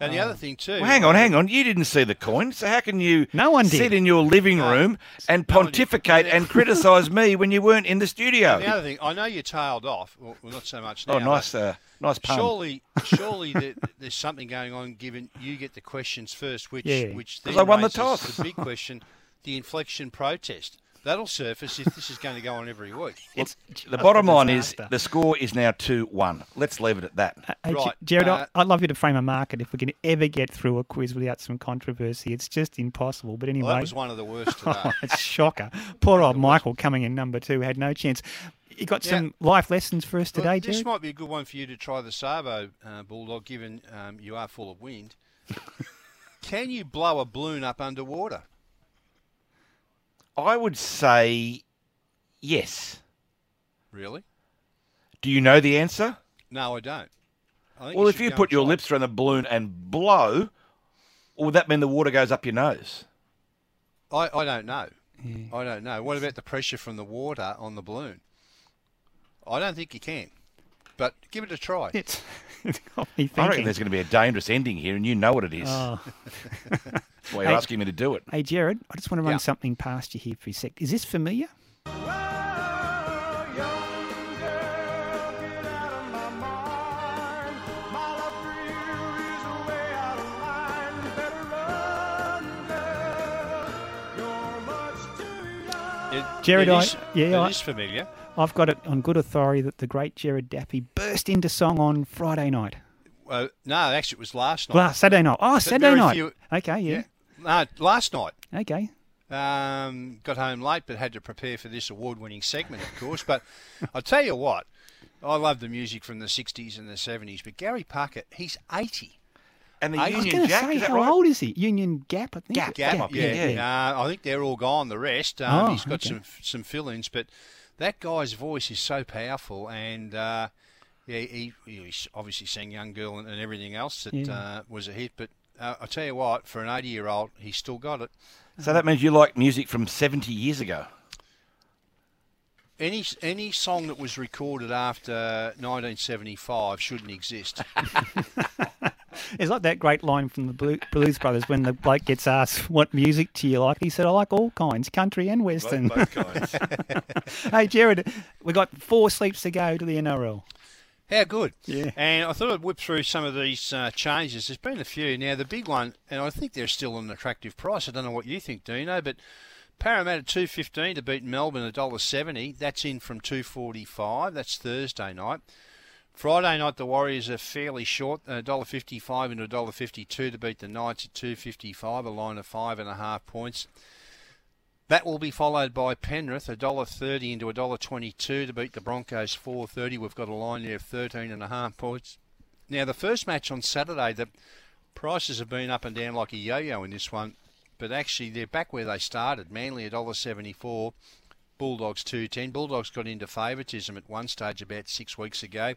And the Oh. other thing too. Well, hang on, hang on. You didn't see the coin, so how can you no one sit in your living room and pontificate and criticise me when you weren't in the studio? And the other thing, I know you tailed off. Well, well, not so much now. Oh, nice, but uh, nice pun. Surely, surely there, there's something going on. Given you get the questions first, which Yeah. which 'Cause then I won the raises toss. The big question, the inflection protest. That'll surface if this is going to go on every week. Well, the bottom line is the score is now 2 1. Let's leave it at that. Hey, Right, Jared, uh, I- I'd love you to frame a market if we can ever get through a quiz without some controversy. It's just impossible. But anyway. Well, that was one of the worst today. Oh, it's a shocker. Poor old Michael coming in number two had no chance. You got Yeah. some life lessons for us Well, today, this Jared? might be a good one for you to try the Sabo uh, Bulldog, given um, you are full of wind. Can you blow a balloon up underwater? I would say yes. Really? Do you know the answer? No, I don't. I think Well, if you put your try. lips around the balloon and blow, would that mean the water goes up your nose? I, I don't know. I don't know. What about the pressure from the water on the balloon? I don't think you can. But give it a try. It's, it's got me I reckon there's going to be a dangerous ending here, and you know what it is. Oh. That's why you're Hey- asking me to do it. Hey, Jared, I just want to run Yeah. something past you here for a sec. Is this familiar? Jared, it I- yeah, it I- is familiar. I've got it on good authority that the great Jared Daffy burst into song on Friday night. Uh, no, actually, it was last night. Last Saturday night. Oh, Saturday night. few- Okay, yeah. No, last night. Okay. Um, got home late, but had to prepare for this award-winning segment, of course. But I'll tell you what, I love the music from the '60s and the '70s. But Gary Puckett, he's 80. And the I was Union going to Jack, say, how right? old is he? Union Gap, I think. Gap, Gap, yeah. Uh, I think they're all gone. The rest, um, Oh, he's got okay. some some fill-ins, but that guy's voice is so powerful, and uh, yeah, he, he obviously sang "Young Girl" and, and everything else that Yeah. uh, was a hit. But uh, I tell you what, for an 80-year-old, he's still got it. So that means you like music from 70 years ago. Any any song that was recorded after 1975 shouldn't exist. It's like that great line from the Blues Brothers when the bloke gets asked, What music do you like? He said, I like all kinds, country and western. both kinds. hey, Jared, we've got four sleeps to go to the NRL. How good. Yeah. And I thought I'd whip through some of these uh, changes. There's been a few. Now, the big one, and I think they're still an attractive price. I don't know what you think, Dino, but Parramatta 215 to beat Melbourne $1.70. That's in from 245. That's Thursday night. Friday night, the Warriors are fairly short, uh, $1.55 into $1.52 to beat the Knights at 255, a line of five and a half points. That will be followed by Penrith, $1.30 into $1.22 to beat the Broncos 4.30. We've got a line there of 13 and a half points. Now, the first match on Saturday, the prices have been up and down like a yo-yo in this one, but actually they're back where they started. Manly $1.74, Bulldogs 2.10. Bulldogs got into favouritism at one stage about six weeks ago.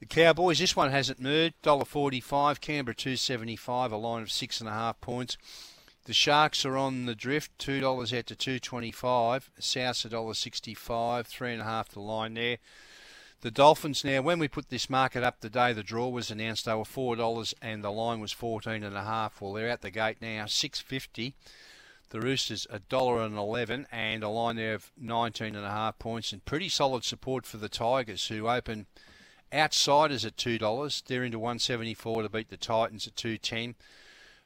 The Cowboys, this one hasn't moved. $1.45, Canberra 2.75, a line of six and a half points. The Sharks are on the drift, two dollars out to two twenty-five. South's a dollar sixty-five, three and a half the line there. The Dolphins now, when we put this market up the day the draw was announced, they were four dollars and the line was fourteen and a half. Well, they're out the gate now, six fifty. The Roosters a dollar and eleven and a line there of nineteen and a half points and pretty solid support for the Tigers who open outsiders at two dollars. They're into one seventy-four to beat the Titans at two ten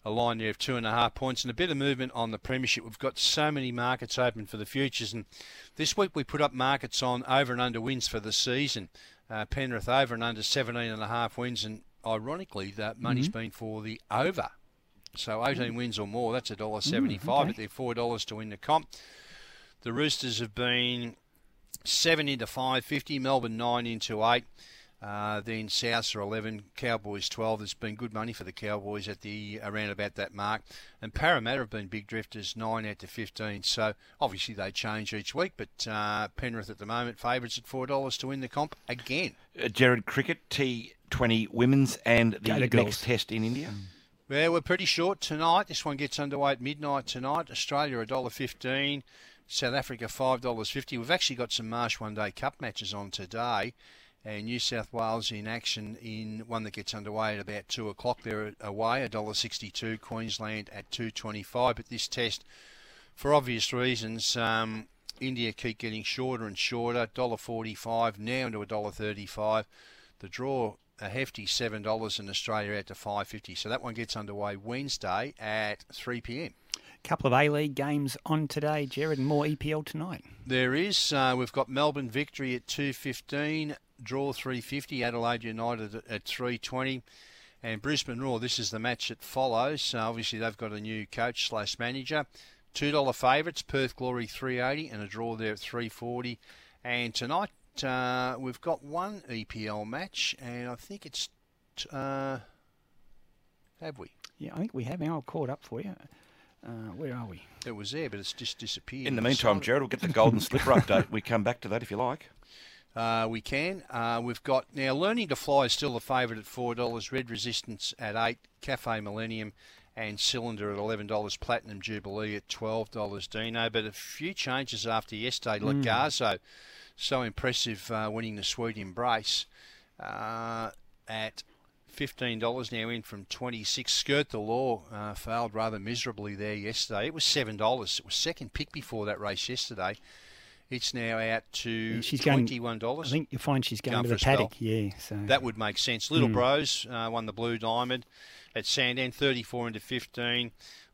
a line there of two and a half points and a bit of movement on the premiership. We've got so many markets open for the futures, and this week we put up markets on over and under wins for the season. Uh, Penrith over and under 17 and a half wins, and ironically, that money's Mhm. been for the over. So 18 wins or more, that's a dollar seventy-five. Mm, okay. But they're four dollars to win the comp. The Roosters have been seven into five fifty. Melbourne nine into eight. Uh, then Souths are 11, Cowboys 12. There's been good money for the Cowboys at the around about that mark. And Parramatta have been big drifters, 9 out to 15. So obviously they change each week, but uh, Penrith at the moment favourites at $4 to win the comp again. Uh, Jared Cricket, T20 Women's, and the next test in India. Well, we're pretty short tonight. This one gets underway at midnight tonight. Australia $1.15, South Africa $5.50. We've actually got some Marsh One Day Cup matches on today. And New South Wales in action in one that gets underway at about two o'clock. They're away, $1.62. Queensland at two twenty-five. But this test, for obvious reasons, um, India keep getting shorter and shorter. $1.45 now into $1.35. The draw a hefty seven dollars in Australia out to five fifty. So that one gets underway Wednesday at three pm. couple of A League games on today, Jared, and more EPL tonight. There is. Uh, we've got Melbourne victory at two fifteen, draw three fifty. Adelaide United at- three twenty. And Brisbane Roar, this is the match that follows. So obviously, they've got a new coach slash manager. Two dollar favourites, Perth Glory three eighty, and a draw there at three forty. And tonight uh, we've got one EPL match, and I think it's t- uh, have we? Yeah, I think we have. I'll call it up for you. Uh, where are we? It was there, but it's just disappeared. In the meantime, Jared, we'll get the Golden Slipper update. We come back to that if you like. Uh, we can. Uh, we've got now Learning to Fly is still the favourite at four dollars. Red Resistance at eight. Cafe Millennium and Cylinder at eleven dollars. Platinum Jubilee at twelve dollars. Dino, but a few changes after yesterday. Mm. Legazo, so impressive, uh, winning the Sweet Embrace uh, at. Fifteen dollars now in from twenty six. Skirt the Law uh, failed rather miserably there yesterday. It was seven dollars. It was second pick before that race yesterday. It's now out to She's twenty-one dollars. I think you'll find she's going Going to the a spell. paddock. Yeah, so That would make sense. Little Mm. Brose uh, won the Blue Diamond at Sandown, 34 into 15.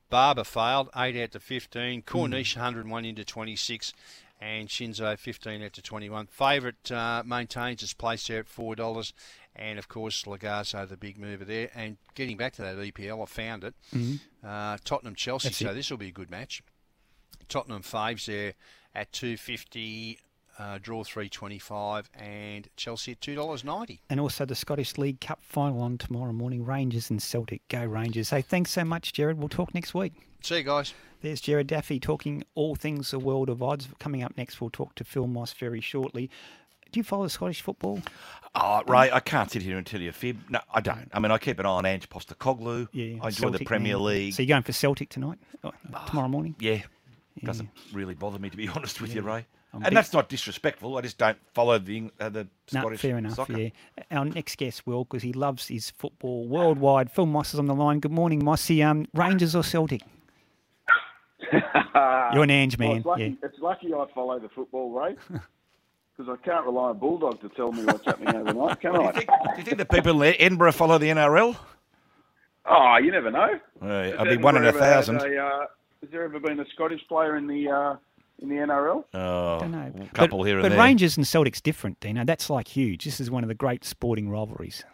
Barber failed, 8 out to 15. Corniche, 101 into 26. And Shinzo, 15 out to 21. Favourite uh, maintains its place there at $4. And of course, Lagazo, the big mover there. And getting back to that EPL, I found it. Mhm. Uh, Tottenham Chelsea. That's So it. this will be a good match. Tottenham faves there at 250. Uh, draw 325 and Chelsea at $2.90. And also the Scottish League Cup final on tomorrow morning. Rangers and Celtic. Go Rangers. Hey, thanks so much, Jared. We'll talk next week. See you guys. There's Jared Daffy talking all things the world of odds. Coming up next, we'll talk to Phil Moss very shortly. Do you follow Scottish football? Oh, Ray, I can't sit here and tell you a fib. No, I don't. I mean, I keep an eye on Ange Postecoglou. Yeah, I enjoy the Premier man. League. So you're going for Celtic tonight, Oh, tomorrow morning? Yeah. Doesn't really bother me, to be honest with you, Yeah. Ray. I'm and big- that's not disrespectful. I just don't follow the Eng- uh, the No, Scottish fair enough. soccer. Yeah. Our next guest will, because he loves his football worldwide. Phil Moss is on the line. Good morning, Mossy. Um, Rangers or Celtic? You're an Ange Well, man. it's, lucky, yeah. it's lucky I follow the football, Ray, because I can't rely on Bulldog to tell me what's happening overnight, can I? Do you think the people in Edinburgh follow the NRL? Oh, you never know. Right, I'll be one in a Edinburgh ever had thousand. a, uh, has there ever been a Scottish player in the uh, in the NRL? Oh, Don't know. a couple but, here and but there. Rangers and Celtic's different, Dino. That's like huge. This is one of the great sporting rivalries.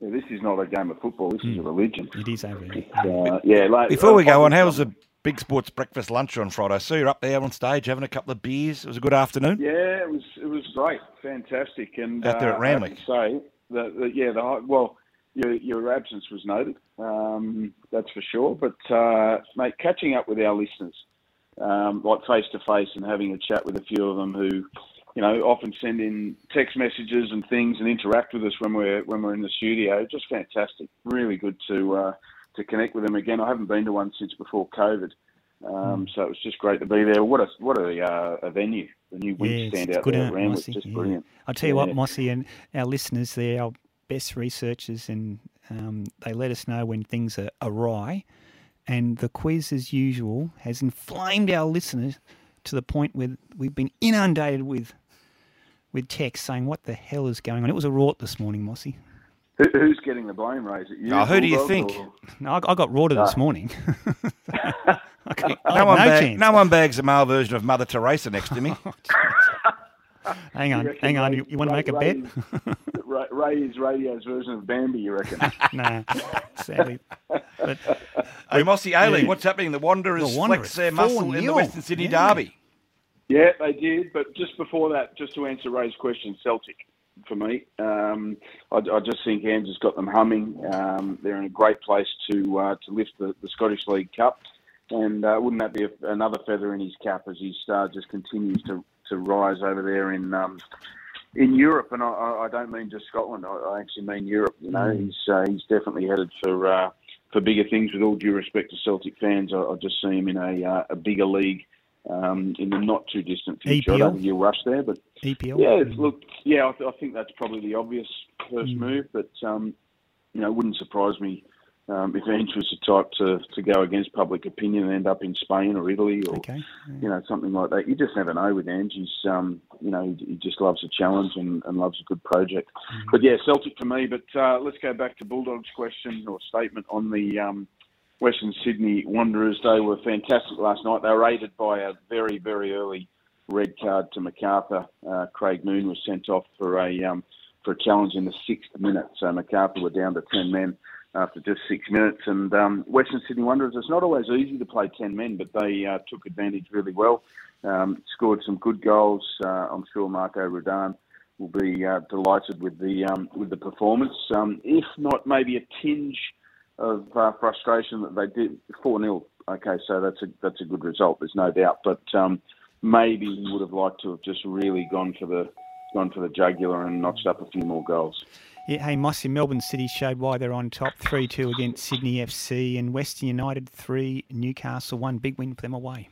Yeah, this is not a game of football. This is a religion. It is over there. Uh, yeah, like, Before we go on, how was the Big Sports breakfast lunch on Friday? I saw you up there on stage having a couple of beers. It was a good afternoon. Yeah, it was it was great, fantastic, and Out there at uh, I have Randwick. to say that, that yeah, the well, your your absence was noted, um, that's for sure. But uh, mate, catching up with our listeners, um, like face to face, and having a chat with a few of them who, you know, often send in text messages and things and interact with us when we're when we're in the studio. Just fantastic, really good to uh, to connect with them again. I haven't been to one since before COVID. Hmm. Um, so it was just great to be there. What a what a, uh, a venue! The new Yeah, wind it's stand out good there at Randwick, just yeah. brilliant. I'll tell you Yeah. what, Mossy, and our listeners, they're our best researchers, and um, they let us know when things are awry. And the quiz, as usual, has inflamed our listeners to the point where we've been inundated with with texts saying, "What the hell is going on?" It was a rort this morning, Mossy. Who, who's getting the blame, Ray? Is it you? Oh, who do you think? or- No, I, I got rorted this Ah. morning. I got- I No one, no bag- no one bags a male version of Mother Teresa next to me. Hang on, hang on. Ray- You, you want to make a Ray bet? is- Ray, Ray is radio's version of Bambi, you reckon? nah, sadly. But, Hey, Mossy Ailey, Yeah. what's happening? The Wanderers, The Wanderers, flex their muscle in the Western Sydney Yeah. Derby. Yeah, they did. But just before that, just to answer Ray's question, Celtic for me. Um, I, I just think Ange has got them humming. Um, they're in a great place to uh, to lift the, the Scottish League Cup, and uh, wouldn't that be a, another feather in his cap as his star just continues to, to rise over there in um, in Europe? And I, I I don't mean just Scotland. I, I actually mean Europe. You know, Mm. he's uh, he's definitely headed for. Uh, for bigger things, with all due respect to Celtic fans, I, I just see him in a uh, a bigger league um, in the not too distant future. I EPL? don't think he'll rush there, but EPL? yeah, it's- look, yeah, I, th- I think that's probably the obvious first Mm. move, but um, you know, it wouldn't surprise me um, if Ange was the type to, to go against public opinion and end up in Spain or Italy or Okay. you know something like that. You just never know with Ange. He's um, you know he, he just loves a challenge and, and loves a good project. But yeah, Celtic for me. But uh, let's go back to Bulldogs' question or statement on the um, Western Sydney Wanderers. They were fantastic last night. They were aided by a very very early red card to Macarthur. Uh, Craig Moon was sent off for a um, for a challenge in the sixth minute. So Macarthur were down to ten men after just six minutes. And um, Western Sydney Wanderers, it's not always easy to play 10 men, but they uh, took advantage really well. Um, scored some good goals. Uh, I'm sure Marko Rudan will be uh, delighted with the um, with the performance. Um, if not, maybe a tinge of uh, frustration that they did 4 0. Okay, so that's a that's a good result. There's no doubt, but um, maybe he would have liked to have just really gone for the gone for the jugular and notched up a few more goals. Yeah, hey, Mossy, Melbourne City showed why they're on top. 3 2 against Sydney FC and Western United 3, Newcastle 1. Big win for them away.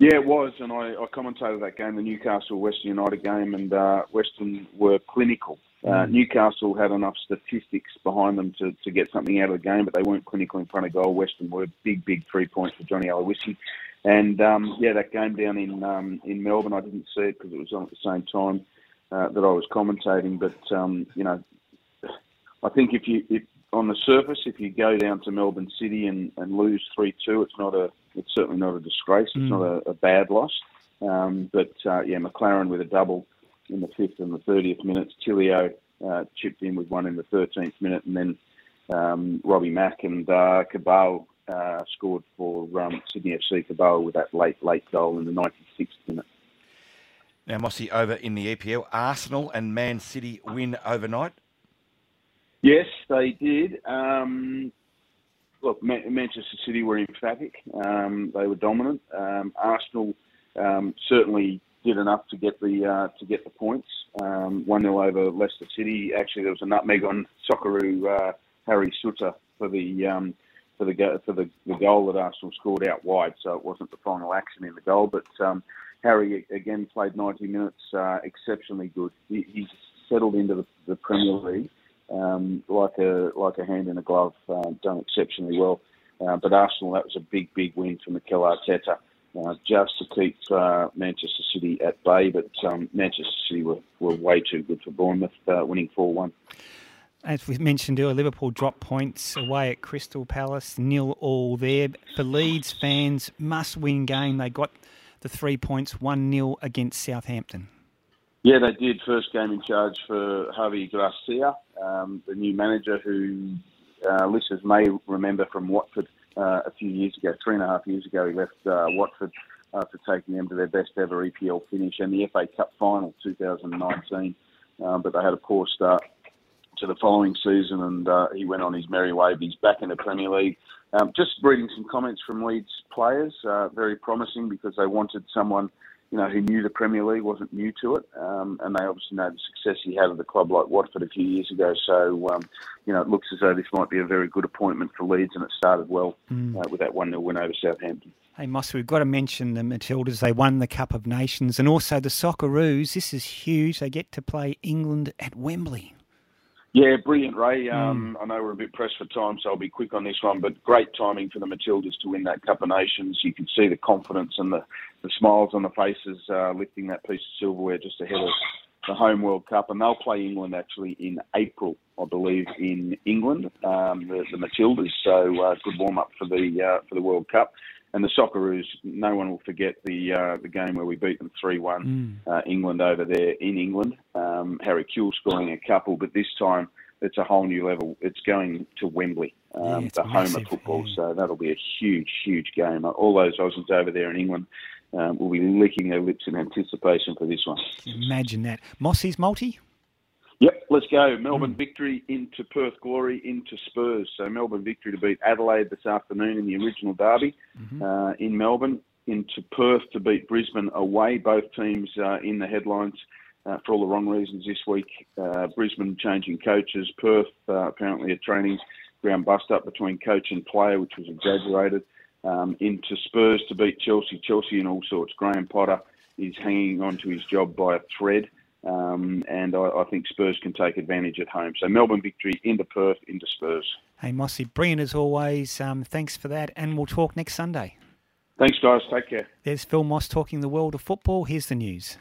Yeah, it was, and I, I commentated that game, the Newcastle Western United game, and uh, Western were clinical. Uh, Mm. Newcastle had enough statistics behind them to, to get something out of the game, but they weren't clinical in front of goal. Western were big, big three points for Johnny Aloisi. And um, yeah, that game down in um, in Melbourne, I didn't see it because it was on at the same time uh, that I was commentating. But um, you know, I think if you if on the surface, if you go down to Melbourne City and, and lose three two, it's not a it's certainly not a disgrace. It's Mm. not a, a bad loss. Um, but uh, yeah, Maclaren with a double in the fifth and the thirtieth minutes. Tilio uh, chipped in with one in the thirteenth minute, and then um, Robbie Mak and uh, Cabal uh, scored for um, Sydney FC Cabal with that late late goal in the ninety sixth minute. Now, Mossy, over in the EPL, Arsenal and Man City win overnight. Yes, they did. Um, look, Ma- Manchester City were emphatic. Um, they were dominant. Um, Arsenal um, certainly did enough to get the uh, to get the points. Um, One 0 over Leicester City. Actually, there was a nutmeg on Socceroo uh, Harry Souttar for the um, for the go- for the, the goal that Arsenal scored out wide. So it wasn't the final action in the goal, but Harry again played 90 minutes, uh, exceptionally good. He, he's settled into the, the Premier League um, like a hand in a glove, uh, done exceptionally well. Uh, but Arsenal, that was a big, big win for Mikel Arteta, uh, just to keep uh, Manchester City at bay. But um, Manchester City were, were way too good for Bournemouth, uh, winning 4 1. As we mentioned earlier, Liverpool dropped points away at Crystal Palace, nil all there. For Leeds fans, must win game. They got the three points, 1 0 against Southampton. Yeah, they did. First game in charge for Javi Gracia, um, the new manager who uh, listeners may remember from Watford uh, a few years ago, three and a half years ago. He left uh, Watford after taking them to their best ever EPL finish and the FA Cup final 2019. Um, but they had a poor start to the following season, and uh, he went on his merry way. But he's back in the Premier League. Um, just reading some comments from Leeds players, uh, very promising because they wanted someone, you know, who knew the Premier League, wasn't new to it, um, and they obviously know the success he had at a club like Watford a few years ago. So, um, you know, it looks as though this might be a very good appointment for Leeds, and it started well Mm. uh, with that one 0 win over Southampton. Hey, Moss, we've got to mention the Matildas. They won the Cup of Nations and also the Socceroos. This is huge. They get to play England at Wembley. Yeah, brilliant, Ray. Um, I know we're a bit pressed for time, so I'll be quick on this one. But great timing for the Matildas to win that Cup of Nations. You can see the confidence and the, the smiles on the faces uh, lifting that piece of silverware just ahead of the home World Cup. And they'll play England actually in April, I believe, in England. Um, the, the Matildas. So uh, good warm up for the uh, for the World Cup. And the Socceroos, no one will forget the uh, the game where we beat them three one uh, England over there in England. Um, Harry Kewell scoring a couple, but this time it's a whole new level. It's going to Wembley, um, it's the home of football. So that'll be a huge, huge game. All those Aussies over there in England um, will be licking their lips in anticipation for this one. Imagine that. Mossy's multi? Yep, let's go. Melbourne victory into Perth glory into Spurs. So Melbourne victory to beat Adelaide this afternoon in the original derby uh, in Melbourne. Into Perth to beat Brisbane away. Both teams uh, in the headlines uh, for all the wrong reasons this week. Uh, Brisbane changing coaches. Perth uh, apparently a training ground bust up between coach and player, which was exaggerated. Um, into Spurs to beat Chelsea. Chelsea in all sorts. Graham Potter is hanging on to his job by a thread. Um, and I, I think Spurs can take advantage at home. So Melbourne victory into Perth, into Spurs. Hey, Mossy, brilliant as always. Um, thanks for that. And we'll talk next Sunday. Thanks, guys. Take care. There's Phil Moss talking the world of football. Here's the news.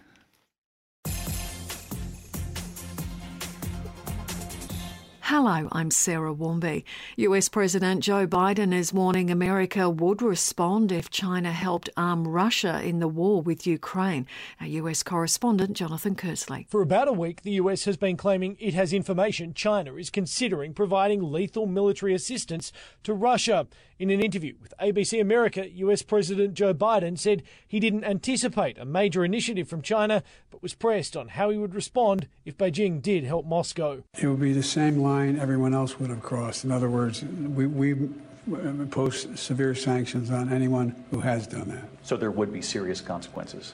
Hello, I'm Sarah Warmby. US President Joe Biden is warning America would respond if China helped arm Russia in the war with Ukraine. Our US correspondent Jonathan Kearsley. For about a week, the US has been claiming it has information China is considering providing lethal military assistance to Russia. In an interview with ABC America, US President Joe Biden said he didn't anticipate a major initiative from China, but was pressed on how he would respond if Beijing did help Moscow. It would be the same line everyone else would have crossed. In other words, we, we uh, impose severe sanctions on anyone who has done that. So there would be serious consequences.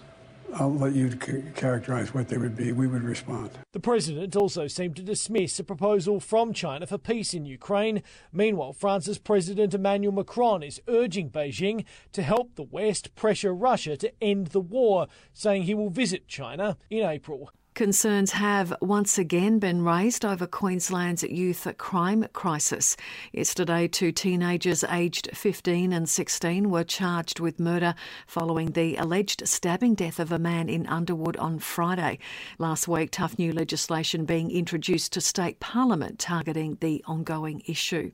I'll let you characterize what they would be. We would respond. The president also seemed to dismiss a proposal from China for peace in Ukraine. Meanwhile, France's President Emmanuel Macron is urging Beijing to help the West pressure Russia to end the war, saying he will visit China in April. Concerns have once again been raised over Queensland's youth crime crisis. Yesterday, two teenagers aged 15 and 16 were charged with murder following the alleged stabbing death of a man in Underwood on Friday. Last week, tough new legislation being introduced to state parliament targeting the ongoing issue.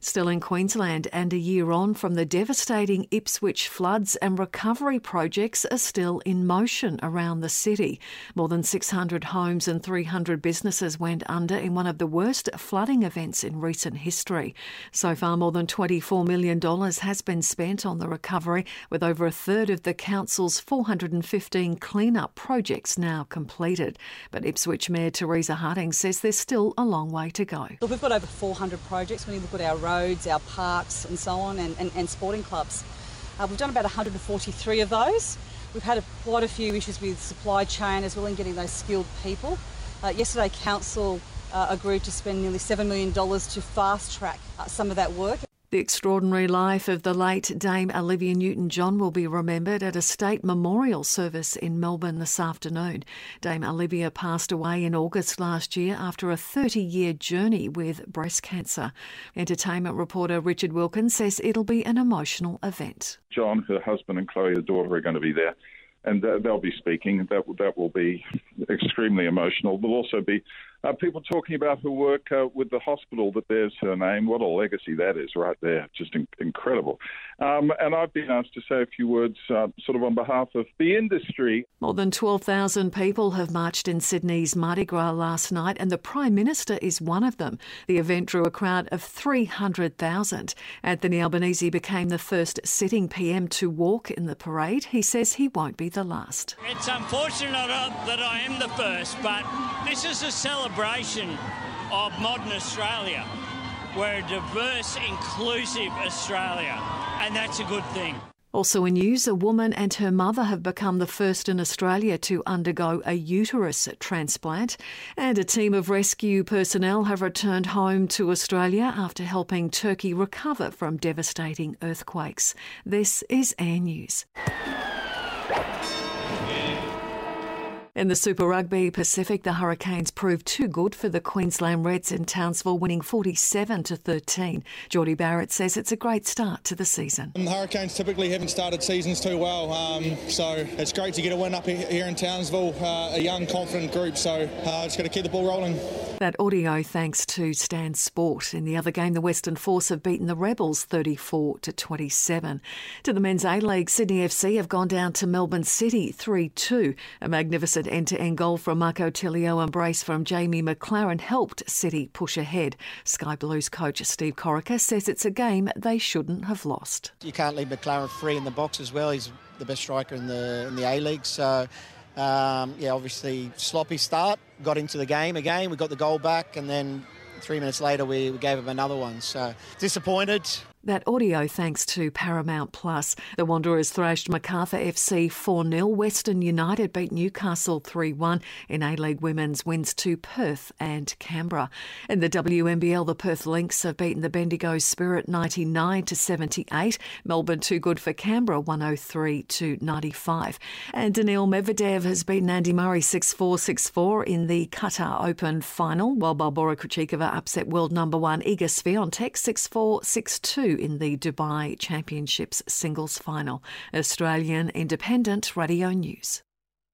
Still in Queensland, and a year on from the devastating Ipswich floods and recovery projects are still in motion around the city. More than 600 homes and 300 businesses went under in one of the worst flooding events in recent history. So far, more than $24 million has been spent on the recovery, with over a third of the council's 415 clean-up projects now completed. But Ipswich Mayor Teresa Harding says there's still a long way to go. Look, we've got over 400 projects when look at our roads, our parks, and so on, and, and, and sporting clubs. Uh, we've done about 143 of those. We've had a, quite a few issues with supply chain as well in getting those skilled people. Uh, yesterday, Council uh, agreed to spend nearly $7 million to fast track uh, some of that work. The extraordinary life of the late Dame Olivia Newton John will be remembered at a state memorial service in Melbourne this afternoon. Dame Olivia passed away in August last year after a 30 year journey with breast cancer. Entertainment reporter Richard Wilkins says it'll be an emotional event. John, her husband, and Chloe, her daughter, are going to be there and they'll be speaking. That that will be extremely emotional. There'll also be uh, people talking about her work uh, with the hospital that bears her name. What a legacy that is, right there. Just in- incredible. Um, and I've been asked to say a few words, uh, sort of on behalf of the industry. More than 12,000 people have marched in Sydney's Mardi Gras last night, and the Prime Minister is one of them. The event drew a crowd of 300,000. Anthony Albanese became the first sitting PM to walk in the parade. He says he won't be the last. It's unfortunate that I am the first, but this is a celebration of modern Australia. We're a diverse, inclusive Australia, and that's a good thing. Also in news, a woman and her mother have become the first in Australia to undergo a uterus transplant, and a team of rescue personnel have returned home to Australia after helping Turkey recover from devastating earthquakes. This is Air News. In the Super Rugby Pacific, the Hurricanes proved too good for the Queensland Reds in Townsville, winning 47 to 13. Geordie Barrett says it's a great start to the season. The Hurricanes typically haven't started seasons too well, um, so it's great to get a win up here in Townsville. Uh, a young, confident group, so uh, just got to keep the ball rolling. That audio thanks to Stan Sport. In the other game, the Western Force have beaten the Rebels 34 to 27. To the men's A League, Sydney FC have gone down to Melbourne City 3 2. A magnificent end to end goal from Marco Tilio and brace from Jamie Maclaren helped City push ahead. Sky Blues coach Steve Corica says it's a game they shouldn't have lost. You can't leave Maclaren free in the box as well. He's the best striker in the in the A League, so. Um, yeah, obviously sloppy start. Got into the game again. We got the goal back, and then three minutes later we, we gave him another one. So disappointed. That audio thanks to Paramount Plus. The Wanderers thrashed Macarthur FC 4 0. Western United beat Newcastle 3 1 in A League Women's wins to Perth and Canberra. In the WNBL, the Perth Lynx have beaten the Bendigo Spirit 99 to 78. Melbourne too good for Canberra 103 to 95. And Daniil Medvedev has beaten Andy Murray 6 4 6 4 in the Qatar Open final, while Barbora Krejcikova upset world number one Iga Swiatek 6 4 6 2 in the Dubai Championships singles final. Australian Independent Radio News.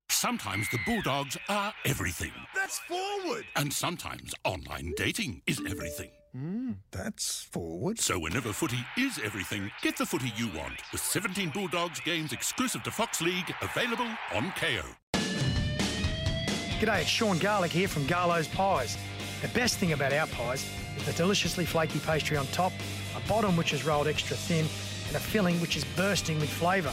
Sometimes the Bulldogs are everything. That's forward. And sometimes online dating is everything. Mm, that's forward. So whenever footy is everything, get the footy you want with 17 Bulldogs games exclusive to Fox League, available on Kayo. G'day, it's Sean Garlick here from Garlo's Pies. The best thing about our pies is the deliciously flaky pastry on top a bottom which is rolled extra thin, and a filling which is bursting with flavour.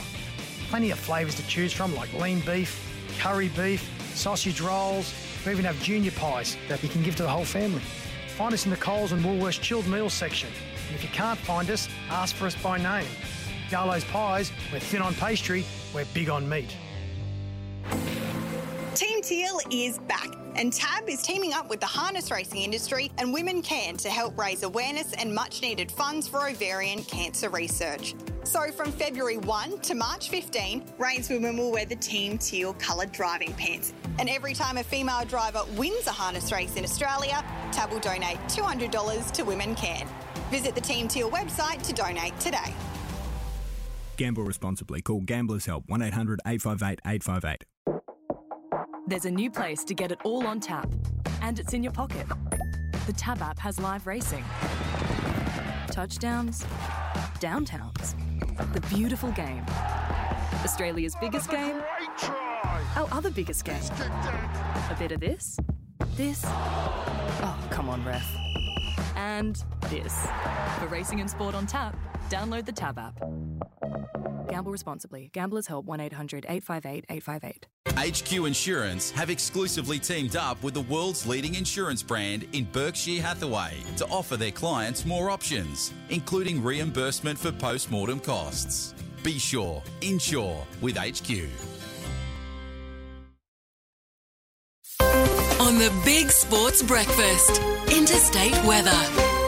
Plenty of flavours to choose from like lean beef, curry beef, sausage rolls, we even have junior pies that you can give to the whole family. Find us in the Coles and Woolworths chilled meals section. And if you can't find us, ask for us by name. Garlo's Pies, we're thin on pastry, we're big on meat. Team Teal is back, and TAB is teaming up with the harness racing industry and Women Can to help raise awareness and much needed funds for ovarian cancer research. So, from February 1 to March 15, reinswomen will wear the Team Teal coloured driving pants And every time a female driver wins a harness race in Australia, TAB will donate $200 to Women Can. Visit the Team Teal website to donate today. Gamble responsibly. Call Gamblers Help 1 800 858 858. There's a new place to get it all on tap, and it's in your pocket. The Tab app has live racing, touchdowns, downtowns, the beautiful game, Australia's biggest game, our other biggest game. A bit of this, this, oh, come on, ref. And this. For racing and sport on tap, download the Tab app. Gamble responsibly. Gamblers Help 1 800 858 858. HQ Insurance have exclusively teamed up with the world's leading insurance brand in Berkshire Hathaway to offer their clients more options, including reimbursement for post mortem costs. Be sure, insure with HQ. On the Big Sports Breakfast, interstate weather.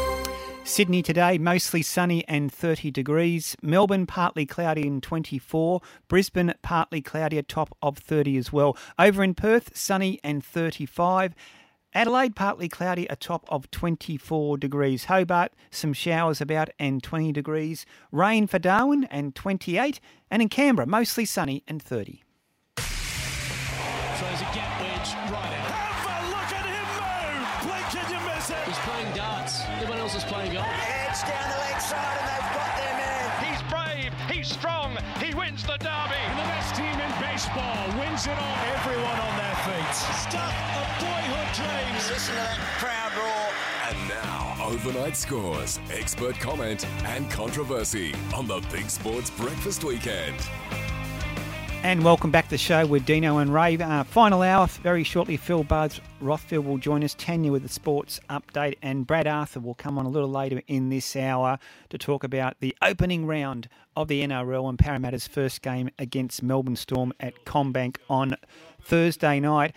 Sydney today, mostly sunny and 30 degrees. Melbourne, partly cloudy and 24. Brisbane, partly cloudy, a top of 30 as well. Over in Perth, sunny and 35. Adelaide, partly cloudy, a top of 24 degrees. Hobart, some showers about and 20 degrees. Rain for Darwin and 28. And in Canberra, mostly sunny and 30. Baseball wins it all. Everyone on their feet. Stuff of boyhood dreams. Listen to that crowd roar. And now, overnight scores, expert comment, and controversy on the Big Sports Breakfast Weekend. And welcome back to the show with Dino and Ray. Uh, final hour, very shortly, Phil Buzz Rothfield will join us, Tanya with the sports update, and Brad Arthur will come on a little later in this hour to talk about the opening round of the NRL and Parramatta's first game against Melbourne Storm at CommBank on Thursday night.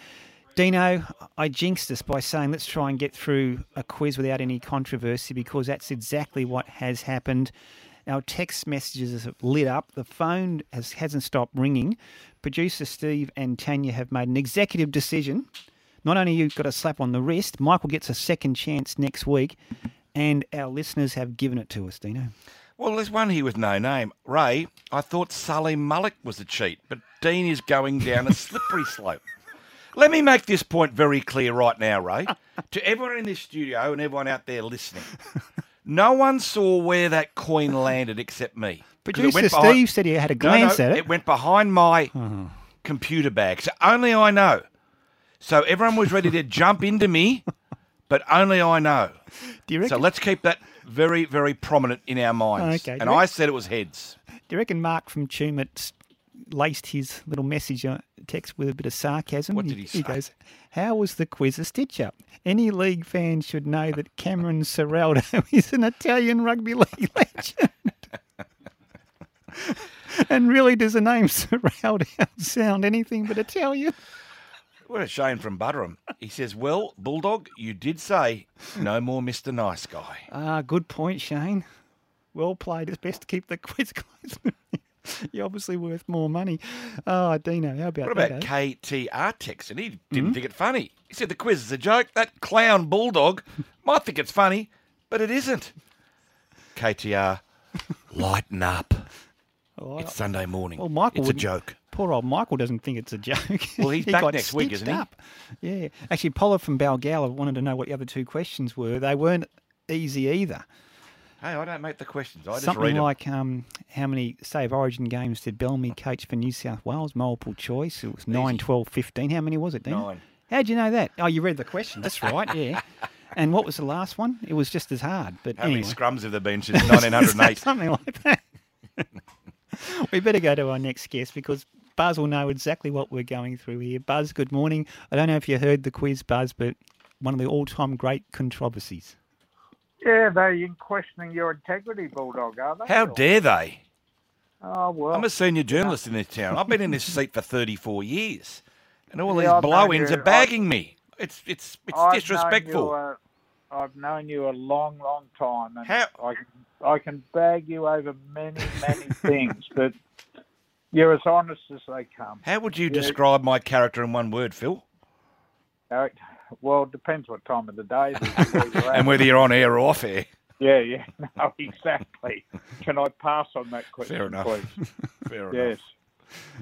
Dino, I jinxed us by saying let's try and get through a quiz without any controversy because that's exactly what has happened. Our text messages have lit up. The phone has, hasn't stopped ringing. Producer Steve and Tanya have made an executive decision. Not only you've got a slap on the wrist, Michael gets a second chance next week, and our listeners have given it to us, Dino. Well, there's one here with no name. Ray, I thought Salim Malik was a cheat, but Dean is going down a slippery slope. Let me make this point very clear right now, Ray, to everyone in this studio and everyone out there listening. No one saw where that coin landed except me. Producer went Steve behind- said he had a glance no, at it. It went behind my hmm. computer bag, so only I know. So everyone was ready to jump into me, but only I know. Do you reckon? so let's keep that very, very prominent in our minds. Okay, And you I said it was heads. Do you reckon Mark from Tumut laced his little message text with a bit of sarcasm? What did he He say? goes, "How was the quiz a stitch up? Any league fan should know that Cameron Ciraldo is an Italian rugby league legend." and really, does the name Ciraldo sound anything but Italian? What a shame from Butterham. He says, Well, Bulldog, you did say no more Mr. Nice Guy. Ah, good point, Shane. Well played. It's best to keep the quiz close. You're obviously worth more money. Oh, Dino, how about What about eh? KTR text? And he didn't Hmm? think it funny. He said the quiz is a joke. That clown bulldog might think it's funny, but it isn't. KTR, lighten up. Oh, It's Sunday morning. Well, Michael, it's a wouldn't- joke. Poor old Michael doesn't think it's a joke. Well, he's He back got next week, isn't he? Yeah, actually, Pollard from Balgala wanted to know what the other two questions were. They weren't easy either. Hey, I don't make the questions. I just Something read like um, how many save Origin games did Bellamy coach for New South Wales? Multiple choice. It was 9, 12, 15. How many was it, Dino? Nine. How'd you know that? Oh, you read the question. That's right. Yeah. and what was the last one? It was just as hard. But How anyway. many scrums have there been since 1908? Something like that. we better go to our next guest because Buzz will know exactly what we're going through here. Buzz, good morning. I don't know if you heard the quiz, Buzz, but one of the all-time great controversies. Yeah, they're questioning your integrity, Bulldog, are they? How dare they? Oh, well. I'm a senior journalist in this town. I've been in this seat for 34 years, and all Yeah, these blow-ins are bagging me. It's it's it's I've known disrespectful. you, uh, I've known you a long, long time, and How- I can I can bag you over many, many things, but You're as honest as they come. How would you Yeah. describe my character in one word, Phil? Uh, well, it depends what time of the day it is, where you're at. And whether you're on air or off air. Yeah, yeah, no, exactly. Can I pass on that question, Fair enough. please? Fair yes.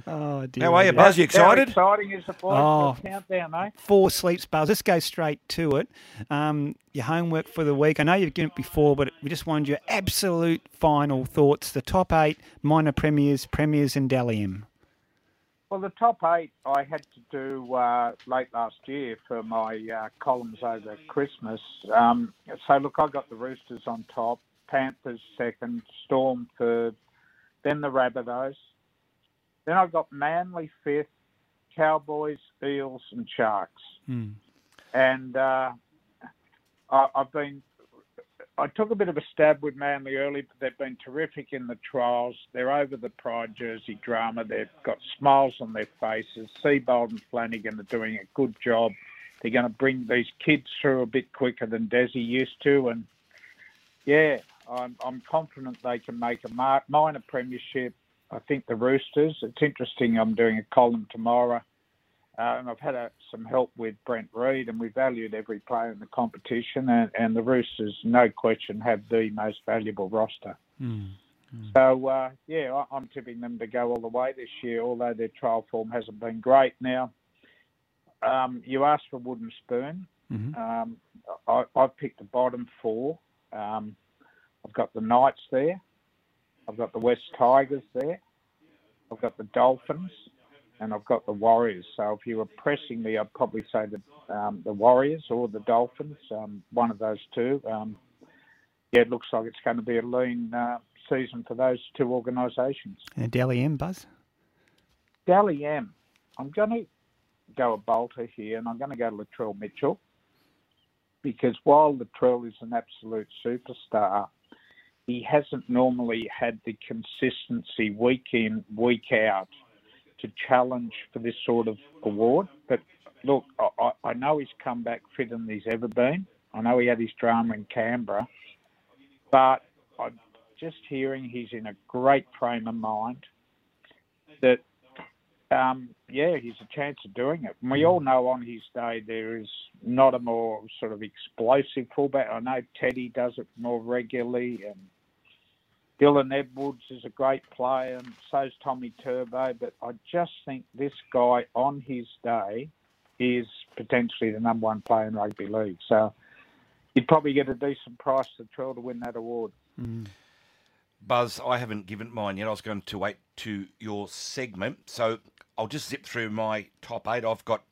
Oh, dear. How are you. Buzz? You How excited? exciting is the boys? Oh. Countdown, eh? Four sleeps, Buzz. Let's go straight to it. Um, your homework for the week. I know you've given it before, but we just wanted your absolute final thoughts. The top eight minor premiers, premiers, and Dally M. Well, the top eight I had to do uh, late last year for my uh, columns over Christmas. Um, so, look, I got the Roosters on top, Panthers second, Storm third, then the Rabbitohs. Then I've got Manly fifth, Cowboys, Eels, and Sharks. And uh, I, I've been, I took a bit of a stab with Manly early, but they've been terrific in the trials. They're over the Pride jersey drama. They've got smiles on their faces. Seibold and Flanagan are doing a good job. They're going to bring these kids through a bit quicker than Desi used to, and yeah, I'm, I'm confident they can make a minor premiership. I think the Roosters. It's interesting. I'm doing a column tomorrow, uh, and I've had a, some help with Brent Read, and we valued every player in the competition. And, and the Roosters, no question, have the most valuable roster. So uh, yeah, I, I'm tipping them to go all the way this year. Although their trial form hasn't been great. Now, um, you asked for wooden spoon. Um, I, I've picked the bottom four. Um, I've got the Knights there. I've got the West Tigers there. I've got the Dolphins, and I've got the Warriors. So if you were pressing me, I'd probably say the um, the Warriors or the Dolphins, um, one of those two. Um, yeah, it looks like it's going to be a lean uh, season for those two organisations. And Dally M, Buzz. Dally M, I'm going to go a bolter here, and I'm going to go to Latrell Mitchell because while Latrell is an absolute superstar, he hasn't normally had the consistency week in, week out to challenge for this sort of award. But look, I, I- know he's come back fitter than he's ever been. I know he had his drama in Canberra, but I'm just hearing he's in a great frame of mind. That um, yeah, he's a chance of doing it. And we all know on his day there is not a more sort of explosive fullback. I know Teddy does it more regularly, and Dylan Edwards is a great player, and so's Tommy Turbo. But I just think this guy on his day is potentially the number one player in rugby league. So you'd probably get a decent price to Trill to win that award. Buzz, I haven't given mine yet. I was going to wait to your segment. So I'll just zip through my top eight. I've got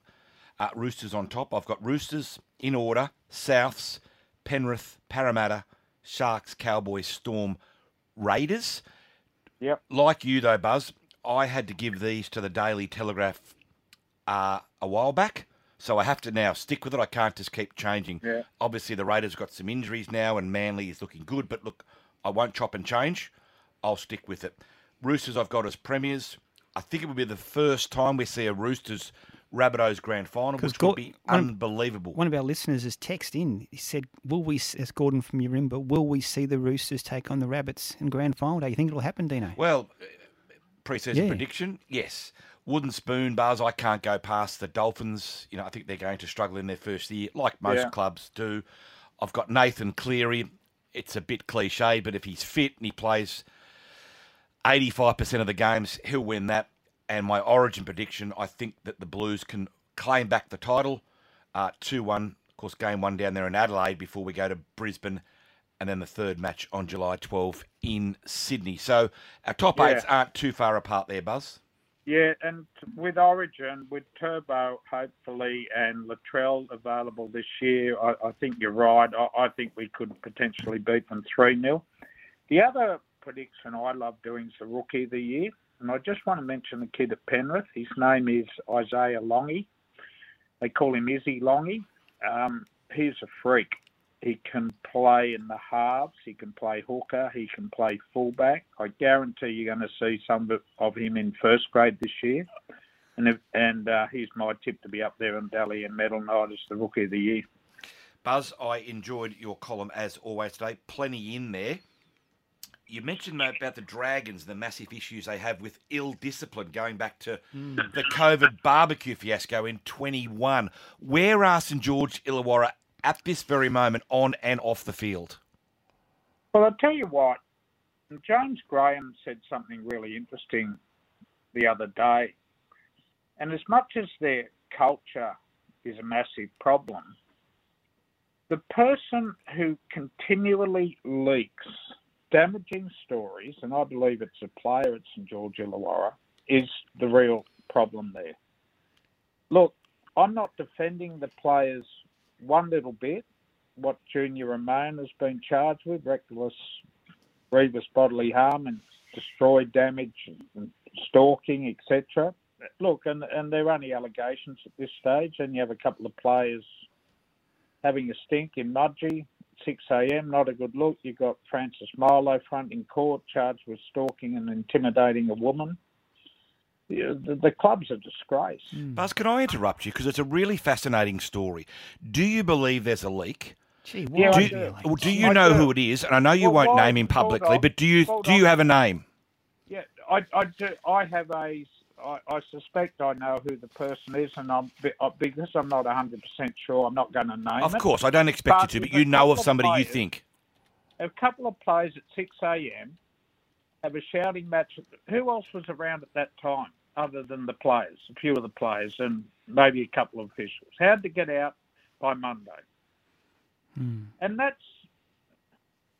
uh, Roosters on top. I've got Roosters in order Souths, Penrith, Parramatta, Sharks, Cowboys, Storm, Raiders. Yep. Like you, though, Buzz, I had to give these to the Daily Telegraph uh, a while back. So I have to now stick with it. I can't just keep changing. Yeah. Obviously, the Raiders got some injuries now, and Manly is looking good. But look, I won't chop and change. I'll stick with it. Roosters, I've got as premiers. I think it would be the first time we see a Roosters Rabbitohs grand final, which Gor- would be unbelievable. One of our listeners has texted in. He said, "Will we, as Gordon from Urimba, will we see the Roosters take on the Rabbits in grand final day? You think it'll happen, Dino?" Well, uh, pre-season Yeah. prediction, yes. Wooden spoon bars. I can't go past the Dolphins. You know, I think they're going to struggle in their first year, like most Yeah. clubs do. I've got Nathan Cleary. It's a bit cliche, but if he's fit and he plays 85% of the games, he'll win that. And my origin prediction, I think that the Blues can claim back the title. Uh, 2 1, of course, game one down there in Adelaide before we go to Brisbane. And then the third match on July 12 in Sydney. So our top Yeah. eights aren't too far apart there, Buzz. Yeah, and with Origin, with Turbo hopefully and Latrell available this year, I, I think you're right. I, I think we could potentially beat them 3 0. The other prediction I love doing is the Rookie of the Year, and I just want to mention the kid at Penrith. His name is Isaiah Iongi. They call him Izzy Iongi. Um, he's a freak. He can play in the halves. He can play hooker. He can play fullback. I guarantee you're going to see some of- him in first grade this year. And if, and uh, he's my tip to be up there in Dally and Medal Night as the rookie of the year. Buzz, I enjoyed your column as always today. Plenty in there. You mentioned though about the Dragons, the massive issues they have with ill discipline going back to hmm. the COVID barbecue fiasco in 21. Where are St George Illawarra at this very moment, on and off the field? Well, I'll tell you what, James Graham said something really interesting the other day. And as much as their culture is a massive problem, the person who continually leaks damaging stories, and I believe it's a player at St George Illawarra, is the real problem there. Look, I'm not defending the players one little bit. What Junior Amone has been charged with, reckless, grievous bodily harm and destroyed damage and stalking, etc. Look, and, and they're only allegations at this stage, and you have a couple of players having a stink in Mudgee, 6 a.m., not a good look. You've got Francis Molo front in court, charged with stalking and intimidating a woman. The, the, the club's a disgrace. Buzz, can I interrupt you? Because it's a really fascinating story. Do you believe there's a leak? Gee, Yeah, I do, do. well, do you I know do. who it is? And I know you Well, won't hold- name him publicly, but do you do you on. have a name? Yeah, I, I do. I have a. I, I suspect I know who the person is, and I'm be- uh, because I'm not 100 percent sure. I'm not going to name Of it. course, I don't expect you to, but you know of somebody you players- think. A couple of players at 6 a.m. have a shouting match. Who else was around at that time other than the players? A few of the players and maybe a couple of officials. How'd they get out by Monday? And that's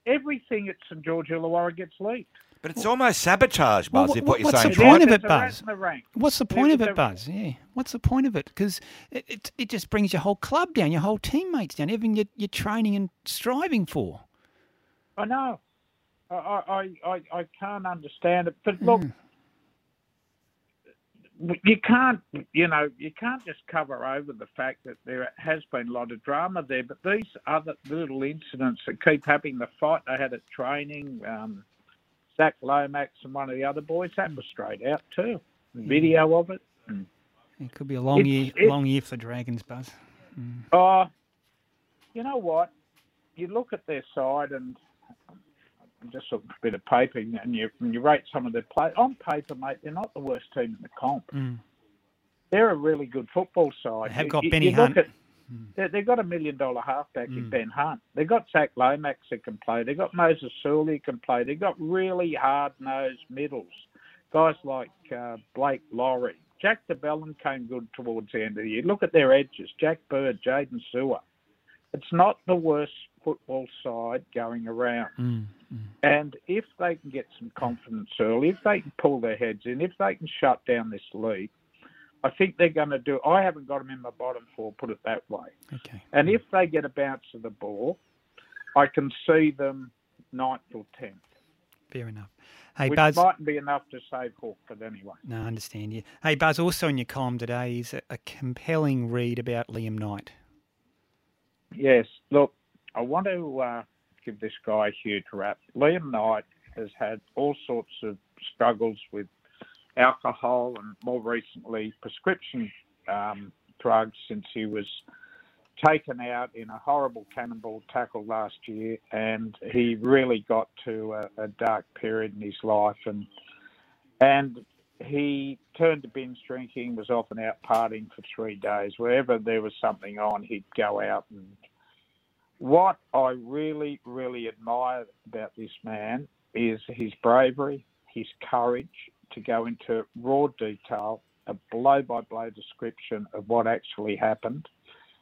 everything at St George Illawarra gets leaked. But it's almost sabotage, Well, Buzz, wh- if what you're what's saying the point right. of it, There's a rat Buzz? in the rank. What's the point of it, Buzz? Yeah. What's the point of it? Because it, it, it just brings your whole club down, your whole teammates down, everything you're, you're training and striving for. I know. I, I, I, I can't understand it. But look, you can't, you know, you can't just cover over the fact that there has been a lot of drama there. But these other little incidents that keep happening, the fight they had at training, um, Zach Lomax and one of the other boys, that was straight out too. Hmm. Video of it. Hmm. It could be a long It's- year, it- long year for the Dragons, Buzz. Hmm. Oh, you know what? You look at their side and I'm just looking for a bit of paper, and you and you rate some of their play on paper, mate. They're not the worst team in the comp. Mm. They're a really good football side. They have You- got you- Benny you Hunt. at- they- They've got a million dollar halfback in Ben Hunt. They've got Zach Lomax that can play. They've got Moses Suli who can play. They've got really hard nosed middles. Guys like uh, Blake Lawrie. Jack de Belin came good towards the end of the year. Look at their edges. Jack Bird, Jaydn Su'A. It's not the worst football side going around. Mm. And if they can get some confidence early, if they can pull their heads in, if they can shut down this league, I think they're going to do. I haven't got them in my bottom four, put it that way. Okay. And if they get a bounce of the ball, I can see them ninth or tenth, Fair enough. Hey, which Buzz. mightn't be enough to save Hawk, but anyway. No, I understand you. Hey, Buzz, also in your column today is a, a compelling read about Liam Knight. Yes, look, I want to uh, give this guy a huge rap. Liam Knight has had all sorts of struggles with alcohol and more recently prescription um, drugs since he was taken out in a horrible cannonball tackle last year, and he really got to a, a dark period in his life, and and he turned to binge drinking, was often out partying for three days. Wherever there was something on, he'd go out. And what I really, really admire about this man is his bravery, his courage to go into raw detail, a blow by blow description of what actually happened,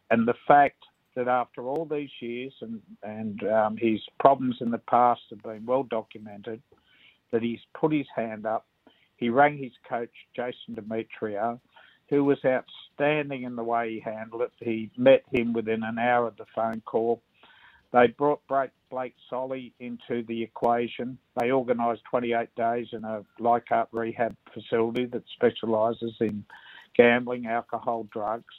and the fact that after all these years and, and um, his problems in the past have been well documented, that he's put his hand up. He rang his coach, Jason Demetriou, who was outstanding in the way he handled it. He met him within an hour of the phone call. They brought Blake, Solly into the equation. They organised 28 days in a Leichhardt rehab facility that specialises in gambling, alcohol, drugs.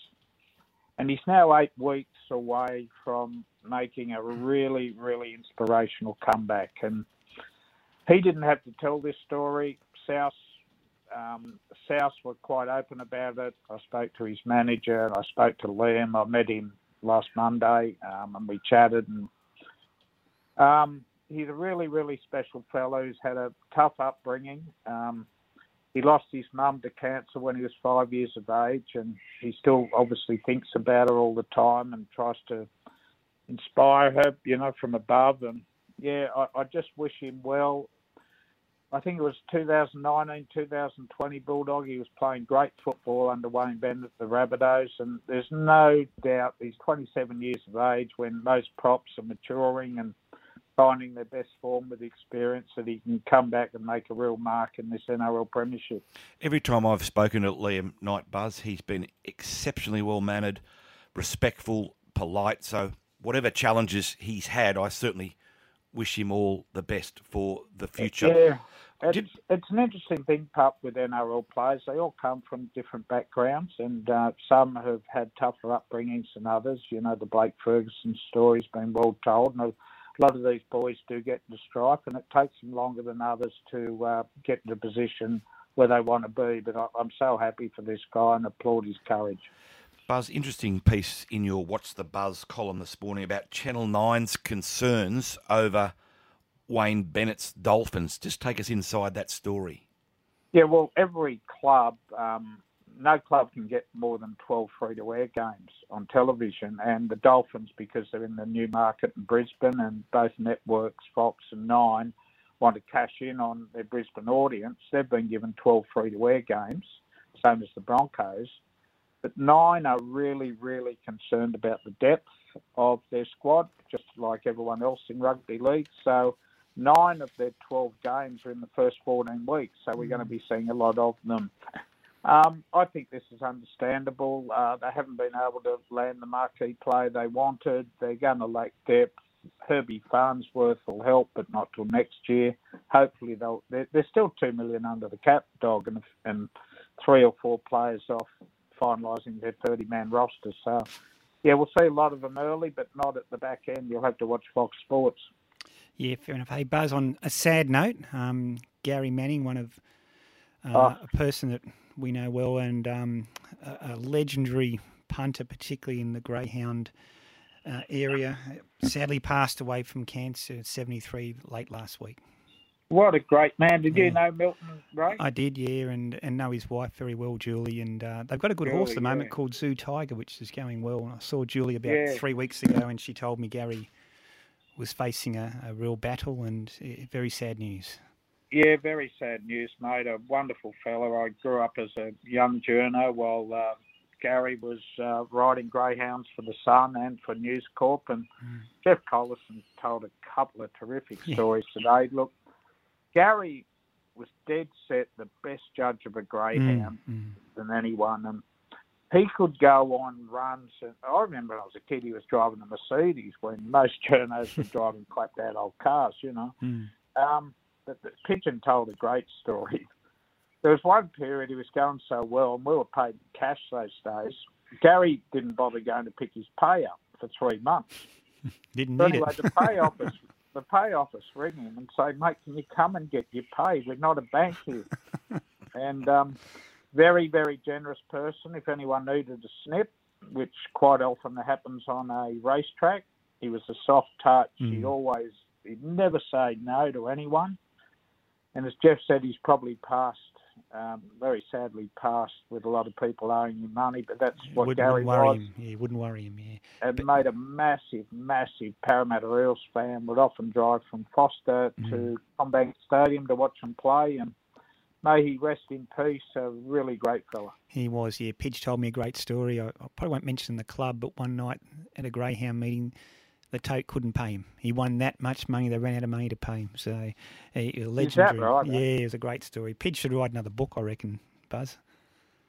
And he's now eight weeks away from making a really, really inspirational comeback. And he didn't have to tell this story. South um, South were quite open about it. I spoke to his manager. I spoke to Liam. I met him last Monday, um, and we chatted. And um, he's a really, really special fellow who's had a tough upbringing. Um, he lost his mum to cancer when he was five years of age, and he still obviously thinks about her all the time and tries to inspire her, you know, from above. And yeah, I, I just wish him well. I think it was 2019, 2020 Bulldog. He was playing great football under Wayne Bennett, the Rabbitohs, and there's no doubt he's 27 years of age when most props are maturing and finding their best form with experience that he can come back and make a real mark in this NRL Premiership. Every time I've spoken to Liam Knight Buzz, he's been exceptionally well mannered, respectful, polite. So whatever challenges he's had, I certainly wish him all the best for the future. Yeah. It's, it's an interesting thing, Pup, with NRL players. They all come from different backgrounds, and uh, some have had tougher upbringings than others. You know, the Blake Ferguson story's been well told, and a lot of these boys do get into strife, and it takes them longer than others to uh, get into a position where they want to be. But I, I'm so happy for this guy and applaud his courage. Buzz, interesting piece in your What's the Buzz column this morning about Channel 9's concerns over Wayne Bennett's Dolphins. Just take us inside that story. Yeah, well, every club, um, no club can get more than 12 free to air games on television. And the Dolphins, because they're in the new market in Brisbane and both networks, Fox and Nine, want to cash in on their Brisbane audience, they've been given 12 free to air games, same as the Broncos. But Nine are really, really concerned about the depth of their squad, just like everyone else in rugby league. So nine of their 12 games are in the first 14 weeks, so we're going to be seeing a lot of them. Um, I think this is understandable. Uh, they haven't been able to land the marquee play they wanted. They're going to lack depth. Herbie Farnworth will help, but not till next year. Hopefully, they'll. They're, they're still two million under the cap, dog, and, and three or four players off finalising their 30-man roster. So, yeah, we'll see a lot of them early, but not at the back end. You'll have to watch Fox Sports. Yeah, fair enough. Hey, Buzz, on a sad note, um, Gary Manning, one of uh, Oh. a person that we know well and um, a, a legendary punter, particularly in the Greyhound uh, area, sadly passed away from cancer at 73 late last week. What a great man! Did you know Milton Ray? I did, yeah, and, and know his wife very well, Julie. And uh, they've got a good horse at the moment yeah. called Zoo Tiger, which is going well. And I saw Julie about Yeah. three weeks ago, and she told me Gary was facing a, a real battle, and uh, very sad news. Yeah, very sad news, mate. A wonderful fellow. I grew up as a young journo while uh, Gary was uh, riding greyhounds for the Sun and for News Corp. And Jeff Collerson told a couple of terrific Yeah. stories today. Look, Gary was dead set the best judge of a greyhound Mm, than anyone, and he could go on runs. And I remember when I was a kid, he was driving a Mercedes when most journos were driving clapped out old cars, you know. mm. Um, but the Pigeon told a great story. There was one period he was going so well, and we were paid cash those days. Gary didn't bother going to pick his pay up for three months. Didn't need anyway, it. the pay office, the pay office ring him and say, "Mate, can you come and get your pay? We're not a bank here." and um, very, very generous person. If anyone needed a snip, which quite often happens on a racetrack, he was a soft touch. Mm. always, he'd never say no to anyone. And as Jeff said, he's probably passed, um, very sadly passed, with a lot of people owing him money. But that's what wouldn't, Gary wouldn't worry was him. Yeah, wouldn't worry him. Yeah. and made a massive, massive Parramatta Eels fan. Would often drive from Forster to CommBank Stadium to watch him play, and may he rest in peace. A really great fella. He was, yeah. Pidge told me a great story. I, I probably won't mention the club, but one night at a Greyhound meeting, the tote couldn't pay him. He won that much money, they ran out of money to pay him. So, he was legendary. right, eh? Yeah, it was a great story. Pidge should write another book, I reckon, Buzz.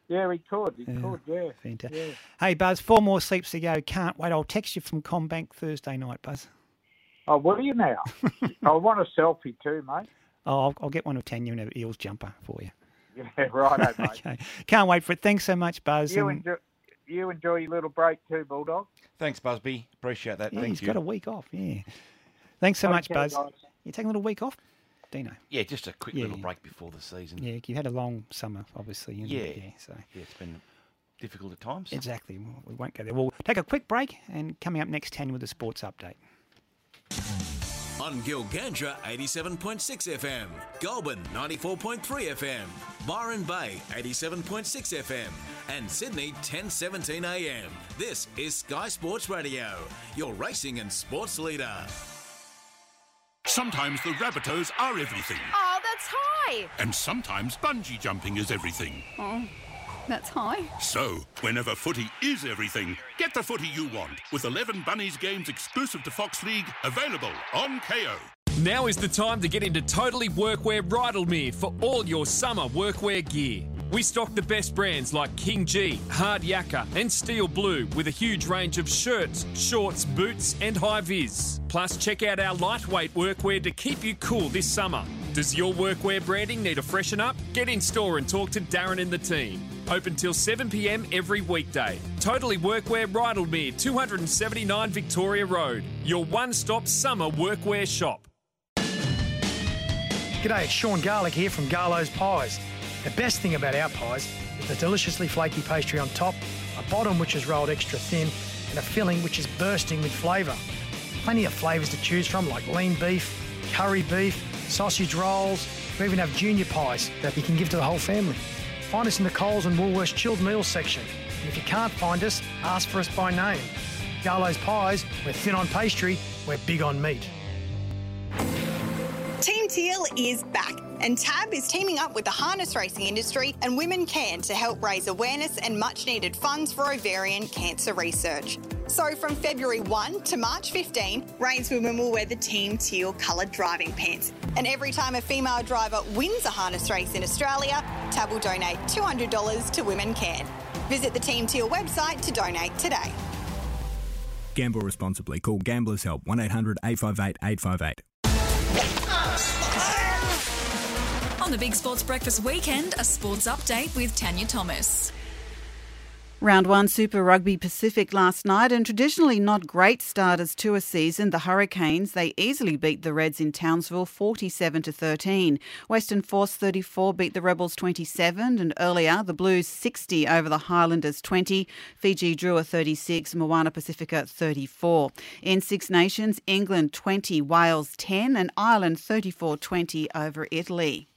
Yeah, he could. He Yeah, could. Yeah. fantastic. Yeah. Hey, Buzz, four more sleeps to go. Can't wait. I'll text you from CommBank Thursday night, Buzz. Oh, will you now? I want a selfie too, mate. Oh, I'll, I'll get one of Tanya and an Eels jumper for you. Yeah, right, mate. Okay. Can't wait for it. Thanks so much, Buzz. You and- enjoy. You enjoy your little break too, Bulldog. Thanks, Busby. Appreciate that. yeah, Thank he's you. got a week off. Yeah. Thanks so much, Okay, Buzz. guys. You taking a little week off, Dino? Yeah, just a quick Yeah, little yeah. break before the season. Yeah, you had a long summer, obviously. and- Yeah. yeah. So Yeah, it's been difficult at times. exactly, Well, we won't go there. We'll take a quick break, and coming up next, Tanya with the sports update. On Gilgandra 87.6 FM, Goulburn 94.3 FM, Byron Bay 87.6 FM, and Sydney 1017 AM. This is Sky Sports Radio, your racing and sports leader. Sometimes the Rabbitohs are everything, Oh, that's high. and sometimes bungee jumping is everything. Oh, that's high. So, whenever footy is everything, get the footy you want with 11 Bunnies games exclusive to Fox League available on Kayo. Now is the time to get into Totally Workwear Rydalmere for all your summer workwear gear. We stock the best brands like King Gee, Hard Yakka, and Steel Blue with a huge range of shirts, shorts, boots, and high vis. Plus, check out our lightweight workwear to keep you cool this summer. Does your workwear branding need a freshen up? Get in store and talk to Darren and the team. Open till 7 pm every weekday. Totally Workwear Rydalmere, 279 Victoria Road. Your one stop summer workwear shop. G'day, it's Sean Garlick here from Garlo's Pies. The best thing about our pies is the deliciously flaky pastry on top, a bottom which is rolled extra thin, and a filling which is bursting with flavour. Plenty of flavours to choose from like lean beef, curry beef, sausage rolls. We even have junior pies that you can give to the whole family. Find us in the Coles and Woolworths chilled meals section. And if you can't find us, ask for us by name. Garlo's Pies, we're thin on pastry, we're big on meat. Team Teal is back, and TAB is teaming up with the harness racing industry and Women Can to help raise awareness and much needed funds for ovarian cancer research. So, from February 1 to March 15, reinswomen will wear the Team Teal coloured driving pants. And every time a female driver wins a harness race in Australia, TAB will donate $200 to Women Can. Visit the Team Teal website to donate today. Gamble responsibly. Call Gamblers Help 1 800 858 858. The Big Sports Breakfast weekend, a sports update with Tanya Thomas. Round one Super Rugby Pacific last night, and traditionally not great starters to a season. The Hurricanes they easily beat the Reds in Townsville, forty-seven to thirteen. Western Force thirty-four beat the Rebels twenty-seven, and earlier the Blues sixty over the Highlanders twenty. Fiji drew a thirty-six, Moana Pacifica thirty-four. In Six Nations, England twenty, Wales ten, and Ireland 34-20 over Italy.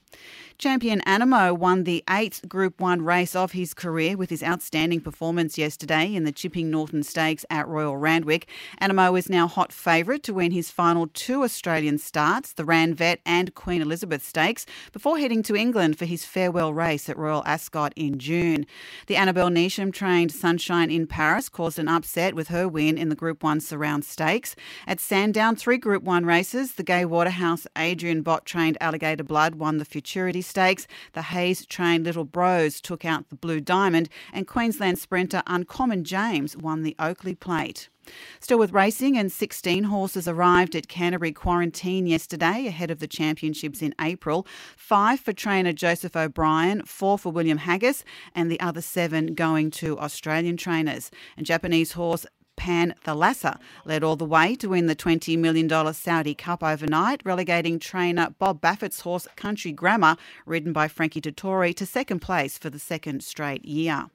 Champion Anamoe won the eighth Group 1 race of his career with his outstanding performance yesterday in the Chipping Norton Stakes at Royal Randwick. Anamoe is now hot favourite to win his final two Australian starts, the Ranvet and Queen Elizabeth Stakes, before heading to England for his farewell race at Royal Ascot in June. The Annabel Neasham trained Sunshine in Paris caused an upset with her win in the Group 1 Surround Stakes. At Sandown, three Group 1 races, the Gay Waterhouse Adrian Bott trained Alligator Blood won the Futurity Stakes. The Hayes trained Little Brose took out the Blue Diamond, and Queensland sprinter Uncommon James won the Oakley Plate. Still with racing, and 16 horses arrived at Canterbury Quarantine yesterday ahead of the championships in April. Five for trainer Joseph O'Brien, four for William Haggas, and the other seven going to Australian trainers. And Japanese horse Pan Thalassa led all the way to win the $20 million Saudi Cup overnight, relegating trainer Bob Baffert's horse Country Grammar, ridden by Frankie Dettori, to second place for the second straight year.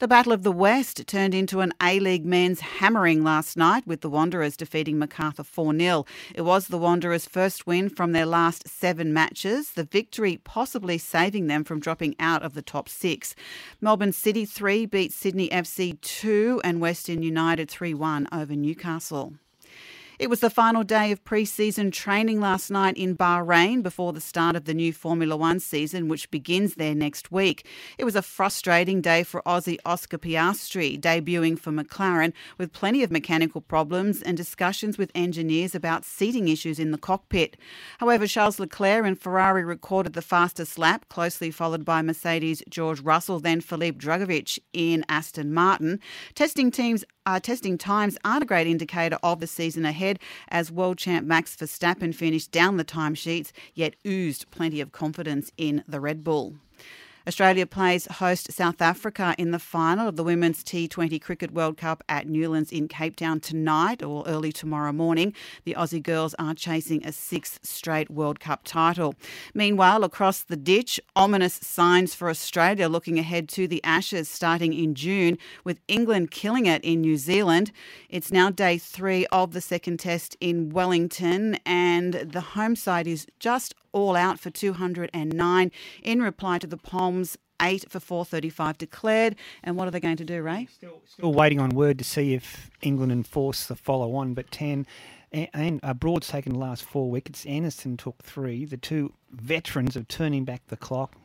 The Battle of the West turned into an A League men's hammering last night with the Wanderers defeating Macarthur 4 0. It was the Wanderers' first win from their last seven matches, the victory possibly saving them from dropping out of the top six. Melbourne City 3 beat Sydney FC 2 and Western United 3 1 over Newcastle. It was the final day of pre season training last night in Bahrain before the start of the new Formula One season, which begins there next week. It was a frustrating day for Aussie Oscar Piastri, debuting for McLaren with plenty of mechanical problems and discussions with engineers about seating issues in the cockpit. However, Charles Leclerc and Ferrari recorded the fastest lap, closely followed by Mercedes George Russell, then Felipe Drugovich in Aston Martin. Testing teams uh, testing times aren't a great indicator of the season ahead, as world champ Max Verstappen finished down the timesheets, yet oozed plenty of confidence in the Red Bull. Australia plays host South Africa in the final of the Women's T20 Cricket World Cup at Newlands in Cape Town tonight or early tomorrow morning. The Aussie girls are chasing a sixth straight World Cup title. Meanwhile, across the ditch, ominous signs for Australia looking ahead to the Ashes starting in June with England killing it in New Zealand. It's now day three of the second test in Wellington, and the home side is just all out for 209 in reply to the Palms. Eight for 435 declared. And what are they going to do, Ray? Still waiting on word to see if England enforce the follow on, but 10. And, and uh, Broad's taken the last four wickets. Anderson took three. The two veterans are turning back the clock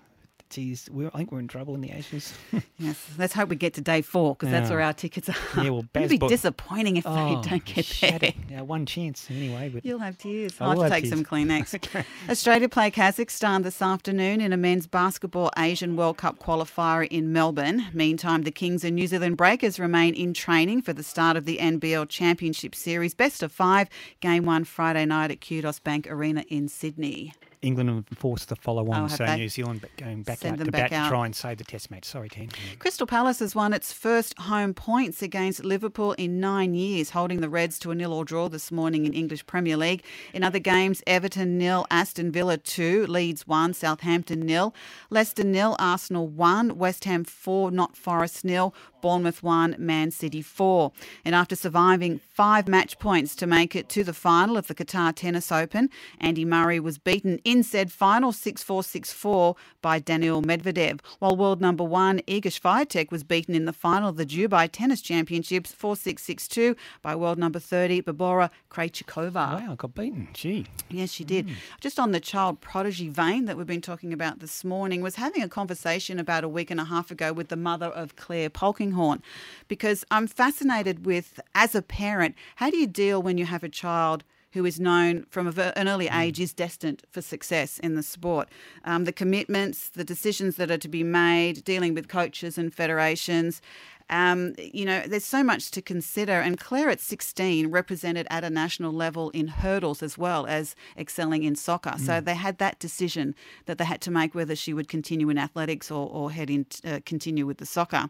geez, I think we're in trouble in the Ashes. yes, let's hope we get to day four because yeah. that's where our tickets are. Yeah, well, It'd be disappointing if oh, they don't get there. Yeah, one chance anyway. But You'll have tears. I'll have to take tears. some Kleenex. okay. Australia play Kazakhstan this afternoon in a men's basketball Asian World Cup qualifier in Melbourne. Meantime, the Kings and New Zealand Breakers remain in training for the start of the NBL Championship Series. Best of five, game one Friday night at Kudos Bank Arena in Sydney. England have forced the follow on, Oh, so they? New Zealand ba- going back Send out to back bat out. to try and save the test match. Sorry, Ten. Crystal Palace has won its first home points against Liverpool in nine years, holding the Reds to a nil or draw this morning in English Premier League. In other games, Everton nil, Aston Villa two, Leeds one, Southampton nil, Leicester nil, Arsenal one, West Ham four, not Forest nil, Bournemouth one, Man City four. And after surviving five match points to make it to the final of the Qatar Tennis Open, Andy Murray was beaten in said final 6 4 6 4 by Daniil Medvedev, while world number one Iga Swiatek was beaten in the final of the Dubai Tennis Championships 4 6 6 2 by world number 30 Barbora Krejcikova. Wow, I got beaten. Gee. Yes, she did. Hmm. Just on the child prodigy vein that we've been talking about this morning, was having a conversation about a week and a half ago with the mother of Clare Polkinghorne, because I'm fascinated with, as a parent, how do you deal when you have a child? Who is known from an early age is destined for success in the sport. Um, the commitments, the decisions that are to be made, dealing with coaches and federations, um, you know, there's so much to consider. And Clare at 16 represented at a national level in hurdles as well as excelling in soccer. So Mm. they had that decision that they had to make whether she would continue in athletics or, or head in, uh, continue with the soccer.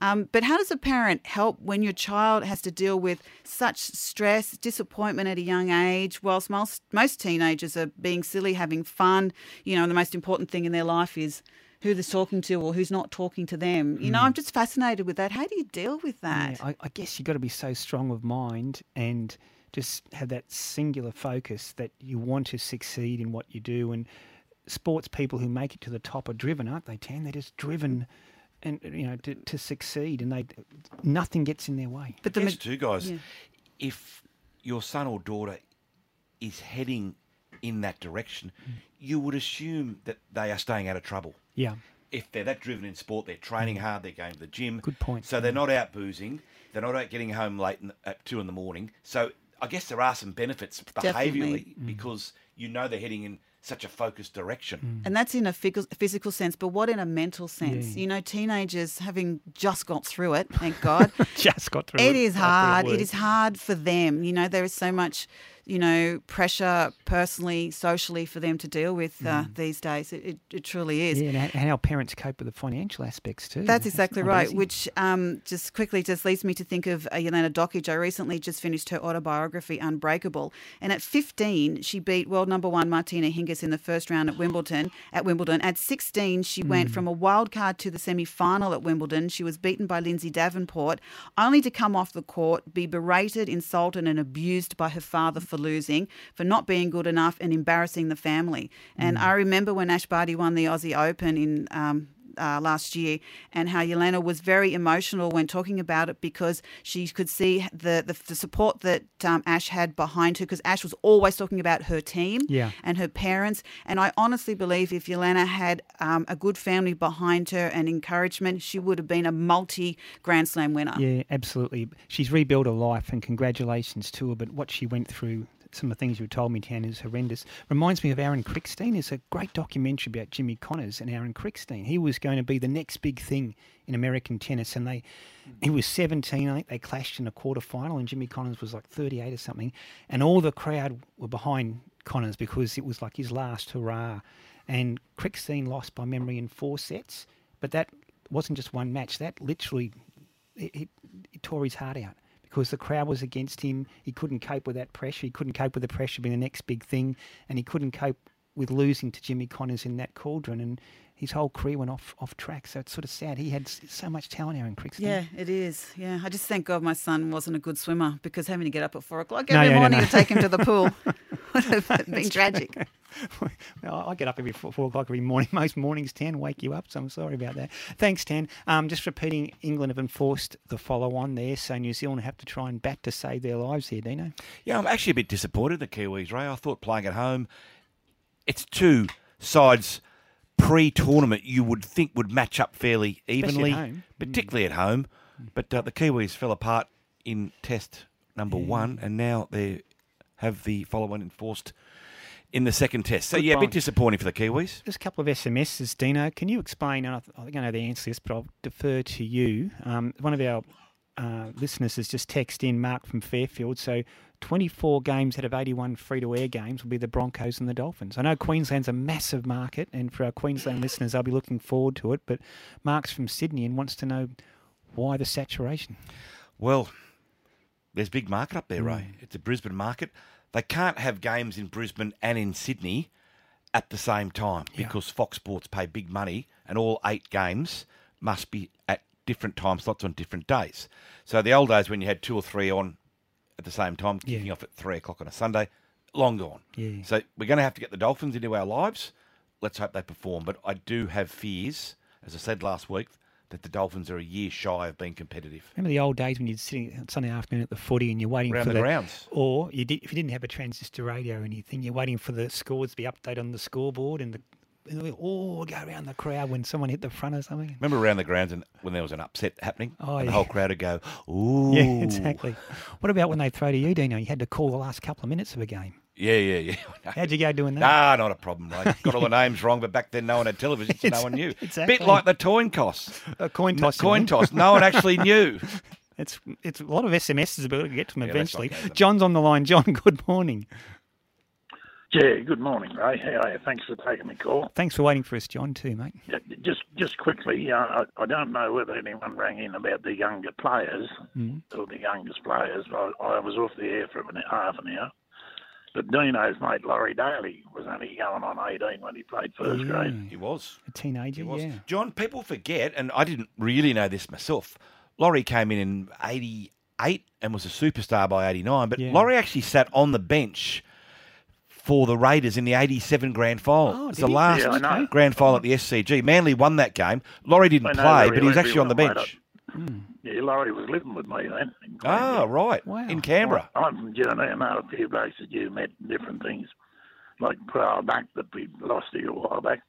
Um, but how does a parent help when your child has to deal with such stress, disappointment at a young age, whilst most, most teenagers are being silly, having fun? You know, the most important thing in their life is who they're talking to or who's not talking to them. You know, Mm. I'm just fascinated with that. How do you deal with that? Yeah, I, I guess you've got to be so strong of mind and just have that singular focus that you want to succeed in what you do. And sports people who make it to the top are driven, aren't they, Tan? They're just driven. And you know to, to succeed, and they nothing gets in their way. But the guess too, guys, if your son or daughter is heading in that direction, you would assume that they are staying out of trouble. Yeah. If they're that driven in sport, they're training mm. hard, they're going to the gym. Good point. So they're not out boozing, they're not out getting home late in, at two in the morning. So I guess there are some benefits Definitely. behaviourally mm. because you know they're heading in such a focused direction. Mm. And that's in a physical sense, but what in a mental sense? Yeah. You know, teenagers having just got through it, thank God. just got through it it. is hard. It week. is hard for them. You know, there is so much, you know, pressure personally, socially for them to deal with uh, these days. It, it, it truly is. Yeah, and how- parents cope with the financial aspects too. That's exactly not right. easy. Which um, just quickly just leads me to think of uh, Yelena Dokic. I recently just finished her autobiography, Unbreakable, and at 15 she beat world number one Martina Hingis in the first round at Wimbledon. At Wimbledon, at 16 she went Mm. from a wild card to the semi-final at Wimbledon. She was beaten by Lindsay Davenport, only to come off the court, be berated, insulted, and abused by her father for losing, for not being good enough, and embarrassing the family. And I remember when Ash Barty won the Aussie Open in. Um, uh, last year, and how Yelena was very emotional when talking about it because she could see the the, the support that um, Ash had behind her. Because Ash was always talking about her team Yeah. and her parents, and I honestly believe if Yelena had um, a good family behind her and encouragement, she would have been a multi Grand Slam winner. Yeah, absolutely. She's rebuilt her life, and congratulations to her. But what she went through, some of the things you told me, Tan, is horrendous. Reminds me of Aaron Krickstein. There's a great documentary about Jimmy Connors and Aaron Krickstein. He was going to be the next big thing in American tennis, and they, he was 17. I think they clashed in a quarter final, and Jimmy Connors was like 38 or something, and all the crowd were behind Connors because it was like his last hurrah. And Krickstein lost by memory in four sets, but that wasn't just one match. That literally it, it, it tore his heart out because the crowd was against him. He couldn't cope with that pressure. He couldn't cope with the pressure being the next big thing, and he couldn't cope with losing to Jimmy Connors in that cauldron. And his whole career went off off track. So it's sort of sad. He had so much talent, Aaron Krickstein. Yeah, it is. Yeah, I just thank God my son wasn't a good swimmer because having to get up at four o'clock every no, no, morning no. to take him to the pool would have been tragic. I get up every four, four o'clock every morning. Most mornings, Tan, wake you up. So I'm sorry about that. Thanks, Tan. Um, just repeating, England have enforced the follow on there, so New Zealand have to try and bat to save their lives here, Dino. Yeah, I'm actually a bit disappointed the Kiwis, Ray. I thought playing at home, it's two sides pre-tournament you would think would match up fairly evenly, home. particularly at home. But uh, the Kiwis fell apart in Test number one, and now they have the follow-on enforced in the second Test. So Good yeah, a bit disappointing for the Kiwis. Just a couple of SMSs, Dino. Can you explain? And I, th- I think I know the answer to this, but I'll defer to you. Um, one of our uh, listeners has just texted in, Mark from Fairfield. So 24 games out of 81 free to air games will be the Broncos and the Dolphins. I know Queensland's a massive market, and for our Queensland listeners, I'll be looking forward to it. But Mark's from Sydney and wants to know why the saturation. Well, there's a big market up there, Ray. It's a Brisbane market. They can't have games in Brisbane and in Sydney at the same time because Fox Sports pay big money and all eight games must be at different time slots on different days. So the old days when you had two or three on at the same time, kicking off at three o'clock on a Sunday, long gone. Yeah. So we're going to have to get the Dolphins into our lives. Let's hope they perform. But I do have fears, as I said last week, that the Dolphins are a year shy of being competitive. Remember the old days when you'd sitting on Sunday afternoon at the footy and you're waiting Round for the grounds. or you did, if you didn't have a transistor radio or anything, you're waiting for the scores to be updated on the scoreboard and the and we all go around the crowd when someone hit the front or something. Remember around the grounds and when there was an upset happening, Oh, and the whole crowd would go, "Ooh!" Yeah, exactly. What about when they throw to you, Dino? You had to call the last couple of minutes of a game. Yeah, yeah, yeah. How'd you go doing that? Nah, not a problem, mate. Got all the names wrong, but back then no one had television, so no one knew. Exactly. Bit like the coin toss. A coin toss. you coin toss. No one actually knew. It's it's a lot of SMSs, but we'll get to them Yeah, eventually. go there. John's on the line. John, good morning. Yeah, good morning, Ray. How are you? Thanks for taking the call. Thanks for waiting for us, John, too, mate. Yeah, Just just quickly, uh, I, I don't know whether anyone rang in about the younger players Mm. or the youngest players. I, I was off the air for a minute, half an hour. But Dino's mate, Laurie Daley, was only going on 18 when he played first grade. He was. A teenager, he was. yeah. John, people forget, and I didn't really know this myself. Laurie came in in 88 and was a superstar by 89, but Yeah. Laurie actually sat on the bench for the Raiders in the 87 grand final. Oh, it's the he? last Yeah, grand final at the SCG. Manly won that game. Laurie didn't play, very but he was actually on the everyone, bench. Mate. Yeah, Laurie was living with me then. in Ah, right. Wow. In Canberra. I'm from Germany. I know a few blokes that you met and different things. Like Carl Duck that we lost here a while back.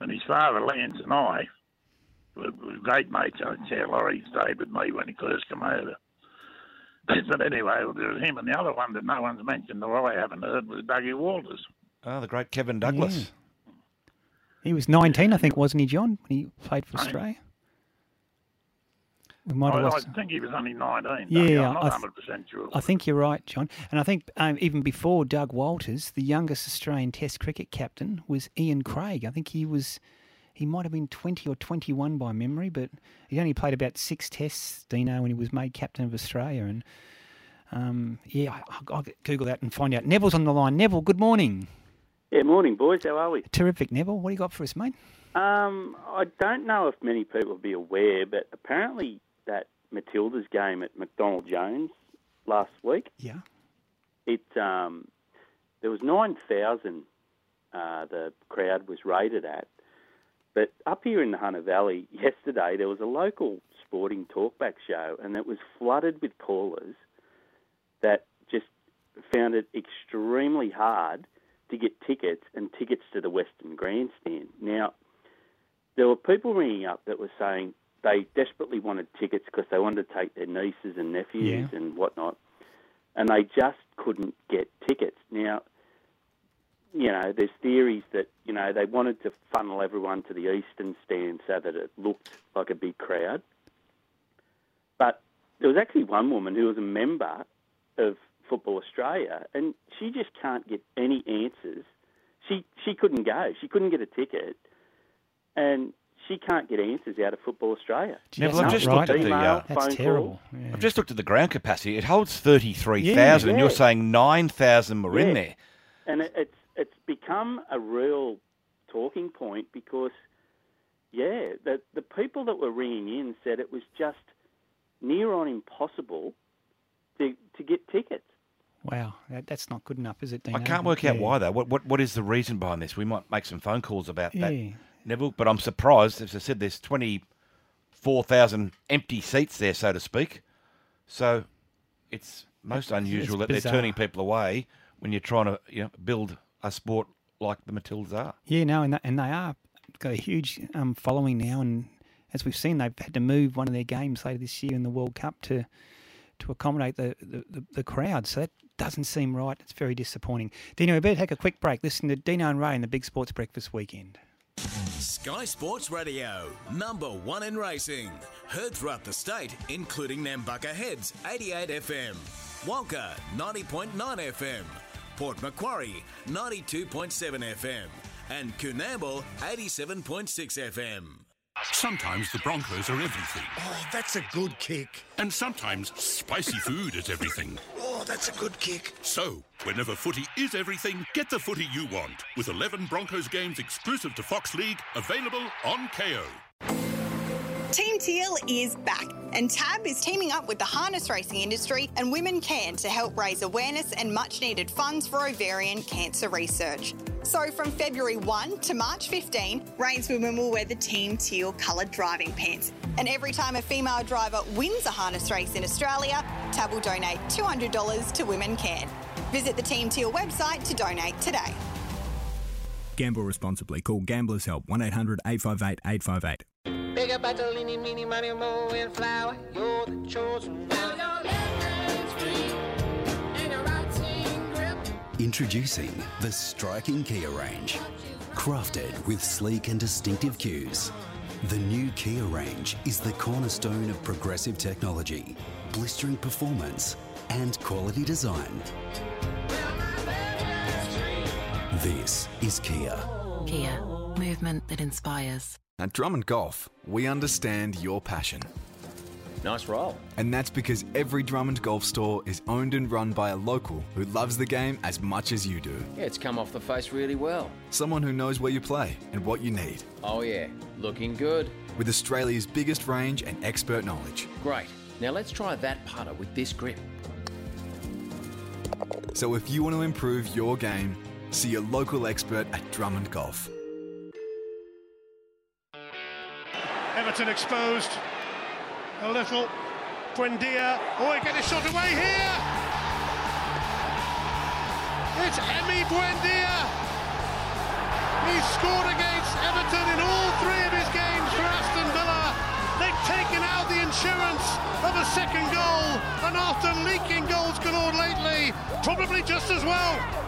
And his father, Lance, and I were, were great mates. I tell Laurie stayed with me when he first came over. But anyway, there was him and the other one that no one's mentioned or I haven't heard was Dougie Walters. Oh, the great Kevin Douglas. He was 19, I think, wasn't he, John, when he played for Australia? We might I, have I lost. think he was only 19. Yeah, Dougie. I'm I th- 100% sure. I think you're right, John. And I think um, even before Doug Walters, the youngest Australian Test cricket captain was Ian Craig. I think he was, he might have been 20 or 21 by memory, but he only played about six Tests, Dino, when he was made captain of Australia. And um, yeah, I- I'll, I'll Google that and find out. Neville's on the line. Neville, good morning. Yeah, morning, boys. How are we? Terrific, Neville. What do you got for us, mate? Um, I don't know if many people will be aware, but apparently that Matilda's game at McDonald Jones last week, Yeah. it um, there was nine thousand. Uh, the crowd was rated at, but up here in the Hunter Valley yesterday there was a local sporting talkback show, and it was flooded with callers that just found it extremely hard to get tickets and tickets to the Western Grandstand. Now, there were people ringing up that were saying they desperately wanted tickets because they wanted to take their nieces and nephews Yeah. and whatnot, and they just couldn't get tickets. Now, you know, there's theories that you know they wanted to funnel everyone to the eastern stand so that it looked like a big crowd. But there was actually one woman who was a member of Football Australia, and she just can't get any answers. She she couldn't go. She couldn't get a ticket, and she can't get answers out of Football Australia. Neville, I've just looked at the. Uh, I've just looked at the ground capacity. It holds thirty three thousand, Yeah. and you're saying nine thousand were in there. and it, it's it's become a real talking point because, yeah, the the people that were ringing in said it was just near on impossible to to get tickets. Wow, that, that's not good enough, is it, Dino? I can't work out why though. What, what what is the reason behind this? We might make some phone calls about that, Yeah. Neville. But I'm surprised. As I said, there's twenty four thousand empty seats there, so to speak. So it's most unusual that bizarre. they're turning people away when you're trying to you know build a sport like the Matildas are. Yeah, no, and, that, and they are got a huge um, following now, and as we've seen, they've had to move one of their games later this year in the World Cup to to accommodate the, the, the, the crowd. So that doesn't seem right. It's very disappointing. Dino, we better take a quick break. Listen to Dino and Ray in the Big Sports Breakfast Weekend. Sky Sports Radio, number one in racing. Heard throughout the state, including Nambucca Heads, 88 FM, Wonka, 90.9 FM, Port Macquarie, 92.7 FM, and Coonamble, 87.6 FM. Sometimes the Broncos are everything. Oh, that's a good kick. And sometimes spicy food is everything. Oh, that's a good kick. So, whenever footy is everything, get the footy you want. With 11 Broncos games exclusive to Fox League, available on Kayo. Team Teal is back, and TAB is teaming up with the harness racing industry and Women Can to help raise awareness and much needed funds for ovarian cancer research. So, from February 1 to March 15, reinswomen will wear the Team Teal coloured driving pants. And every time a female driver wins a harness race in Australia, TAB will donate $200 to Women Can. Visit the Team Teal website to donate today. Gamble responsibly. Call Gamblers Help 1 800 858 858. Bigger battle, any, meeny, money, mo, and flower. You're the chosen one. Introducing the striking Kia range. Crafted with sleek and distinctive cues. The new Kia range is the cornerstone of progressive technology, blistering performance, and quality design. This is Kia. Kia, movement that inspires. At Drummond Golf, we understand your passion. Nice roll. And that's because every Drummond Golf store is owned and run by a local who loves the game as much as you do. Yeah, it's come off the face really well. Someone who knows where you play and what you need. Oh, yeah. Looking good. With Australia's biggest range and expert knowledge. Great. Now let's try that putter with this grip. So if you want to improve your game, see your local expert at Drummond Golf. Everton exposed. A little. Buendia. Oh, he get a shot away here. It's Emi Buendia. He scored against Everton in all three of his games for Aston Villa. They've taken out the insurance of a second goal, and after leaking goals galore lately, probably just as well.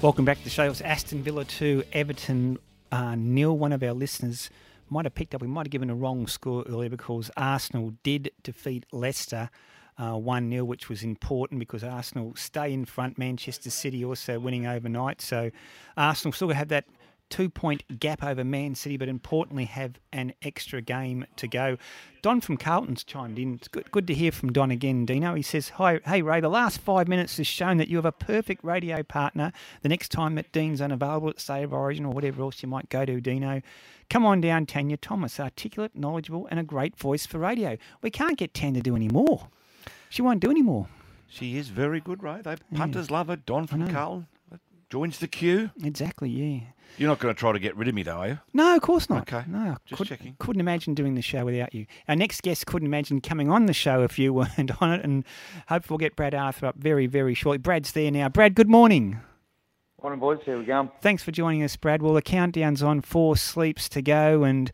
Welcome back to the show. It's Aston Villa 2, Everton uh, nil. One of our listeners might have picked up, we might have given a wrong score earlier because Arsenal did defeat Leicester uh, 1 0, which was important because Arsenal stay in front. Manchester City also winning overnight. So Arsenal still have that two point gap over Man City, but importantly have an extra game to go. Don from Carlton's chimed in. It's good, good to hear from Don again, Dino. He says, Hi, Hey Ray, the last five minutes has shown that you have a perfect radio partner. The next time that Dean's unavailable at State of Origin or whatever else you might go to, Dino, come on down, Tanya Thomas. Articulate, knowledgeable, and a great voice for radio. We can't get Tanya to do any more. She won't do any more. She is very good, Ray. They punters love her. Don from Carlton joins the queue. Exactly, yeah. You're not going to try to get rid of me, though, are you? No, of course not. Okay. No, Just could, checking. Couldn't imagine doing the show without you. Our next guest couldn't imagine coming on the show if you weren't on it, and hopefully we'll get Brad Arthur up very, very shortly. Brad's there now. Brad, good morning. Morning, boys. Here we go. Thanks for joining us, Brad. Well, the countdown's on, four sleeps to go, and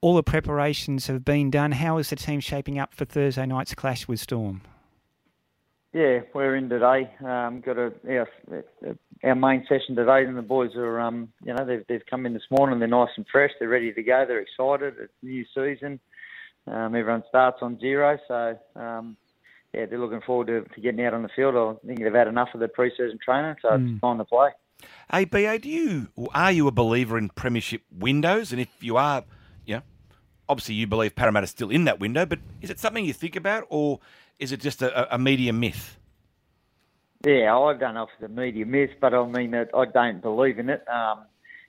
all the preparations have been done. How is the team shaping up for Thursday night's clash with Storm? Yeah, we're in today. Um, got a our, our main session today, and the boys are, um, you know, they've they've come in this morning. They're nice and fresh. They're ready to go. They're excited. It's new season. Um, everyone starts on zero, so um, yeah, they're looking forward to, to getting out on the field. I think they've had enough of the pre-season training, so Mm. it's time to play. Hey, BA, do you are you a believer in premiership windows? And if you are, you know, obviously you believe Parramatta's still in that window, but is it something you think about, or is it just a, a media myth? Yeah, I don't know if it's media myth, but I mean, it, I don't believe in it. Um,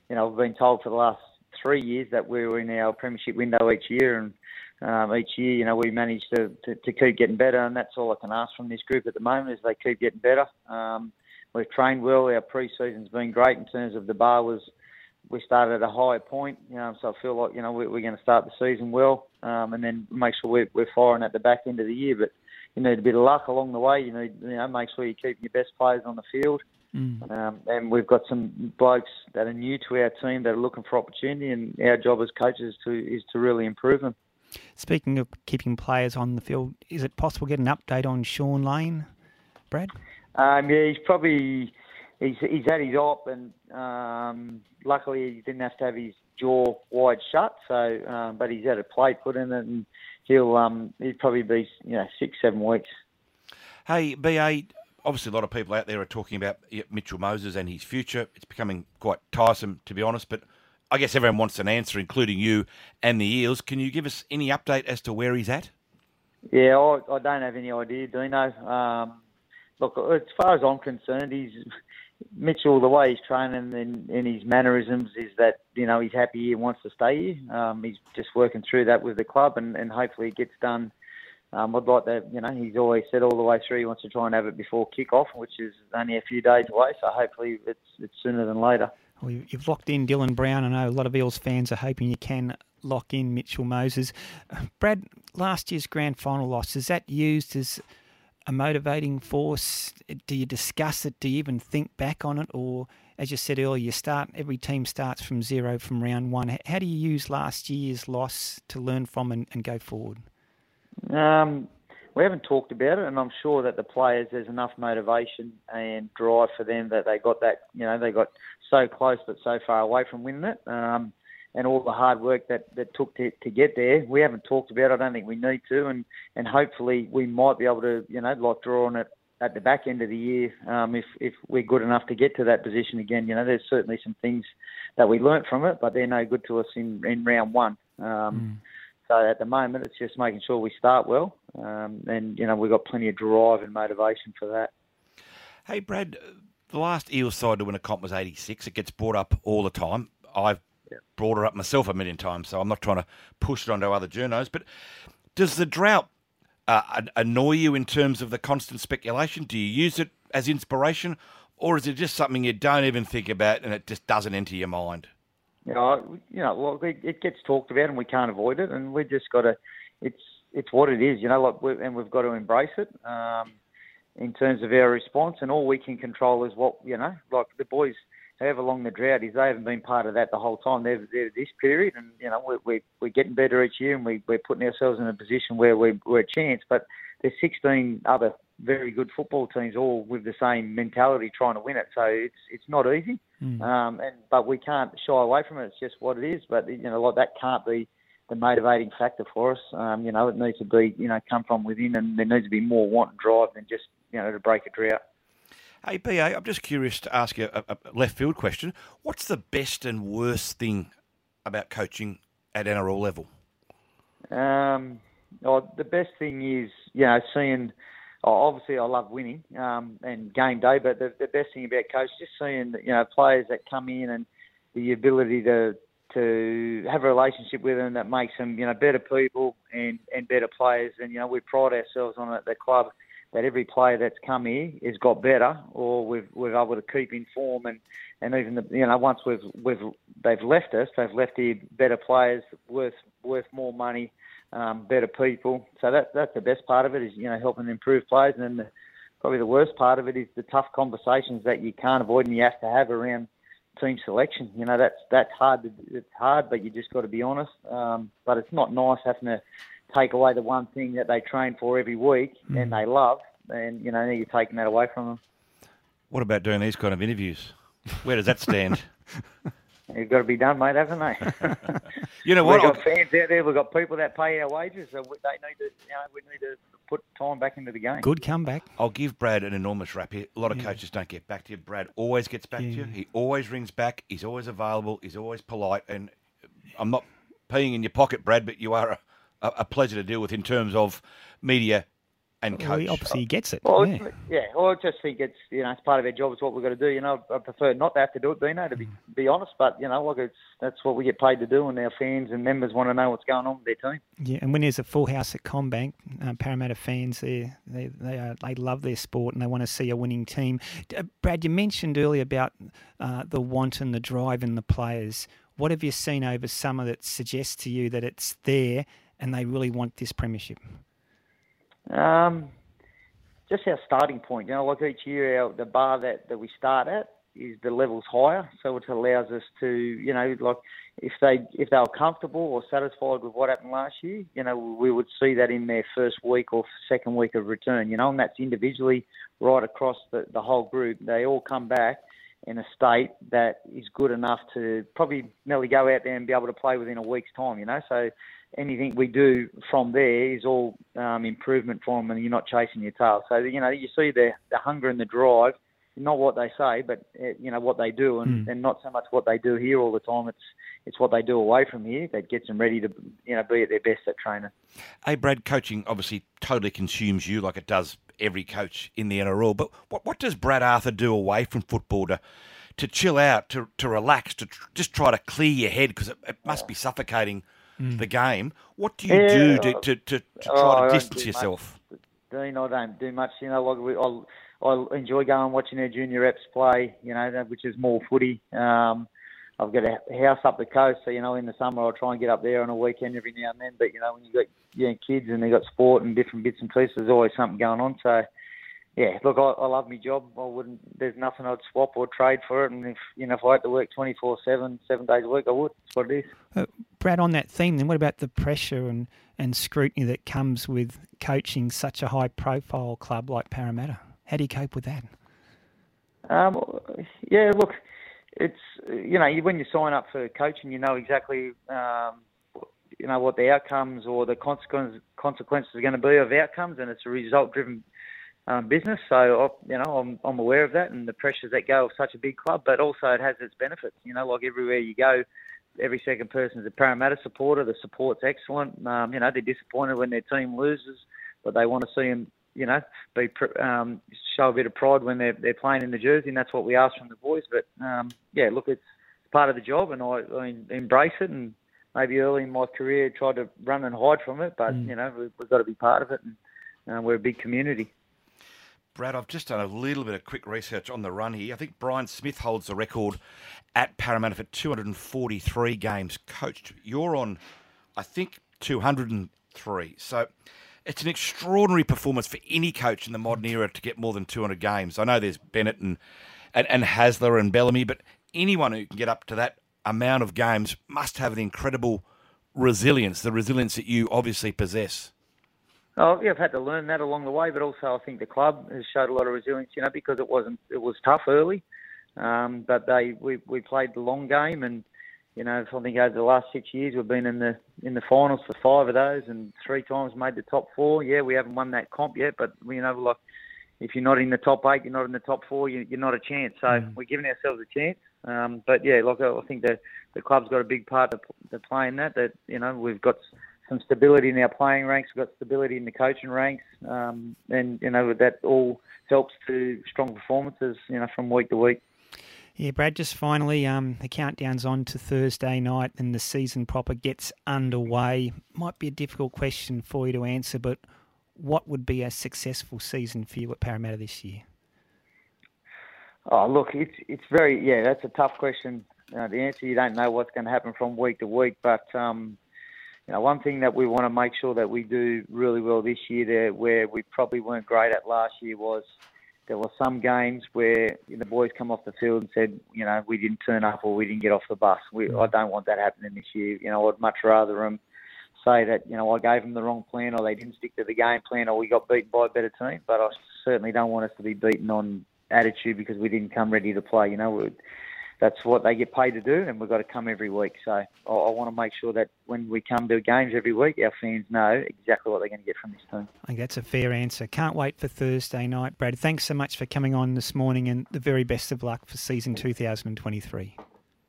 you know, I've been told for the last three years that we were in our premiership window each year, and um, each year, you know, we managed to, to, to keep getting better, and that's all I can ask from this group at the moment is they keep getting better. Um, we've trained well. Our pre-season's been great in terms of the bar was we started at a higher point, you know, so I feel like you know we, we're going to start the season well, um, and then make sure we're, we're firing at the back end of the year. But you need a bit of luck along the way. You need, you know, make sure you keep your best players on the field. Um, and we've got some blokes that are new to our team that are looking for opportunity, and our job as coaches to is to really improve them. Speaking of keeping players on the field, is it possible to get an update on Sean Lane, Brad? Um, yeah, he's probably he's he's had his op, and um, luckily he didn't have to have his jaw wide shut. So, um, but he's had a plate put in it, and he'll um, he'll probably be you know six seven weeks. Hey, BA, obviously a lot of people out there are talking about Mitchell Moses and his future. It's becoming quite tiresome, to be honest, but I guess everyone wants an answer, including you and the Eels. Can you give us any update as to where he's at? Yeah, I, I don't have any idea, Dino. Um, look, as far as I'm concerned, he's Mitchell. The way he's training and, and his mannerisms is that you know he's happy here, wants to stay here. Um, he's just working through that with the club, and, and hopefully it gets done. Um, I'd like that. you know, he's always said all the way through he wants to try and have it before kick-off, which is only a few days away. So hopefully it's it's sooner than later. Well, you- you've locked in Dylan Brown. I know a lot of Eels fans are hoping you can lock in Mitchell Moses. Brad, last year's grand final loss, is that used as a motivating force? Do you discuss it? Do you even think back on it? Or, as you said earlier, you start every team starts from zero from round one. How do you use last year's loss to learn from and, and go forward? Um, we haven't talked about it, and I'm sure that the players there's enough motivation and drive for them that they got that. You know, they got so close but so far away from winning it. Um, and all the hard work that, that took to, to get there, we haven't talked about. it. I don't think we need to, and and hopefully we might be able to, you know, like draw on it at the back end of the year um, if if we're good enough to get to that position again. You know, there's certainly some things that we learnt from it, but they're no good to us in in round one. Um, So at the moment, it's just making sure we start well, um, and you know we've got plenty of drive and motivation for that. Hey, Brad, the last Eels side to win a comp was 86. It gets brought up all the time. I've brought it up myself a million times, so I'm not trying to push it onto other journos. But does the drought uh, annoy you in terms of the constant speculation? Do you use it as inspiration, or is it just something you don't even think about and it just doesn't enter your mind? You know, you know, well, it, gets talked about and we can't avoid it, and we just got to. It's it's what it is, you know, like and we've got to embrace it. Um, in terms of our response, and all we can control is what you know, like the boys. However long the drought is, they haven't been part of that the whole time. They're, they're this period, and you know we're, we're, we're getting better each year, and we, we're putting ourselves in a position where we're, we're a chance. But there's 16 other very good football teams, all with the same mentality, trying to win it. So it's it's not easy, um, and but we can't shy away from it. It's just what it is. But you know, like that can't be the motivating factor for us. Um, you know, it needs to be you know come from within, and there needs to be more want and drive than just you know to break a drought. Hey, BA, I'm just curious to ask you a, a left field question. What's the best and worst thing about coaching at NRL level? Um, oh, the best thing is, you know, seeing. Oh, obviously, I love winning um, and game day, but the, the best thing about coach just seeing you know players that come in and the ability to to have a relationship with them that makes them you know better people and and better players. And you know we pride ourselves on it at the club that every player that's come here has got better, or we've we're able to keep in form and and even the, you know once we've we've they've left us, they've left here better players worth worth more money, um, better people. So that that's the best part of it is you know helping improve players, and then the, probably the worst part of it is the tough conversations that you can't avoid and you have to have around team selection. You know that's that's hard. To, it's hard, but you just got to be honest. Um, but it's not nice having to take away the one thing that they train for every week hmm. and they love, and you know you're taking that away from them. What about doing these kind of interviews? Where does that stand? You've got to be done, mate, haven't they? You know what? We've got fans out there. We've got people that pay our wages, so we- they need to, you know, we need to put time back into the game. Good comeback. I'll give Brad an enormous rap here. A lot of coaches don't get back to you. Brad always gets back to you. He always rings back. He's always available. He's always polite. And I'm not peeing in your pocket, Brad, but you are a, a, a pleasure to deal with in terms of media and coach. Well, he obviously gets it. Well, yeah. yeah. Well, I just think it's you know it's part of our job. It's what we've got to do. You know, I prefer not to have to do it, Dino, to be be honest. But you know, look, it's that's what we get paid to do, and our fans and members want to know what's going on with their team. Yeah, and when there's a full house at CommBank, uh, Parramatta fans they they they, are, they love their sport and they want to see a winning team. Uh, Brad, you mentioned earlier about uh, the want and the drive in the players. What have you seen over summer that suggests to you that it's there and they really want this premiership? Um, just our starting point. You know, like each year, our, the bar that, that we start at is the levels higher, so it allows us to, you know, like if they if they were comfortable or satisfied with what happened last year, you know, we would see that in their first week or second week of return. You know, and that's individually right across the, the whole group. They all come back in a state that is good enough to probably nearly go out there and be able to play within a week's time. You know, so anything we do from there is all um, improvement for them, and you're not chasing your tail. So you know, you see the the hunger and the drive, not what they say, but uh, you know what they do, and, Mm. and not so much what they do here all the time. It's it's what they do away from here that gets them ready to you know be at their best at training. Hey, Brad, coaching obviously totally consumes you like it does every coach in the NRL. But what, what does Brad Arthur do away from football to, to chill out, to, to relax, to tr- just try to clear your head because it, it must be suffocating Mm. the game? What do you Yeah, do to, to, to, to try oh, I to distance do much. yourself? Dean, I don't do much. You know, like we, I, I enjoy going and watching our junior reps play. You know, which is more footy. Um, I've got a house up the coast, so you know, in the summer I'll try and get up there on a weekend every now and then. But you know, when you've got you know, kids and they got sport and different bits and pieces, there's always something going on. So. Yeah, look, I, I love my job. I wouldn't. There's nothing I'd swap or trade for it. And if you know, if I had to work 24/7, seven days a week, I would. That's what it is. Uh, Brad, on that theme, then what about the pressure and, and scrutiny that comes with coaching such a high profile club like Parramatta? How do you cope with that? Um, yeah, look, it's you know when you sign up for coaching, you know exactly um, you know what the outcomes or the consequences consequences are going to be of outcomes, and it's a result driven um, business. So I, you know I'm I'm aware of that and the pressures that go with such a big club, but also it has its benefits. You know, like everywhere you go. Every second person is a Parramatta supporter. The support's excellent. Um, you know, they're disappointed when their team loses, but they want to see them you know, be um, show a bit of pride when they're they're playing in the jersey, and that's what we ask from the boys. But um, yeah, look, it's part of the job, and I, I embrace it. And maybe early in my career, tried to run and hide from it, but Mm. you know, we've, we've got to be part of it, and uh, we're a big community. Brad, I've just done a little bit of quick research on the run here. I think Brian Smith holds the record at Parramatta for 243 games coached. You're on, I think, 203. So it's an extraordinary performance for any coach in the modern era to get more than 200 games. I know there's Bennett and, and, and Hasler and Bellamy, but anyone who can get up to that amount of games must have an incredible resilience, the resilience that you obviously possess. Oh, yeah, I've had to learn that along the way, but also I think the club has showed a lot of resilience, you know, because it wasn't it was tough early, um, but they we we played the long game, and you know, I think over the last six years we've been in the in the finals for five of those, and three times made the top four. Yeah, we haven't won that comp yet, but you know, like if you're not in the top eight, you're not in the top four, you, you're not a chance. So we're giving ourselves a chance. Um, but yeah, like I think the the club's got a big part to, to play in that. That you know we've got some stability in our playing ranks, we've got stability in the coaching ranks, um, and you know that all helps to strong performances. You know from week to week. Yeah, Brad, just finally, um, the countdown's on to Thursday night and the season proper gets underway. Might be a difficult question for you to answer, but what would be a successful season for you at Parramatta this year? Oh, look, it's it's very yeah. That's a tough question. Uh, the answer you don't know what's going to happen from week to week, but um, you know, one thing that we want to make sure that we do really well this year, there where we probably weren't great at last year, was there were some games where the boys come off the field and said, you know, we didn't turn up or we didn't get off the bus. We, I don't want that happening this year. You know, I'd much rather them say that you know I gave them the wrong plan or they didn't stick to the game plan or we got beaten by a better team. But I certainly don't want us to be beaten on attitude because we didn't come ready to play. You know, that's what they get paid to do, and we've got to come every week. So I, I want to make sure that when we come to games every week, our fans know exactly what they're going to get from this team. I think that's a fair answer. Can't wait for Thursday night, Brad. Thanks so much for coming on this morning, and the very best of luck for season 2023.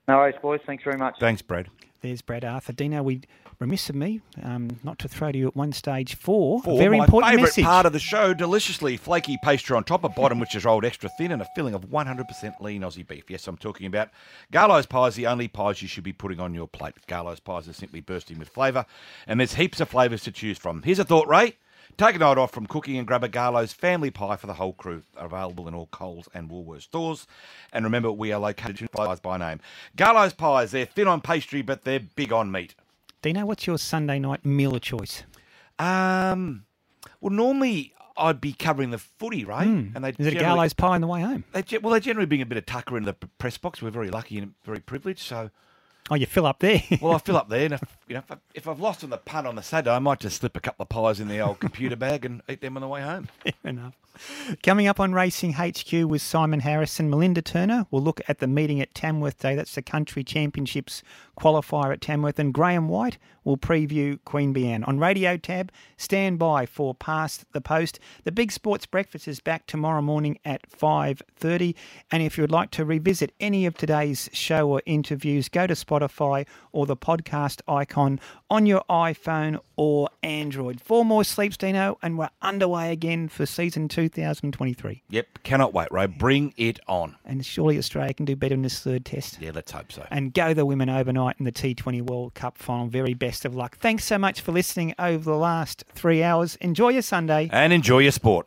No worries, boys. Thanks very much. Thanks, Brad. There's Brad Arthur. Dino, we remiss of me um, not to throw to you at one stage four. For a very my important favourite message. part of the show, deliciously flaky pastry on top, a bottom which is rolled extra thin, and a filling of 100% lean Aussie beef. Yes, I'm talking about Garlo's pies, the only pies you should be putting on your plate. Garlo's pies are simply bursting with flavour, and there's heaps of flavours to choose from. Here's a thought, Ray. Take a night off from cooking and grab a Garlo's family pie for the whole crew. Available in all Coles and Woolworths stores. And remember, we are located in pies by name. Garlo's pies, they're thin on pastry, but they're big on meat. Dino, what's your Sunday night meal of choice? Um, well, normally I'd be covering the footy, right? Mm. And they Is it a Garlo's pie on the way home? They, well, they generally bring a bit of tucker in the press box. We're very lucky and very privileged, so. Oh, you fill up there. well, I fill up there, and if, you know, if, I, if I've lost on the punt on the Saturday, I might just slip a couple of pies in the old computer bag and eat them on the way home. Fair enough. Coming up on Racing HQ with Simon Harrison, Melinda Turner. We'll look at the meeting at Tamworth Day. That's the Country Championships qualifier at Tamworth. And Graham White will preview Queanbeyan. On Radio Tab, stand by for Past the Post. The Big Sports Breakfast is back tomorrow morning at 5.30. And if you would like to revisit any of today's show or interviews, go to Spotify or the podcast icon on your iPhone or Android. Four more sleeps, Dino, and we're underway again for season 2023. Yep, cannot wait, Ray. Bring it on. And surely Australia can do better in this third test. Yeah, let's hope so. And go the women overnight in the T20 World Cup final. Very best of luck. Thanks so much for listening over the last three hours. Enjoy your Sunday. And enjoy your sport.